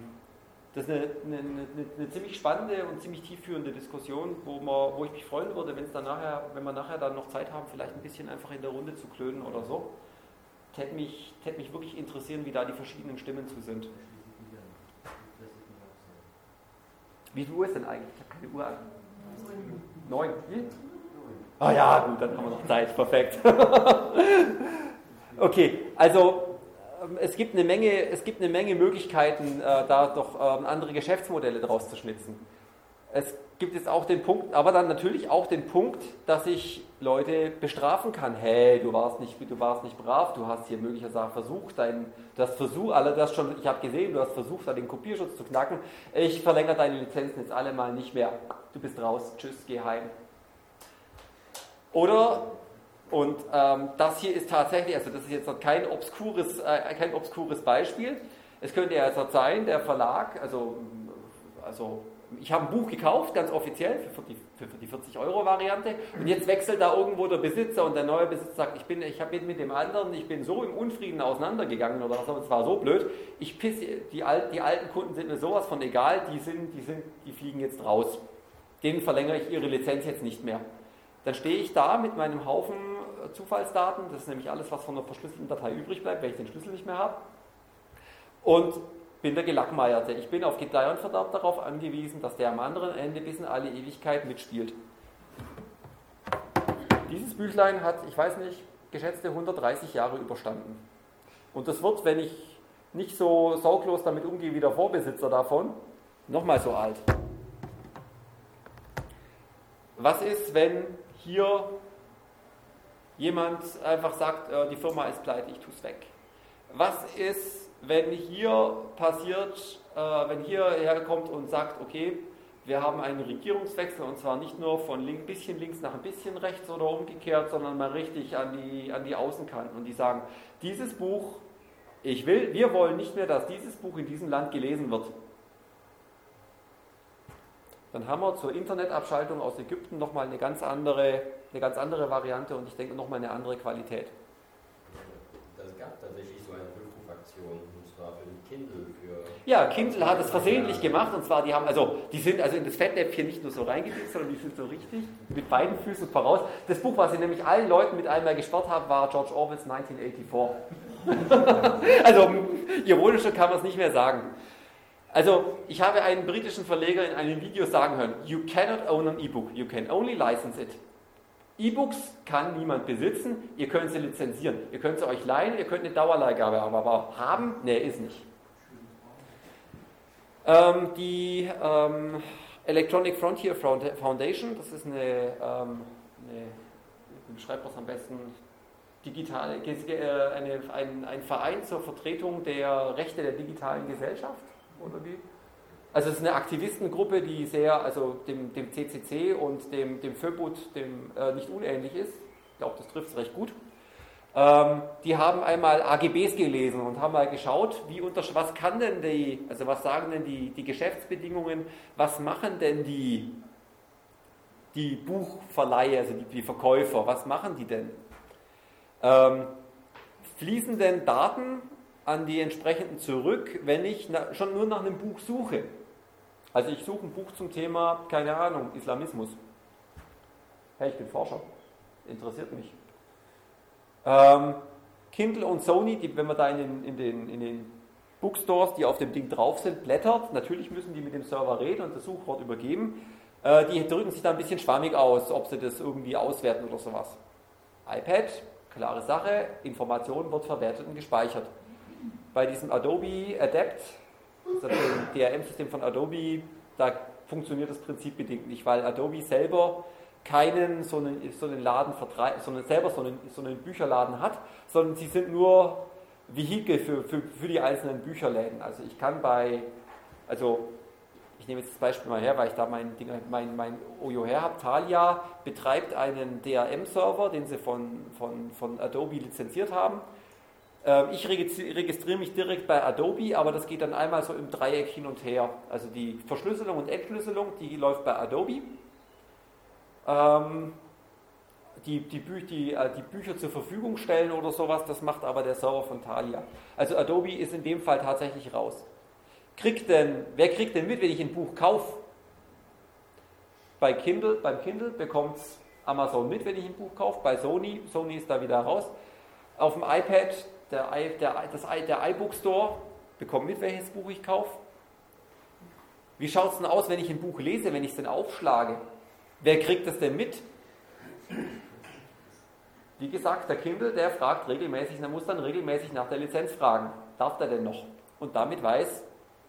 das ist eine, eine, eine, eine, ziemlich spannende und ziemlich tiefführende Diskussion, wo, man, wo ich mich freuen würde, wenn es dann nachher, wenn wir nachher dann noch Zeit haben, vielleicht ein bisschen einfach in der Runde zu klönen oder so. Täte mich, täte mich wirklich interessieren, wie da die verschiedenen Stimmen zu sind. Wie viel Uhr ist denn eigentlich? Ich habe keine Uhr an. Neun. Wie? Ah ja, gut, dann haben wir noch Zeit. Perfekt. [laughs] okay, also ähm, es gibt eine Menge, es gibt eine Menge Möglichkeiten, äh, da doch ähm, andere Geschäftsmodelle draus zu schnitzen. Es gibt jetzt auch den Punkt, aber dann natürlich auch den Punkt, dass ich Leute bestrafen kann. Hey, du warst nicht, du warst nicht brav, du hast hier möglicherweise versucht, dein, du hast versucht, alle das schon, ich habe gesehen, du hast versucht, da den Kopierschutz zu knacken. Ich verlängere deine Lizenzen jetzt alle mal nicht mehr. Du bist raus, tschüss, geh heim. Oder und ähm, das hier ist tatsächlich, also das ist jetzt kein obskures, äh, kein obskures Beispiel. Es könnte ja jetzt sein, der Verlag, also, also ich habe ein Buch gekauft, ganz offiziell, für die, für die 40-Euro-Variante, und jetzt wechselt da irgendwo der Besitzer und der neue Besitzer sagt, ich, bin, ich habe mit dem anderen, ich bin so im Unfrieden auseinandergegangen oder was, es war so blöd, ich pisse, die, die alten Kunden sind mir sowas von egal, die, sind, die, sind, die fliegen jetzt raus. Denen verlängere ich ihre Lizenz jetzt nicht mehr. Dann stehe ich da mit meinem Haufen Zufallsdaten, das ist nämlich alles, was von der verschlüsselten Datei übrig bleibt, weil ich den Schlüssel nicht mehr habe. Und bin der Gelackmeierte. Ich bin auf Gedeih und Verderb darauf angewiesen, dass der am anderen Ende bis in alle Ewigkeit mitspielt. Dieses Büchlein hat, ich weiß nicht, geschätzte 130 Jahre überstanden. Und das wird, wenn ich nicht so sorglos damit umgehe wie der Vorbesitzer davon, nochmal so alt. Was ist, wenn hier jemand einfach sagt, äh, die Firma ist pleite, ich tue es weg. Was ist, wenn hier passiert, äh, wenn hier herkommt und sagt, okay, wir haben einen Regierungswechsel und zwar nicht nur von ein bisschen links nach ein bisschen rechts oder umgekehrt, sondern mal richtig an die, an die Außenkanten und die sagen, dieses Buch, ich will, wir wollen nicht mehr, dass dieses Buch in diesem Land gelesen wird. Dann haben wir zur Internetabschaltung aus Ägypten nochmal eine ganz andere eine ganz andere Variante und ich denke nochmal eine andere Qualität. Das gab tatsächlich so eine Rückrufaktion, und zwar für den Kindle. Für ja, Kindle hat es versehentlich gemacht und zwar, die haben, also, die sind also in das Fettnäpfchen nicht nur so reingesetzt, sondern die sind so richtig mit beiden Füßen voraus. Das Buch, was sie nämlich allen Leuten mit einmal gesperrt haben, war George Orwells 1984. [laughs] also, ironischer kann man es nicht mehr sagen. Also, ich habe einen britischen Verleger in einem Video sagen hören, you cannot own an e-book, you can only license it. E-Books kann niemand besitzen, ihr könnt sie lizenzieren. Ihr könnt sie euch leihen, ihr könnt eine Dauerleihgabe haben, aber haben, nee, ist nicht. Ähm, die ähm, Electronic Frontier Foundation, das ist eine, ähm, eine wie beschreibt es am besten, digitale, äh, eine, ein, ein Verein zur Vertretung der Rechte der digitalen Gesellschaft, oder wie? Also es ist eine Aktivistengruppe, die sehr, also dem, dem CCC und dem, dem FÖBUT dem, äh, nicht unähnlich ist. Ich glaube, das trifft es recht gut. Ähm, die haben einmal AGBs gelesen und haben mal geschaut, wie unter, was kann denn die, also was sagen denn die, die Geschäftsbedingungen, was machen denn die, die Buchverleihe, also die, die Verkäufer, was machen die denn? Ähm, fließen denn Daten an die entsprechenden zurück, wenn ich na, schon nur nach einem Buch suche? Also ich suche ein Buch zum Thema, keine Ahnung, Islamismus. Hey, ich bin Forscher. Interessiert mich. Ähm, Kindle und Sony, die, wenn man da in den, in, den, in den Bookstores, die auf dem Ding drauf sind, blättert, natürlich müssen die mit dem Server reden und das Suchwort übergeben. Äh, die drücken sich da ein bisschen schwammig aus, ob sie das irgendwie auswerten oder sowas. iPad, klare Sache, Information wird verwertet und gespeichert. Bei diesem Adobe Adapt das DRM-System von Adobe, da funktioniert das Prinzip bedingt nicht, weil Adobe selber keinen so einen, so einen Laden vertreibt, sondern selber so einen, so einen Bücherladen hat, sondern sie sind nur Vehikel für, für, für die einzelnen Bücherläden. Also ich kann bei, also ich nehme jetzt das Beispiel mal her, weil ich da mein, Ding, mein, mein Ojo her habe. Thalia betreibt einen DRM-Server, den sie von, von, von Adobe lizenziert haben. Ähm, ich registriere mich direkt bei Adobe, aber das geht dann einmal so im Dreieck hin und her. Also die Verschlüsselung und Entschlüsselung, die läuft bei Adobe. Ähm, die, die, Bü die, äh, die Bücher zur Verfügung stellen oder sowas, das macht aber der Server von Thalia. Also Adobe ist in dem Fall tatsächlich raus. Kriegt denn, wer kriegt denn mit, wenn ich ein Buch kaufe? Bei Kindle, beim Kindle bekommt Amazon mit, wenn ich ein Buch kaufe. Bei Sony, Sony ist da wieder raus. Auf dem iPad, der, der, das, der iBook Store bekommt mit, welches Buch ich kaufe. Wie schaut es denn aus, wenn ich ein Buch lese, wenn ich es denn aufschlage? Wer kriegt das denn mit? Wie gesagt, der Kindle, der fragt regelmäßig, der muss dann regelmäßig nach der Lizenz fragen. Darf der denn noch? Und damit weiß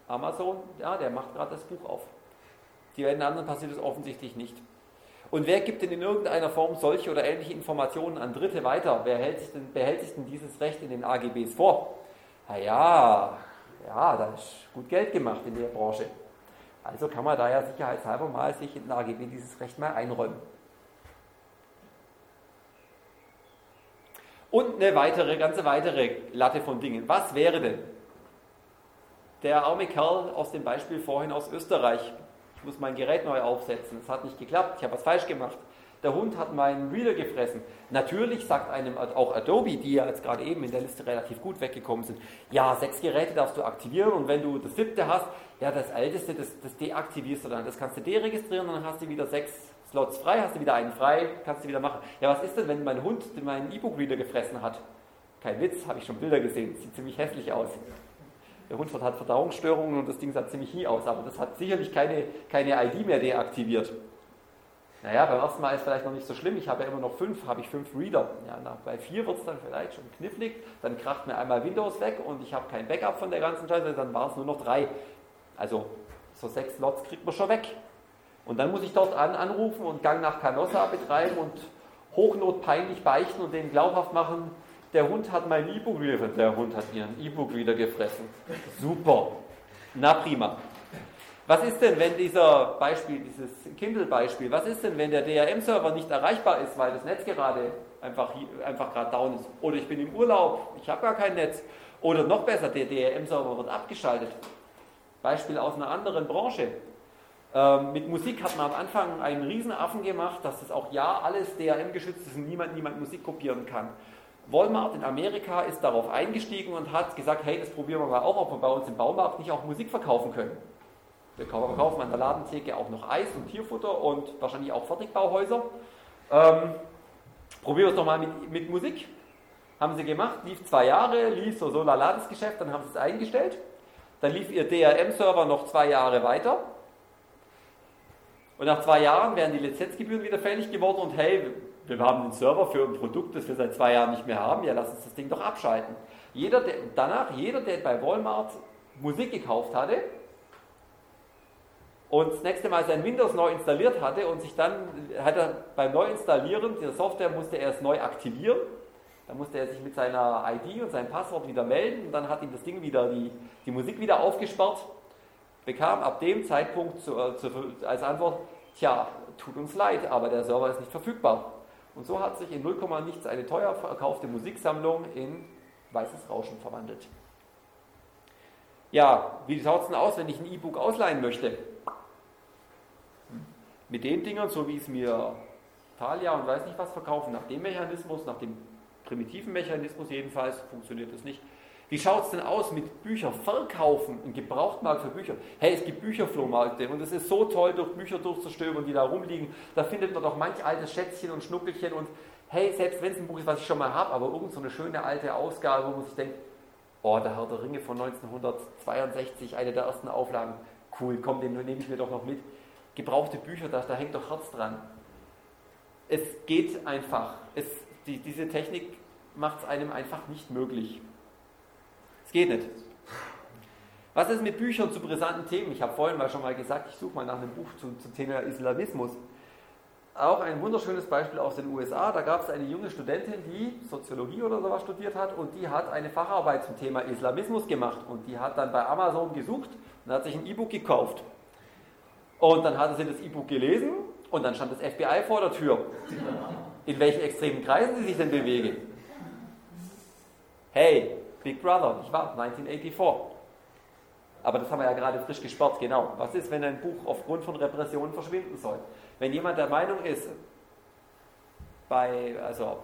Amazon, ja, der macht gerade das Buch auf. Die beiden anderen passiert es offensichtlich nicht. Und wer gibt denn in irgendeiner Form solche oder ähnliche Informationen an Dritte weiter? Wer hält sich denn, behält sich denn dieses Recht in den AGBs vor? Na ja, ja, da ist gut Geld gemacht in der Branche. Also kann man da ja sicherheitshalber mal sich in den AGB dieses Recht mal einräumen. Und eine weitere, ganze weitere Latte von Dingen. Was wäre denn? Der arme Kerl aus dem Beispiel vorhin aus Österreich. Ich muss mein Gerät neu aufsetzen. Es hat nicht geklappt. Ich habe was falsch gemacht. Der Hund hat meinen Reader gefressen. Natürlich sagt einem auch Adobe, die ja jetzt gerade eben in der Liste relativ gut weggekommen sind, ja, sechs Geräte darfst du aktivieren und wenn du das siebte hast, ja, das älteste, das, das deaktivierst du dann. Das kannst du deregistrieren und dann hast du wieder sechs Slots frei, hast du wieder einen frei, kannst du wieder machen. Ja, was ist denn, wenn mein Hund meinen E-Book-Reader gefressen hat? Kein Witz, habe ich schon Bilder gesehen, sieht ziemlich hässlich aus. Der Hund hat Verdauungsstörungen und das Ding sah ziemlich nie aus, aber das hat sicherlich keine, keine ID mehr deaktiviert. Naja, beim ersten Mal ist es vielleicht noch nicht so schlimm. Ich habe ja immer noch fünf, habe ich fünf Reader. Ja, nach, bei vier wird es dann vielleicht schon knifflig. Dann kracht mir einmal Windows weg und ich habe kein Backup von der ganzen Scheiße, dann war es nur noch drei. Also so sechs Slots kriegt man schon weg. Und dann muss ich dort an, anrufen und Gang nach Canossa betreiben und Hochnot peinlich beichten und denen glaubhaft machen, der Hund hat mein E-Book wieder. Der Hund hat ihren E-Book wieder gefressen. Super. Na prima. Was ist denn, wenn dieser Beispiel, dieses Kindle-Beispiel, was ist denn, wenn der DRM-Server nicht erreichbar ist, weil das Netz gerade einfach, einfach gerade down ist? Oder ich bin im Urlaub, ich habe gar kein Netz. Oder noch besser, der DRM-Server wird abgeschaltet. Beispiel aus einer anderen Branche. Ähm, mit Musik hat man am Anfang einen Riesenaffen gemacht, dass das auch ja alles DRM-geschützt ist und niemand, niemand Musik kopieren kann. Walmart in Amerika ist darauf eingestiegen und hat gesagt, hey, das probieren wir mal auch, ob wir bei uns im Baumarkt nicht auch Musik verkaufen können. Wir verkaufen an der Ladentheke auch noch Eis und Tierfutter und wahrscheinlich auch Fertigbauhäuser. Ähm, probieren wir es doch mal mit, mit, Musik. Haben sie gemacht, lief zwei Jahre, lief so so lala das Geschäft, dann haben sie es eingestellt. Dann lief ihr DRM-Server noch zwei Jahre weiter. Und nach zwei Jahren wären die Lizenzgebühren wieder fällig geworden und hey, wir haben einen Server für ein Produkt, das wir seit zwei Jahren nicht mehr haben, ja, lass uns das Ding doch abschalten. Jeder, der, danach, jeder, der bei Walmart Musik gekauft hatte und das nächste Mal sein Windows neu installiert hatte und sich dann, hat er beim Neuinstallieren der Software musste er es neu aktivieren, dann musste er sich mit seiner ID und seinem Passwort wieder melden und dann hat ihm das Ding wieder, die, die Musik wieder aufgesperrt bekam ab dem Zeitpunkt zu, äh, zu, als Antwort, tja, tut uns leid, aber der Server ist nicht verfügbar. Und so hat sich in 0, nichts eine teuer verkaufte Musiksammlung in weißes Rauschen verwandelt. Ja, wie schaut es denn aus, wenn ich ein E-Book ausleihen möchte? Mit den Dingern, so wie es mir Thalia und weiß nicht was verkaufen, nach dem Mechanismus, nach dem primitiven Mechanismus jedenfalls, funktioniert das nicht. Wie schaut es denn aus mit Bücher verkaufen, ein Gebrauchtmarkt für Bücher? Hey, es gibt Bücherflohmärkte und es ist so toll, durch Bücher durchzustöbern, die da rumliegen. Da findet man doch manch altes Schätzchen und Schnuckelchen und hey, selbst wenn es ein Buch ist, was ich schon mal habe, aber irgend so eine schöne alte Ausgabe, wo man sich denkt, oh, der Herr der Ringe von 1962, eine der ersten Auflagen, cool, komm, den nehme ich mir doch noch mit. Gebrauchte Bücher, da, da hängt doch Herz dran. Es geht einfach. Es, die, diese Technik macht es einem einfach nicht möglich. Es geht nicht. Was ist mit Büchern zu brisanten Themen? Ich habe vorhin mal schon mal gesagt, ich suche mal nach einem Buch zum, zum Thema Islamismus. Auch ein wunderschönes Beispiel aus den USA. Da gab es eine junge Studentin, die Soziologie oder sowas studiert hat und die hat eine Facharbeit zum Thema Islamismus gemacht und die hat dann bei Amazon gesucht und hat sich ein E-Book gekauft. Und dann hatte sie das E-Book gelesen und dann stand das FBI vor der Tür. In welchen extremen Kreisen sie sich denn bewegen. Hey, Big Brother, nicht wahr? 1984. Aber das haben wir ja gerade frisch gesperrt, genau. Was ist, wenn ein Buch aufgrund von Repressionen verschwinden soll? Wenn jemand der Meinung ist, bei, also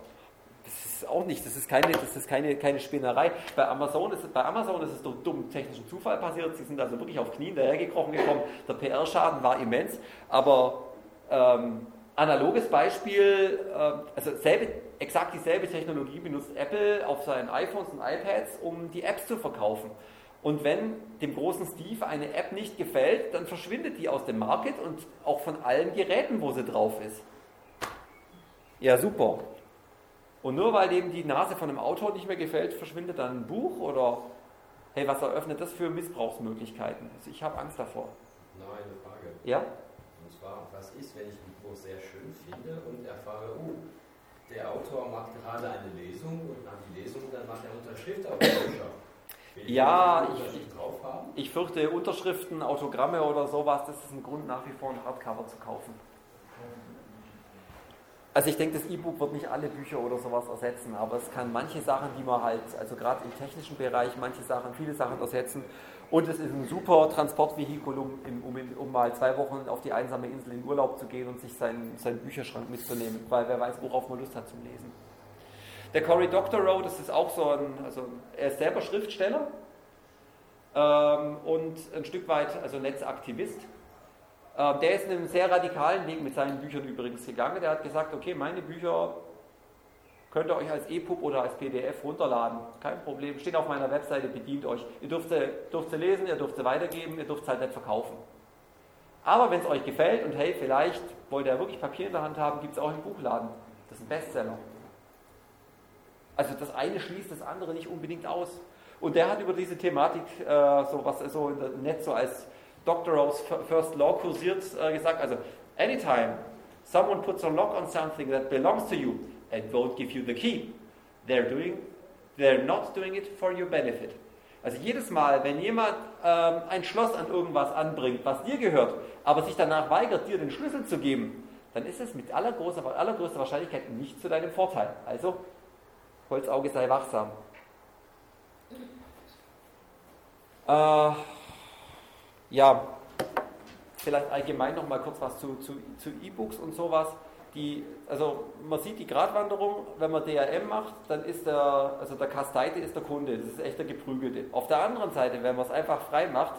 das ist auch nicht, das ist keine, das ist keine, keine Spinnerei. Bei Amazon, ist, bei Amazon ist es durch dummen technischen Zufall passiert. Sie sind also wirklich auf Knien dahergekrochen gekommen. Der PR-Schaden war immens. Aber ähm, analoges Beispiel, äh, also selbe, exakt dieselbe Technologie benutzt Apple auf seinen iPhones und iPads, um die Apps zu verkaufen. Und wenn dem großen Steve eine App nicht gefällt, dann verschwindet die aus dem Market und auch von allen Geräten, wo sie drauf ist. Ja, super. Und nur weil dem die Nase von einem Autor nicht mehr gefällt, verschwindet dann ein Buch oder hey, was eröffnet das für Missbrauchsmöglichkeiten? Also ich habe Angst davor. Noch eine Frage. Ja? Und zwar, was ist, wenn ich ein Buch sehr schön finde und erfahre, oh, der Autor macht gerade eine Lesung und nach die Lesung dann macht er Unterschrift auf der. Will Ja, ich-? Ich fürchte, Unterschriften, Autogramme oder sowas, das ist ein Grund nach wie vor ein Hardcover zu kaufen. Also ich denke, das E-Book wird nicht alle Bücher oder sowas ersetzen, aber es kann manche Sachen, die man halt, also gerade im technischen Bereich, manche Sachen, viele Sachen ersetzen. Und es ist ein super Transportvehikel, um, um, um mal zwei Wochen auf die einsame Insel in Urlaub zu gehen und sich seinen, seinen Bücherschrank mitzunehmen, weil wer weiß, worauf man Lust hat zum Lesen. Der Cory Doctorow, das ist auch so ein, also er ist selber Schriftsteller ähm, und ein Stück weit, also Netzaktivist. Ähm, der ist einen sehr radikalen Weg mit seinen Büchern übrigens gegangen. Der hat gesagt, okay, meine Bücher könnt ihr euch als EPUB oder als PDF runterladen. Kein Problem, stehen auf meiner Webseite, bedient euch. Ihr dürft sie, dürft sie lesen, ihr dürft sie weitergeben, ihr dürft sie halt nicht verkaufen. Aber wenn es euch gefällt und hey, vielleicht wollt ihr wirklich Papier in der Hand haben, gibt es auch im Buchladen. Das ist ein Bestseller. Also das eine schließt das andere nicht unbedingt aus. Und der hat über diese Thematik, äh, so was so im Netz so als Doctorow's First Law kursiert, äh, gesagt, also anytime someone puts a lock on something that belongs to you and won't give you the key, they're doing, they're not doing it for your benefit. Also jedes Mal, wenn jemand ähm, ein Schloss an irgendwas anbringt, was dir gehört, aber sich danach weigert, dir den Schlüssel zu geben, dann ist es mit allergrößter, allergrößter Wahrscheinlichkeit nicht zu deinem Vorteil. Also, Holzauge sei wachsam. Äh, ja, vielleicht allgemein noch mal kurz was zu, zu, zu E-Books und sowas. Die, also man sieht die Gratwanderung, wenn man DRM macht, dann ist der, also der Kasteite ist der Kunde, das ist echt der Geprügelte. Auf der anderen Seite, wenn man es einfach frei macht,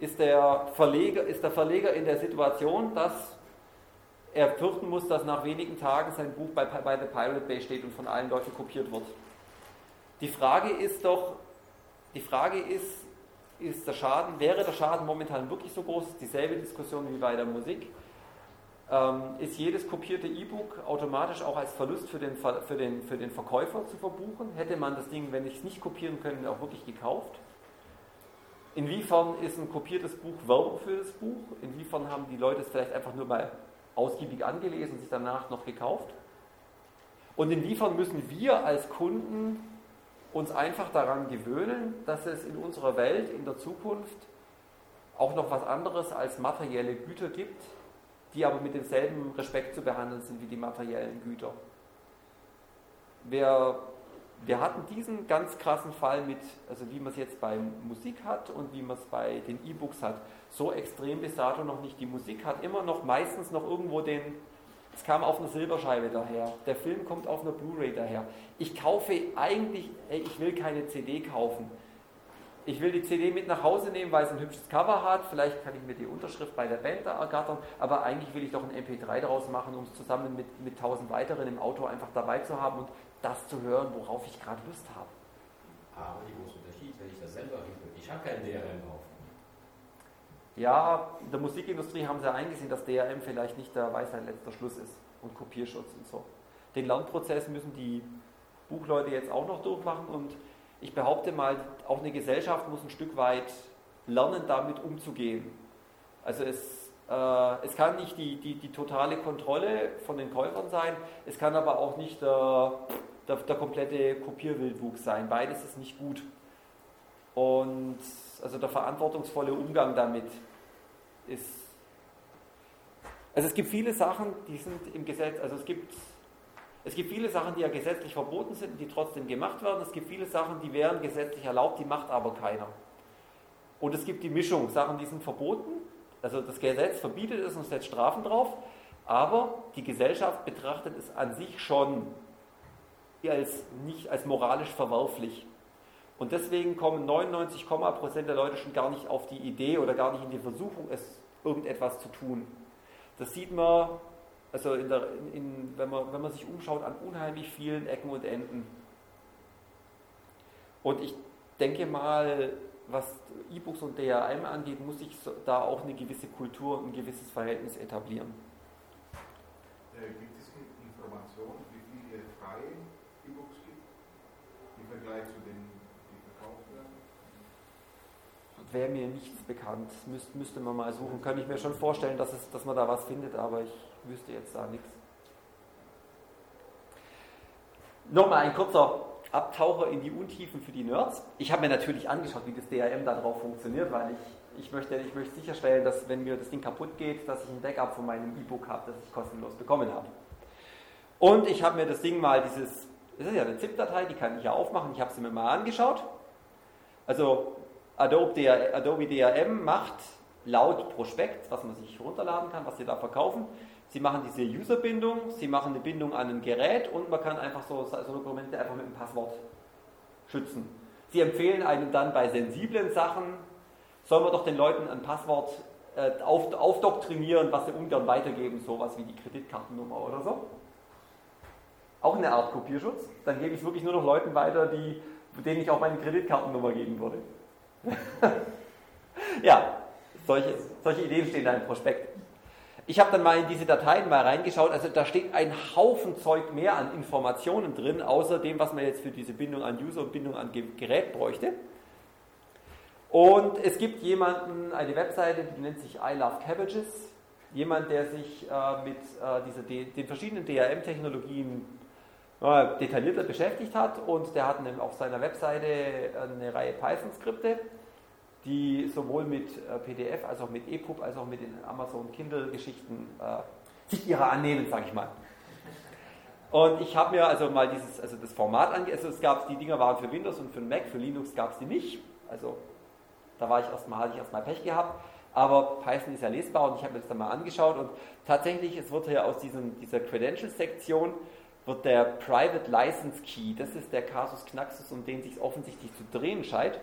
ist der Verleger, ist der Verleger in der Situation, dass er fürchten muss, dass nach wenigen Tagen sein Buch bei, bei The Pirate Bay steht und von allen Leuten kopiert wird. Die Frage ist doch, die Frage ist, ist der Schaden, wäre der Schaden momentan wirklich so groß? Dieselbe Diskussion wie bei der Musik. Ähm, ist jedes kopierte E-Book automatisch auch als Verlust für den, für, den, für den Verkäufer zu verbuchen? Hätte man das Ding, wenn ich es nicht kopieren könnte, auch wirklich gekauft? Inwiefern ist ein kopiertes Buch Werbung für das Buch? Inwiefern haben die Leute es vielleicht einfach nur mal ausgiebig angelesen und sich danach noch gekauft? Und inwiefern müssen wir als Kunden uns einfach daran gewöhnen, dass es in unserer Welt in der Zukunft auch noch was anderes als materielle Güter gibt, die aber mit demselben Respekt zu behandeln sind wie die materiellen Güter. Wir, wir hatten diesen ganz krassen Fall mit, also wie man es jetzt bei Musik hat und wie man es bei den E-Books hat, so extrem bis dato noch nicht. Die Musik hat immer noch meistens noch irgendwo den, es kam auf einer Silberscheibe daher, der Film kommt auf einer Blu-ray daher. Ich kaufe eigentlich, ey, ich will keine CD kaufen. Ich will die CD mit nach Hause nehmen, weil es ein hübsches Cover hat. Vielleicht kann ich mir die Unterschrift bei der Band da ergattern, aber eigentlich will ich doch ein MP3 daraus machen, um es zusammen mit, mit tausend weiteren im Auto einfach dabei zu haben und das zu hören, worauf ich gerade Lust habe. Aber die große Unterschied, wenn ich das selber richte. Ich habe kein DRM drauf. Ja, in der Musikindustrie haben sie eingesehen, dass DRM vielleicht nicht der Weisheit letzter Schluss ist und Kopierschutz und so. Den Lernprozess müssen die Buchleute jetzt auch noch durchmachen und ich behaupte mal, auch eine Gesellschaft muss ein Stück weit lernen, damit umzugehen. Also es, äh, es kann nicht die, die, die totale Kontrolle von den Käufern sein, es kann aber auch nicht der, der, der komplette Kopierwildwuchs sein. Beides ist nicht gut. Und also der verantwortungsvolle Umgang damit ist. Also es gibt viele Sachen, die sind im Gesetz, also es gibt, es gibt viele Sachen, die ja gesetzlich verboten sind, die trotzdem gemacht werden. Es gibt viele Sachen, die wären gesetzlich erlaubt, die macht aber keiner. Und es gibt die Mischung, Sachen, die sind verboten, also das Gesetz verbietet es und setzt Strafen drauf. Aber die Gesellschaft betrachtet es an sich schon als nicht als moralisch verwerflich. Und deswegen kommen 99, Prozent der Leute schon gar nicht auf die Idee oder gar nicht in die Versuchung, es irgendetwas zu tun. Das sieht man, also in der, in, wenn, man, wenn man sich umschaut, an unheimlich vielen Ecken und Enden. Und ich denke mal, was E-Books und DRM angeht, muss sich da auch eine gewisse Kultur und ein gewisses Verhältnis etablieren. Äh, gibt es Informationen, wie viele freie E-Books gibt im Vergleich zu den, die verkauft werden? Wäre mir nichts bekannt, Müs müsste man mal suchen. Könnte ich mir schon vorstellen, dass, es, dass man da was findet, aber ich wüsste jetzt da nichts. Nochmal ein kurzer Abtaucher in die Untiefen für die Nerds. Ich habe mir natürlich angeschaut, wie das DRM da drauf funktioniert, weil ich, ich, möchte, ich möchte sicherstellen, dass wenn mir das Ding kaputt geht, dass ich ein Backup von meinem E-Book habe, das ich kostenlos bekommen habe. Und ich habe mir das Ding mal dieses, das ist ja eine ZIP-Datei, die kann ich ja aufmachen, ich habe sie mir mal angeschaut. Also Adobe, Adobe DRM macht laut Prospekt, was man sich runterladen kann, was sie da verkaufen, Sie machen diese User-Bindung, Sie machen eine Bindung an ein Gerät und man kann einfach so, so Dokumente einfach mit einem Passwort schützen. Sie empfehlen einem dann bei sensiblen Sachen, soll man doch den Leuten ein Passwort äh, auf, aufdoktrinieren, was sie ungern weitergeben, sowas wie die Kreditkartennummer oder so. Auch eine Art Kopierschutz. Dann gebe ich wirklich nur noch Leuten weiter, die, denen ich auch meine Kreditkartennummer geben würde. [laughs] ja, solche, solche Ideen stehen da im Prospekt. Ich habe dann mal in diese Dateien mal reingeschaut, also da steht ein Haufen Zeug mehr an Informationen drin, außer dem, was man jetzt für diese Bindung an User und Bindung an Gerät bräuchte. Und es gibt jemanden, eine Webseite, die nennt sich I Love Cabbages, jemand, der sich äh, mit äh, dieser, den verschiedenen DRM-Technologien äh, detaillierter beschäftigt hat und der hat auf seiner Webseite eine Reihe Python-Skripte die sowohl mit äh, PDF als auch mit EPUB als auch mit den Amazon Kindle-Geschichten äh, sich ihrer annehmen, sage ich mal. Und ich habe mir also mal dieses, also das Format angesehen. Also es gab, die Dinger waren für Windows und für Mac, für Linux gab es die nicht. Also da war ich erstmal, hatte ich erstmal Pech gehabt. Aber Python ist ja lesbar und ich habe mir das dann mal angeschaut und tatsächlich, es wird ja aus diesem, dieser Credentials-Sektion wird der Private License Key, das ist der Casus Knaxus, um den sich offensichtlich zu drehen scheint,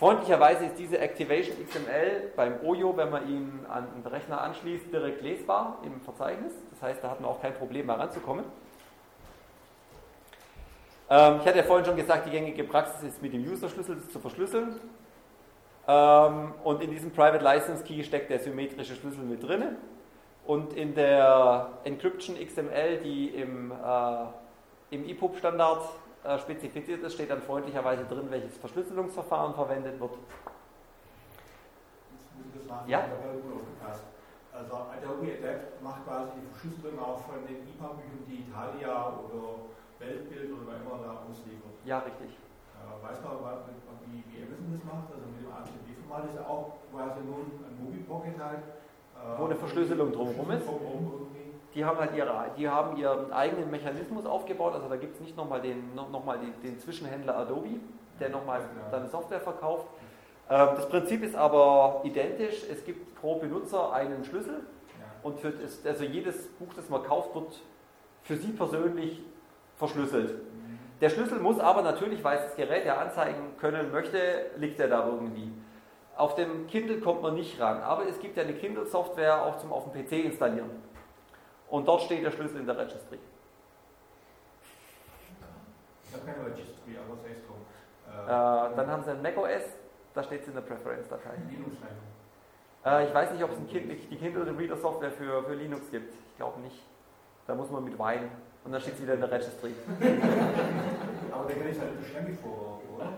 Freundlicherweise ist diese Activation XML beim OYO, wenn man ihn an den Rechner anschließt, direkt lesbar im Verzeichnis. Das heißt, da hat man auch kein Problem, mal ranzukommen. Ähm, ich hatte ja vorhin schon gesagt, die gängige Praxis ist mit dem User-Schlüssel zu verschlüsseln. Ähm, und in diesem Private License Key steckt der symmetrische Schlüssel mit drin. Und in der Encryption XML, die im, äh, im EPUB-Standard äh, spezifiziert ist, steht dann freundlicherweise drin, welches Verschlüsselungsverfahren verwendet wird. ja? Also Adobe Adapt macht quasi die Verschlüsselung auch von den IPA-Büchern, die Italia oder Weltbild oder wer immer da ausliefert. Ja, richtig. Äh, weiß man, wie, wie Amazon das macht? Also mit dem ACB-Format ist ja auch quasi nur ein Movie Pocket halt. Wo eine Verschlüsselung drumherum ist die haben halt ihre, die haben ihren eigenen Mechanismus aufgebaut. Also da gibt es nicht nochmal den, noch, den, den, Zwischenhändler Adobe, der nochmal dann Software verkauft. Ähm, das Prinzip ist aber identisch. Es gibt pro Benutzer einen Schlüssel und für das, also jedes Buch, das man kauft, wird für Sie persönlich verschlüsselt. Mhm. Der Schlüssel muss aber natürlich, weil es das Gerät ja anzeigen können möchte, liegt er da irgendwie. Auf dem Kindle kommt man nicht ran, aber es gibt ja eine Kindle-Software auch zum auf dem PC installieren. Und dort steht der Schlüssel in der Registry. Ich habe keine Registry, aber was heißt äh, Dann haben sie ein macOS, da steht es in der Preference-Datei. Äh, ich weiß nicht, ob es kind, die Kindle Reader Software für, für Linux gibt. Ich glaube nicht. Da muss man mit weinen. Und dann steht es wieder in der Registry. [laughs] aber der ist halt beschränkt vor, oder?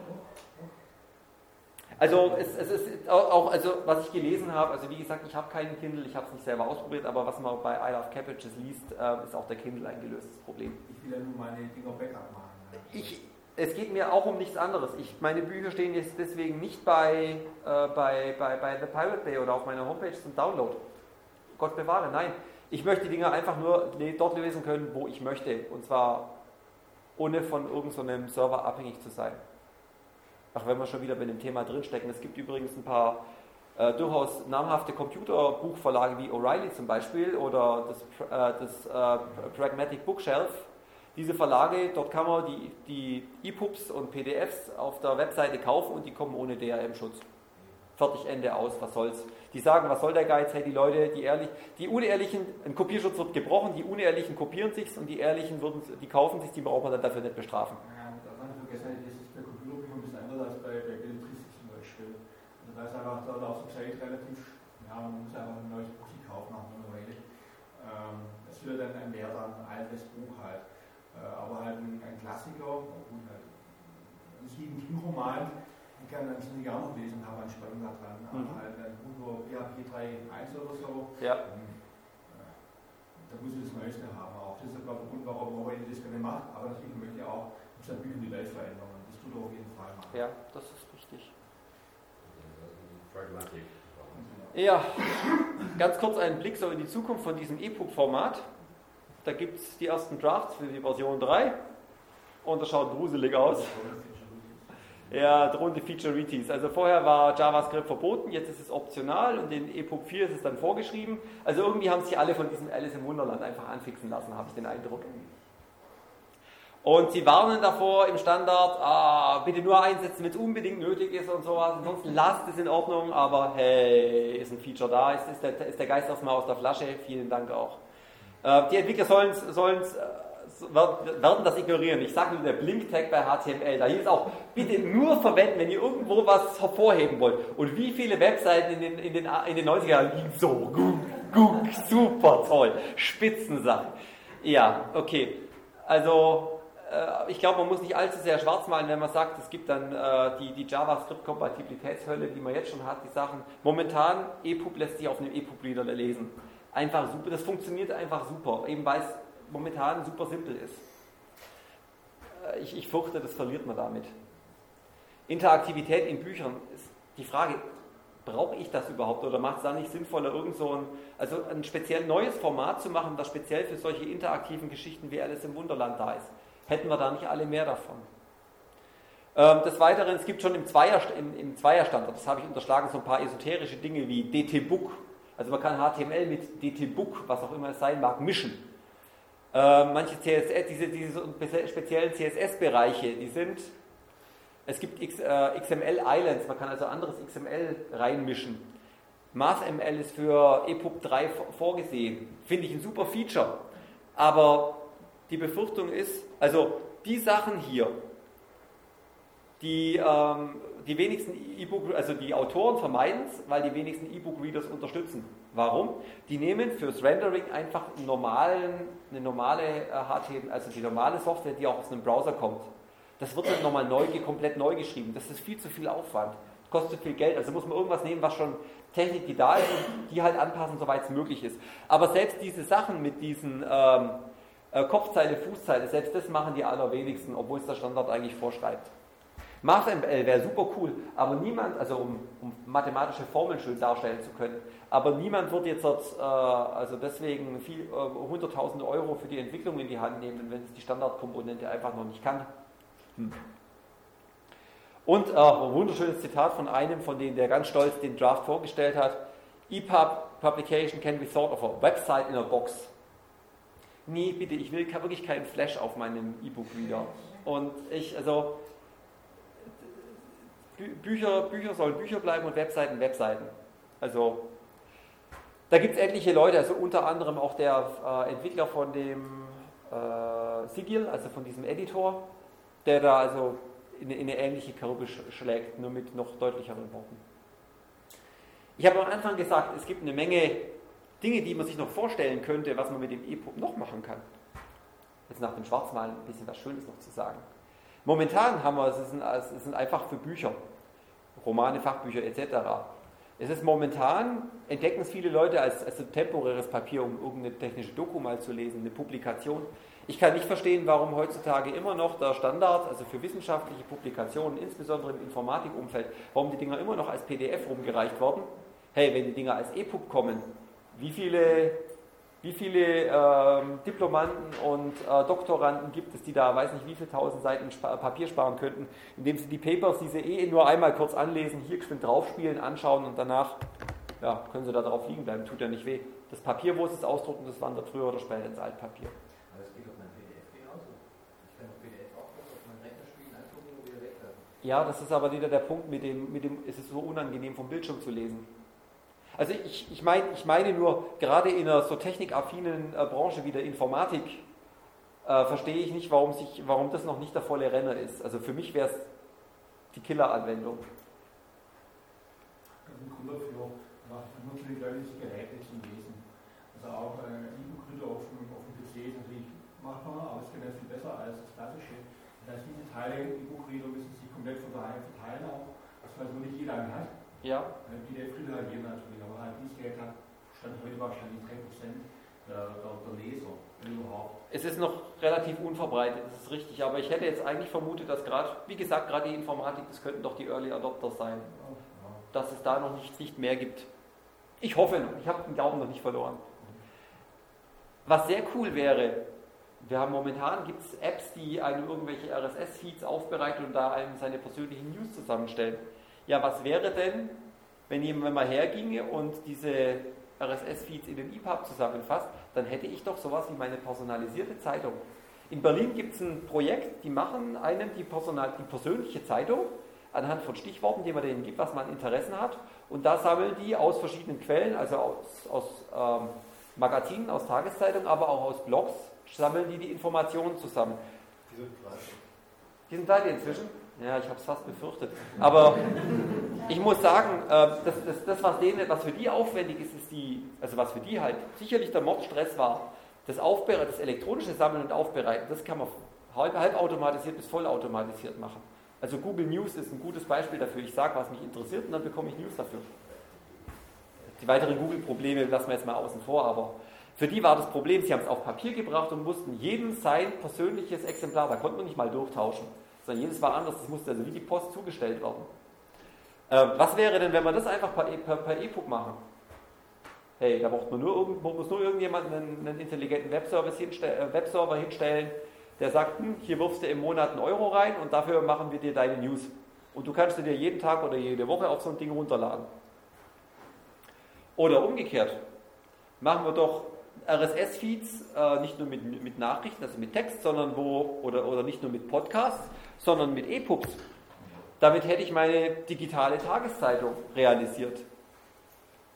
Also es, es, ist auch, also was ich gelesen habe, also wie gesagt, ich habe keinen Kindle, ich habe es nicht selber ausprobiert, aber was man bei I Love Cabbages liest, äh, ist auch der Kindle ein gelöstes Problem. Ich will ja nur meine Dinger Backup machen. Ich, es geht mir auch um nichts anderes. Ich, meine Bücher stehen jetzt deswegen nicht bei, äh, bei, bei, bei The Pirate Bay oder auf meiner Homepage zum Download. Gott bewahre, nein. Ich möchte die Dinger einfach nur dort lesen können, wo ich möchte. Und zwar ohne von irgendeinem so Server abhängig zu sein. Ach, wenn wir schon wieder bei dem Thema drinstecken. Es gibt übrigens ein paar äh, durchaus namhafte Computerbuchverlage wie O'Reilly zum Beispiel oder das, äh, das äh, Pragmatic Bookshelf. Diese Verlage, dort kann man die, die E-Pubs und PDFs auf der Webseite kaufen und die kommen ohne DRM-Schutz. Fertig, Ende aus, was soll's. Die sagen, was soll der Geiz? Hey, die Leute, die ehrlich, die Unehrlichen, ein Kopierschutz wird gebrochen, die Unehrlichen kopieren sich's und die Ehrlichen würden, die kaufen sich, die braucht man dann dafür nicht bestrafen. Ja, und darf man nicht vergessen, das ist bei Computerbüchern ein bisschen anders als bei, bei Belletristik zum Beispiel. Einfach der Laufzeit relativ, ja, man muss einfach ein neues Buch kaufen nach einer Weile. Ähm, das wird dann ein Wert an ein altes Buch halt. Äh, aber halt ein, ein Klassiker, gut, halt, ein Stephen King-Roman, den kann man ziemlich auch noch lesen, habe einen Spannung da dran. Aber Mhm. halt ein Buch über PHP 3.1 oder so, Ja. ähm, äh, da muss ich das Neueste haben auch. Das ist sogar der Grund, warum Robert das gerne macht, aber natürlich möchte er auch Büchern die Welt verändern. Das tut er auf jeden Fall machen. Ja, das ist Ja, ganz kurz einen Blick so in die Zukunft von diesem EPUB-Format. Da gibt es die ersten Drafts für die Version 3 und das schaut gruselig aus. Ja, drohende Featureities. Also vorher war JavaScript verboten, jetzt ist es optional und in EPUB 4 ist es dann vorgeschrieben. Also irgendwie haben sich alle von diesem Alice im Wunderland einfach anfixen lassen, habe ich den Eindruck. Und sie warnen davor im Standard, ah, bitte nur einsetzen, wenn es unbedingt nötig ist und sowas. Ansonsten lasst es in Ordnung, aber hey, ist ein Feature da, ist, ist, der, ist der Geist erstmal aus der Flasche, vielen Dank auch. Äh, die Entwickler sollen sollen's, äh, werden das ignorieren. Ich sage nur der Blink-Tag bei HTML, da hieß auch, bitte nur verwenden, wenn ihr irgendwo was hervorheben wollt. Und wie viele Webseiten in den, in den, in den 90er Jahren liegen so, guck, guck, super toll, Spitzensache. Ja, okay. Also, ich glaube, man muss nicht allzu sehr schwarz malen, wenn man sagt, es gibt dann äh, die, die JavaScript-Kompatibilitätshölle, die man jetzt schon hat, die Sachen. Momentan, EPUB lässt sich auf einem EPUB-Reader lesen. Einfach super, das funktioniert einfach super, eben weil es momentan super simpel ist. Äh, ich, ich fürchte, das verliert man damit. Interaktivität in Büchern ist die Frage, brauche ich das überhaupt oder macht es da nicht sinnvoller, irgend so ein, also ein speziell neues Format zu machen, das speziell für solche interaktiven Geschichten wie Alice im Wunderland da ist? Hätten wir da nicht alle mehr davon? Ähm, des Weiteren, es gibt schon im, Zweier, im, im Zweierstandard, das habe ich unterschlagen, so ein paar esoterische Dinge wie DT-Book. Also man kann HTML mit DT-Book, was auch immer es sein mag, mischen. Äh, manche CSS, diese, diese speziellen CSS-Bereiche, die sind, es gibt X, äh, XML Islands, man kann also anderes XML reinmischen. MathML ist für EPUB 3 vorgesehen. Finde ich ein super Feature. Aber die Befürchtung ist, also die Sachen hier, die, ähm, die wenigsten E-Book, also die Autoren vermeiden es, weil die wenigsten E-Book-Readers unterstützen. Warum? Die nehmen fürs Rendering einfach normalen, eine normale HTML, also die normale Software, die auch aus einem Browser kommt. Das wird dann nochmal neu, komplett neu geschrieben. Das ist viel zu viel Aufwand. Kostet viel Geld. Also muss man irgendwas nehmen, was schon Technik, die da ist und die halt anpassen, soweit es möglich ist. Aber selbst diese Sachen mit diesen ähm, äh, Kopfzeile, Fußzeile, selbst das machen die allerwenigsten, obwohl es der Standard eigentlich vorschreibt. MathML wäre super cool, aber niemand, also um, um, mathematische Formeln schön darstellen zu können, aber niemand wird jetzt äh, also deswegen viel, äh, 100.000 Euro für die Entwicklung in die Hand nehmen, wenn es die Standardkomponente einfach noch nicht kann. Hm. Und äh, ein wunderschönes Zitat von einem, von denen der ganz stolz den Draft vorgestellt hat. EPUB Publication can be thought of a website in a box. Nee, bitte, ich will wirklich keinen Flash auf meinem E-Book-Reader. Und ich, also, Bücher, Bücher sollen Bücher bleiben und Webseiten Webseiten. Also, da gibt es etliche Leute, also unter anderem auch der äh, Entwickler von dem äh, Sigil, also von diesem Editor, der da also in, in eine ähnliche Kerbe sch schlägt, nur mit noch deutlicheren Worten. Ich habe am Anfang gesagt, es gibt eine Menge Dinge, die man sich noch vorstellen könnte, was man mit dem EPUB noch machen kann. Jetzt nach dem Schwarzmalen ein bisschen was Schönes noch zu sagen. Momentan haben wir, es sind, es sind einfach für Bücher, Romane, Fachbücher etc. Es ist momentan, entdecken es viele Leute als, als temporäres Papier, um irgendeine technische Doku mal zu lesen, eine Publikation. Ich kann nicht verstehen, warum heutzutage immer noch der Standard, also für wissenschaftliche Publikationen, insbesondere im Informatikumfeld, warum die Dinger immer noch als PDF rumgereicht werden. Hey, wenn die Dinger als EPUB kommen, wie viele Wie viele ähm, Diplomanden und äh, Doktoranden gibt es, die da, weiß nicht, wie viele tausend Seiten Sp Papier sparen könnten, indem sie die Papers, die sie eh nur einmal kurz anlesen, hier geschwind draufspielen, anschauen und danach ja, können sie da drauf liegen bleiben, tut ja nicht weh. Das Papier, wo sie es ausdrucken, das wandert früher oder später ins Altpapier. Aber das geht auf mein PDF genauso. Ich kann auf PDF auch was auf meinen Rechner spielen, angucken und wieder wegwerfen. Ja, das ist aber wieder der Punkt, mit dem, mit dem es ist so unangenehm vom Bildschirm zu lesen. Also ich, ich, mein, ich meine nur, gerade in einer so technikaffinen äh, Branche wie der Informatik äh, verstehe ich nicht, warum, sich, warum das noch nicht der volle Renner ist. Also für mich wäre es die Killer-Anwendung. Also im Grunde für was natürlich löbliche Geräte zum Lesen. Also auch äh, E-Book-Reader auf, auf dem PC ist natürlich machbar, aber es geht viel besser als das klassische. Das heißt, diese Teile E-Book-Reader müssen sich komplett von daheim verteilen auch, was also nicht jeder einen hat. Ja, Ein PDF-Reader hat jeder natürlich, aber halt dieses Gerät hat Stand heute wahrscheinlich 3% der, der, der Leser, wenn überhaupt. es ist noch relativ unverbreitet, das ist richtig, aber ich hätte jetzt eigentlich vermutet, dass gerade, wie gesagt, gerade die Informatik, das könnten doch die Early Adopters sein, dass es da noch nicht, nicht mehr gibt. Ich hoffe noch, ich habe den Glauben noch nicht verloren. Was sehr cool wäre, wir haben momentan gibt es Apps, die einem irgendwelche RSS-Feeds aufbereiten und da einem seine persönlichen News zusammenstellen. Ja, was wäre denn, wenn jemand mal herginge und diese RSS-Feeds in den EPUB zusammenfasst, dann hätte ich doch sowas wie meine personalisierte Zeitung. In Berlin gibt es ein Projekt, die machen einem die, Personal, die persönliche Zeitung anhand von Stichworten, die man denen gibt, was man an Interessen hat. Und da sammeln die aus verschiedenen Quellen, also aus, aus ähm, Magazinen, aus Tageszeitungen, aber auch aus Blogs, sammeln die die Informationen zusammen. Diese Frage. Die sind pleite inzwischen? Ja, ich habe es fast befürchtet. Aber ich muss sagen, äh, das, das, das was, denen, was für die aufwendig ist, ist die, also was für die halt sicherlich der Mordstress war, das, Aufbere das elektronische Sammeln und Aufbereiten, das kann man halb, halbautomatisiert bis vollautomatisiert machen. Also Google News ist ein gutes Beispiel dafür. Ich sage, was mich interessiert und dann bekomme ich News dafür. Die weiteren Google-Probleme lassen wir jetzt mal außen vor, aber für die war das Problem, sie haben es auf Papier gebracht und mussten jedem sein persönliches Exemplar, da konnte man nicht mal durchtauschen, sondern jedes war anders, das musste also wie die Post zugestellt werden. Äh, was wäre denn, wenn wir das einfach per, E- per, per E-Book machen? Hey, da braucht man nur, irgend, muss nur irgendjemand einen, einen intelligenten Webservice hinste äh, Webserver hinstellen, der sagt, hm, hier wirfst du im Monat einen Euro rein und dafür machen wir dir deine News. Und du kannst du dir jeden Tag oder jede Woche auf so ein Ding runterladen. Oder umgekehrt, machen wir doch RSS-Feeds äh, nicht nur mit, mit Nachrichten, also mit Text, sondern wo, oder, oder nicht nur mit Podcasts, sondern mit E-Books. Damit hätte ich meine digitale Tageszeitung realisiert.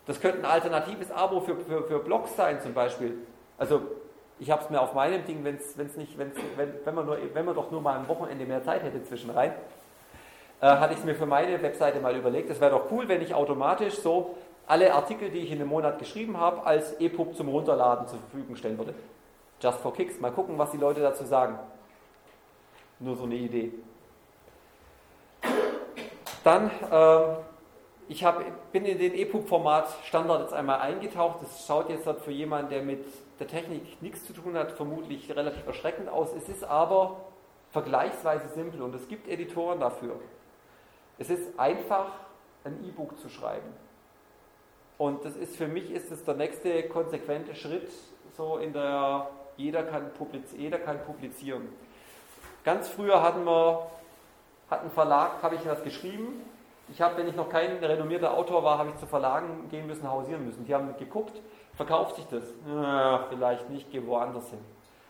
Das könnte ein alternatives Abo für, für, für Blogs sein zum Beispiel. Also ich habe es mir auf meinem Ding, wenn's, wenn's nicht, wenn's, wenn, wenn, man nur, wenn man doch nur mal am Wochenende mehr Zeit hätte zwischen rein, äh, hatte ich es mir für meine Webseite mal überlegt. Es wäre doch cool, wenn ich automatisch so alle Artikel, die ich in dem Monat geschrieben habe, als EPUB zum Runterladen zur Verfügung stellen würde. Just for Kicks. Mal gucken, was die Leute dazu sagen. Nur so eine Idee. Dann, ähm, ich hab, bin in den EPUB-Format Standard jetzt einmal eingetaucht. Das schaut jetzt halt für jemanden, der mit der Technik nichts zu tun hat, vermutlich relativ erschreckend aus. Es ist aber vergleichsweise simpel und es gibt Editoren dafür. Es ist einfach, ein E-Book zu schreiben. Und das ist für mich ist es der nächste konsequente Schritt, so in der jeder kann, jeder kann publizieren. Ganz früher hatten wir, hat ein Verlag, habe ich was geschrieben. Ich habe, wenn ich noch kein renommierter Autor war, habe ich zu Verlagen gehen müssen, hausieren müssen. Die haben geguckt, verkauft sich das? Ja, vielleicht nicht, geh woanders hin.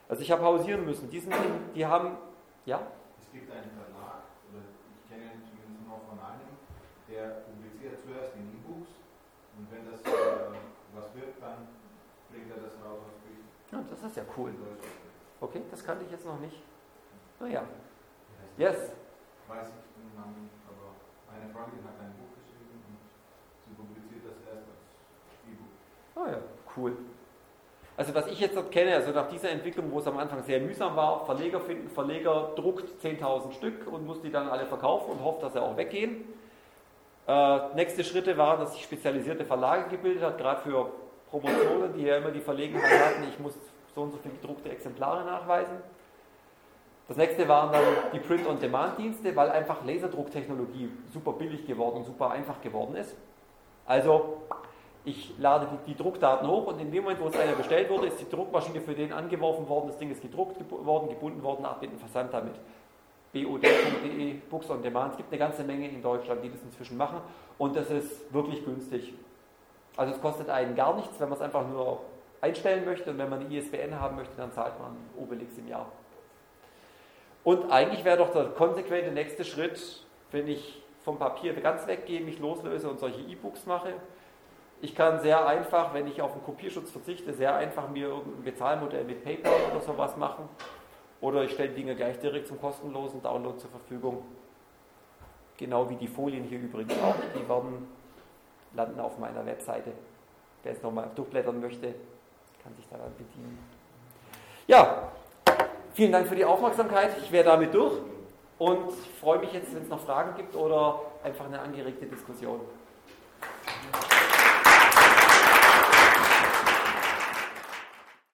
Also ich habe hausieren müssen. Die, sind, die haben, ja? Es gibt einen Verlag, oder ich kenne ihn zumindest noch von einem, der publiziert zuerst in E-Books und wenn das äh, was wird, dann bringt er das raus als Bücher. ja, das ist ja cool. Okay, das kannte ich jetzt noch nicht. Naja, Wie heißt yes. Weiß ich den Namen, aber eine Freundin hat ein Buch geschrieben und sie publiziert das erst als E-Book. Ah ja, cool. Also was ich jetzt dort kenne, also nach dieser Entwicklung, wo es am Anfang sehr mühsam war, Verleger finden, Verleger druckt 10.000 Stück und muss die dann alle verkaufen und hofft, dass sie auch weggehen. Äh, nächste Schritte waren, dass sich spezialisierte Verlage gebildet hat, gerade für Promotionen, die ja immer die Verlegenheit hatten, ich muss so und so viele gedruckte Exemplare nachweisen. Das nächste waren dann die Print-on-Demand-Dienste, weil einfach Laserdrucktechnologie super billig geworden, super einfach geworden ist. Also Ich lade die, die, Druckdaten hoch und in dem Moment, wo es einer bestellt wurde, ist die Druckmaschine für den angeworfen worden, das Ding ist gedruckt worden, gebunden worden, abbinden, Versand damit. bod.de, Books on Demand. Es gibt eine ganze Menge in Deutschland, die das inzwischen machen und das ist wirklich günstig. Also es kostet einen gar nichts, wenn man es einfach nur einstellen möchte und wenn man eine ISBN haben möchte, dann zahlt man Obelix im Jahr. Und eigentlich wäre doch der konsequente nächste Schritt, wenn ich vom Papier ganz weggehe, mich loslöse und solche E-Books mache. Ich kann sehr einfach, wenn ich auf den Kopierschutz verzichte, sehr einfach mir irgendein Bezahlmodell mit PayPal oder sowas machen. Oder ich stelle Dinge gleich direkt zum kostenlosen Download zur Verfügung. Genau wie die Folien hier übrigens auch. Die werden landen auf meiner Webseite. Wer es nochmal durchblättern möchte, kann sich daran bedienen. Ja, Vielen Dank für die Aufmerksamkeit. Ich wäre damit durch und freue mich jetzt, wenn es noch Fragen gibt oder einfach eine angeregte Diskussion.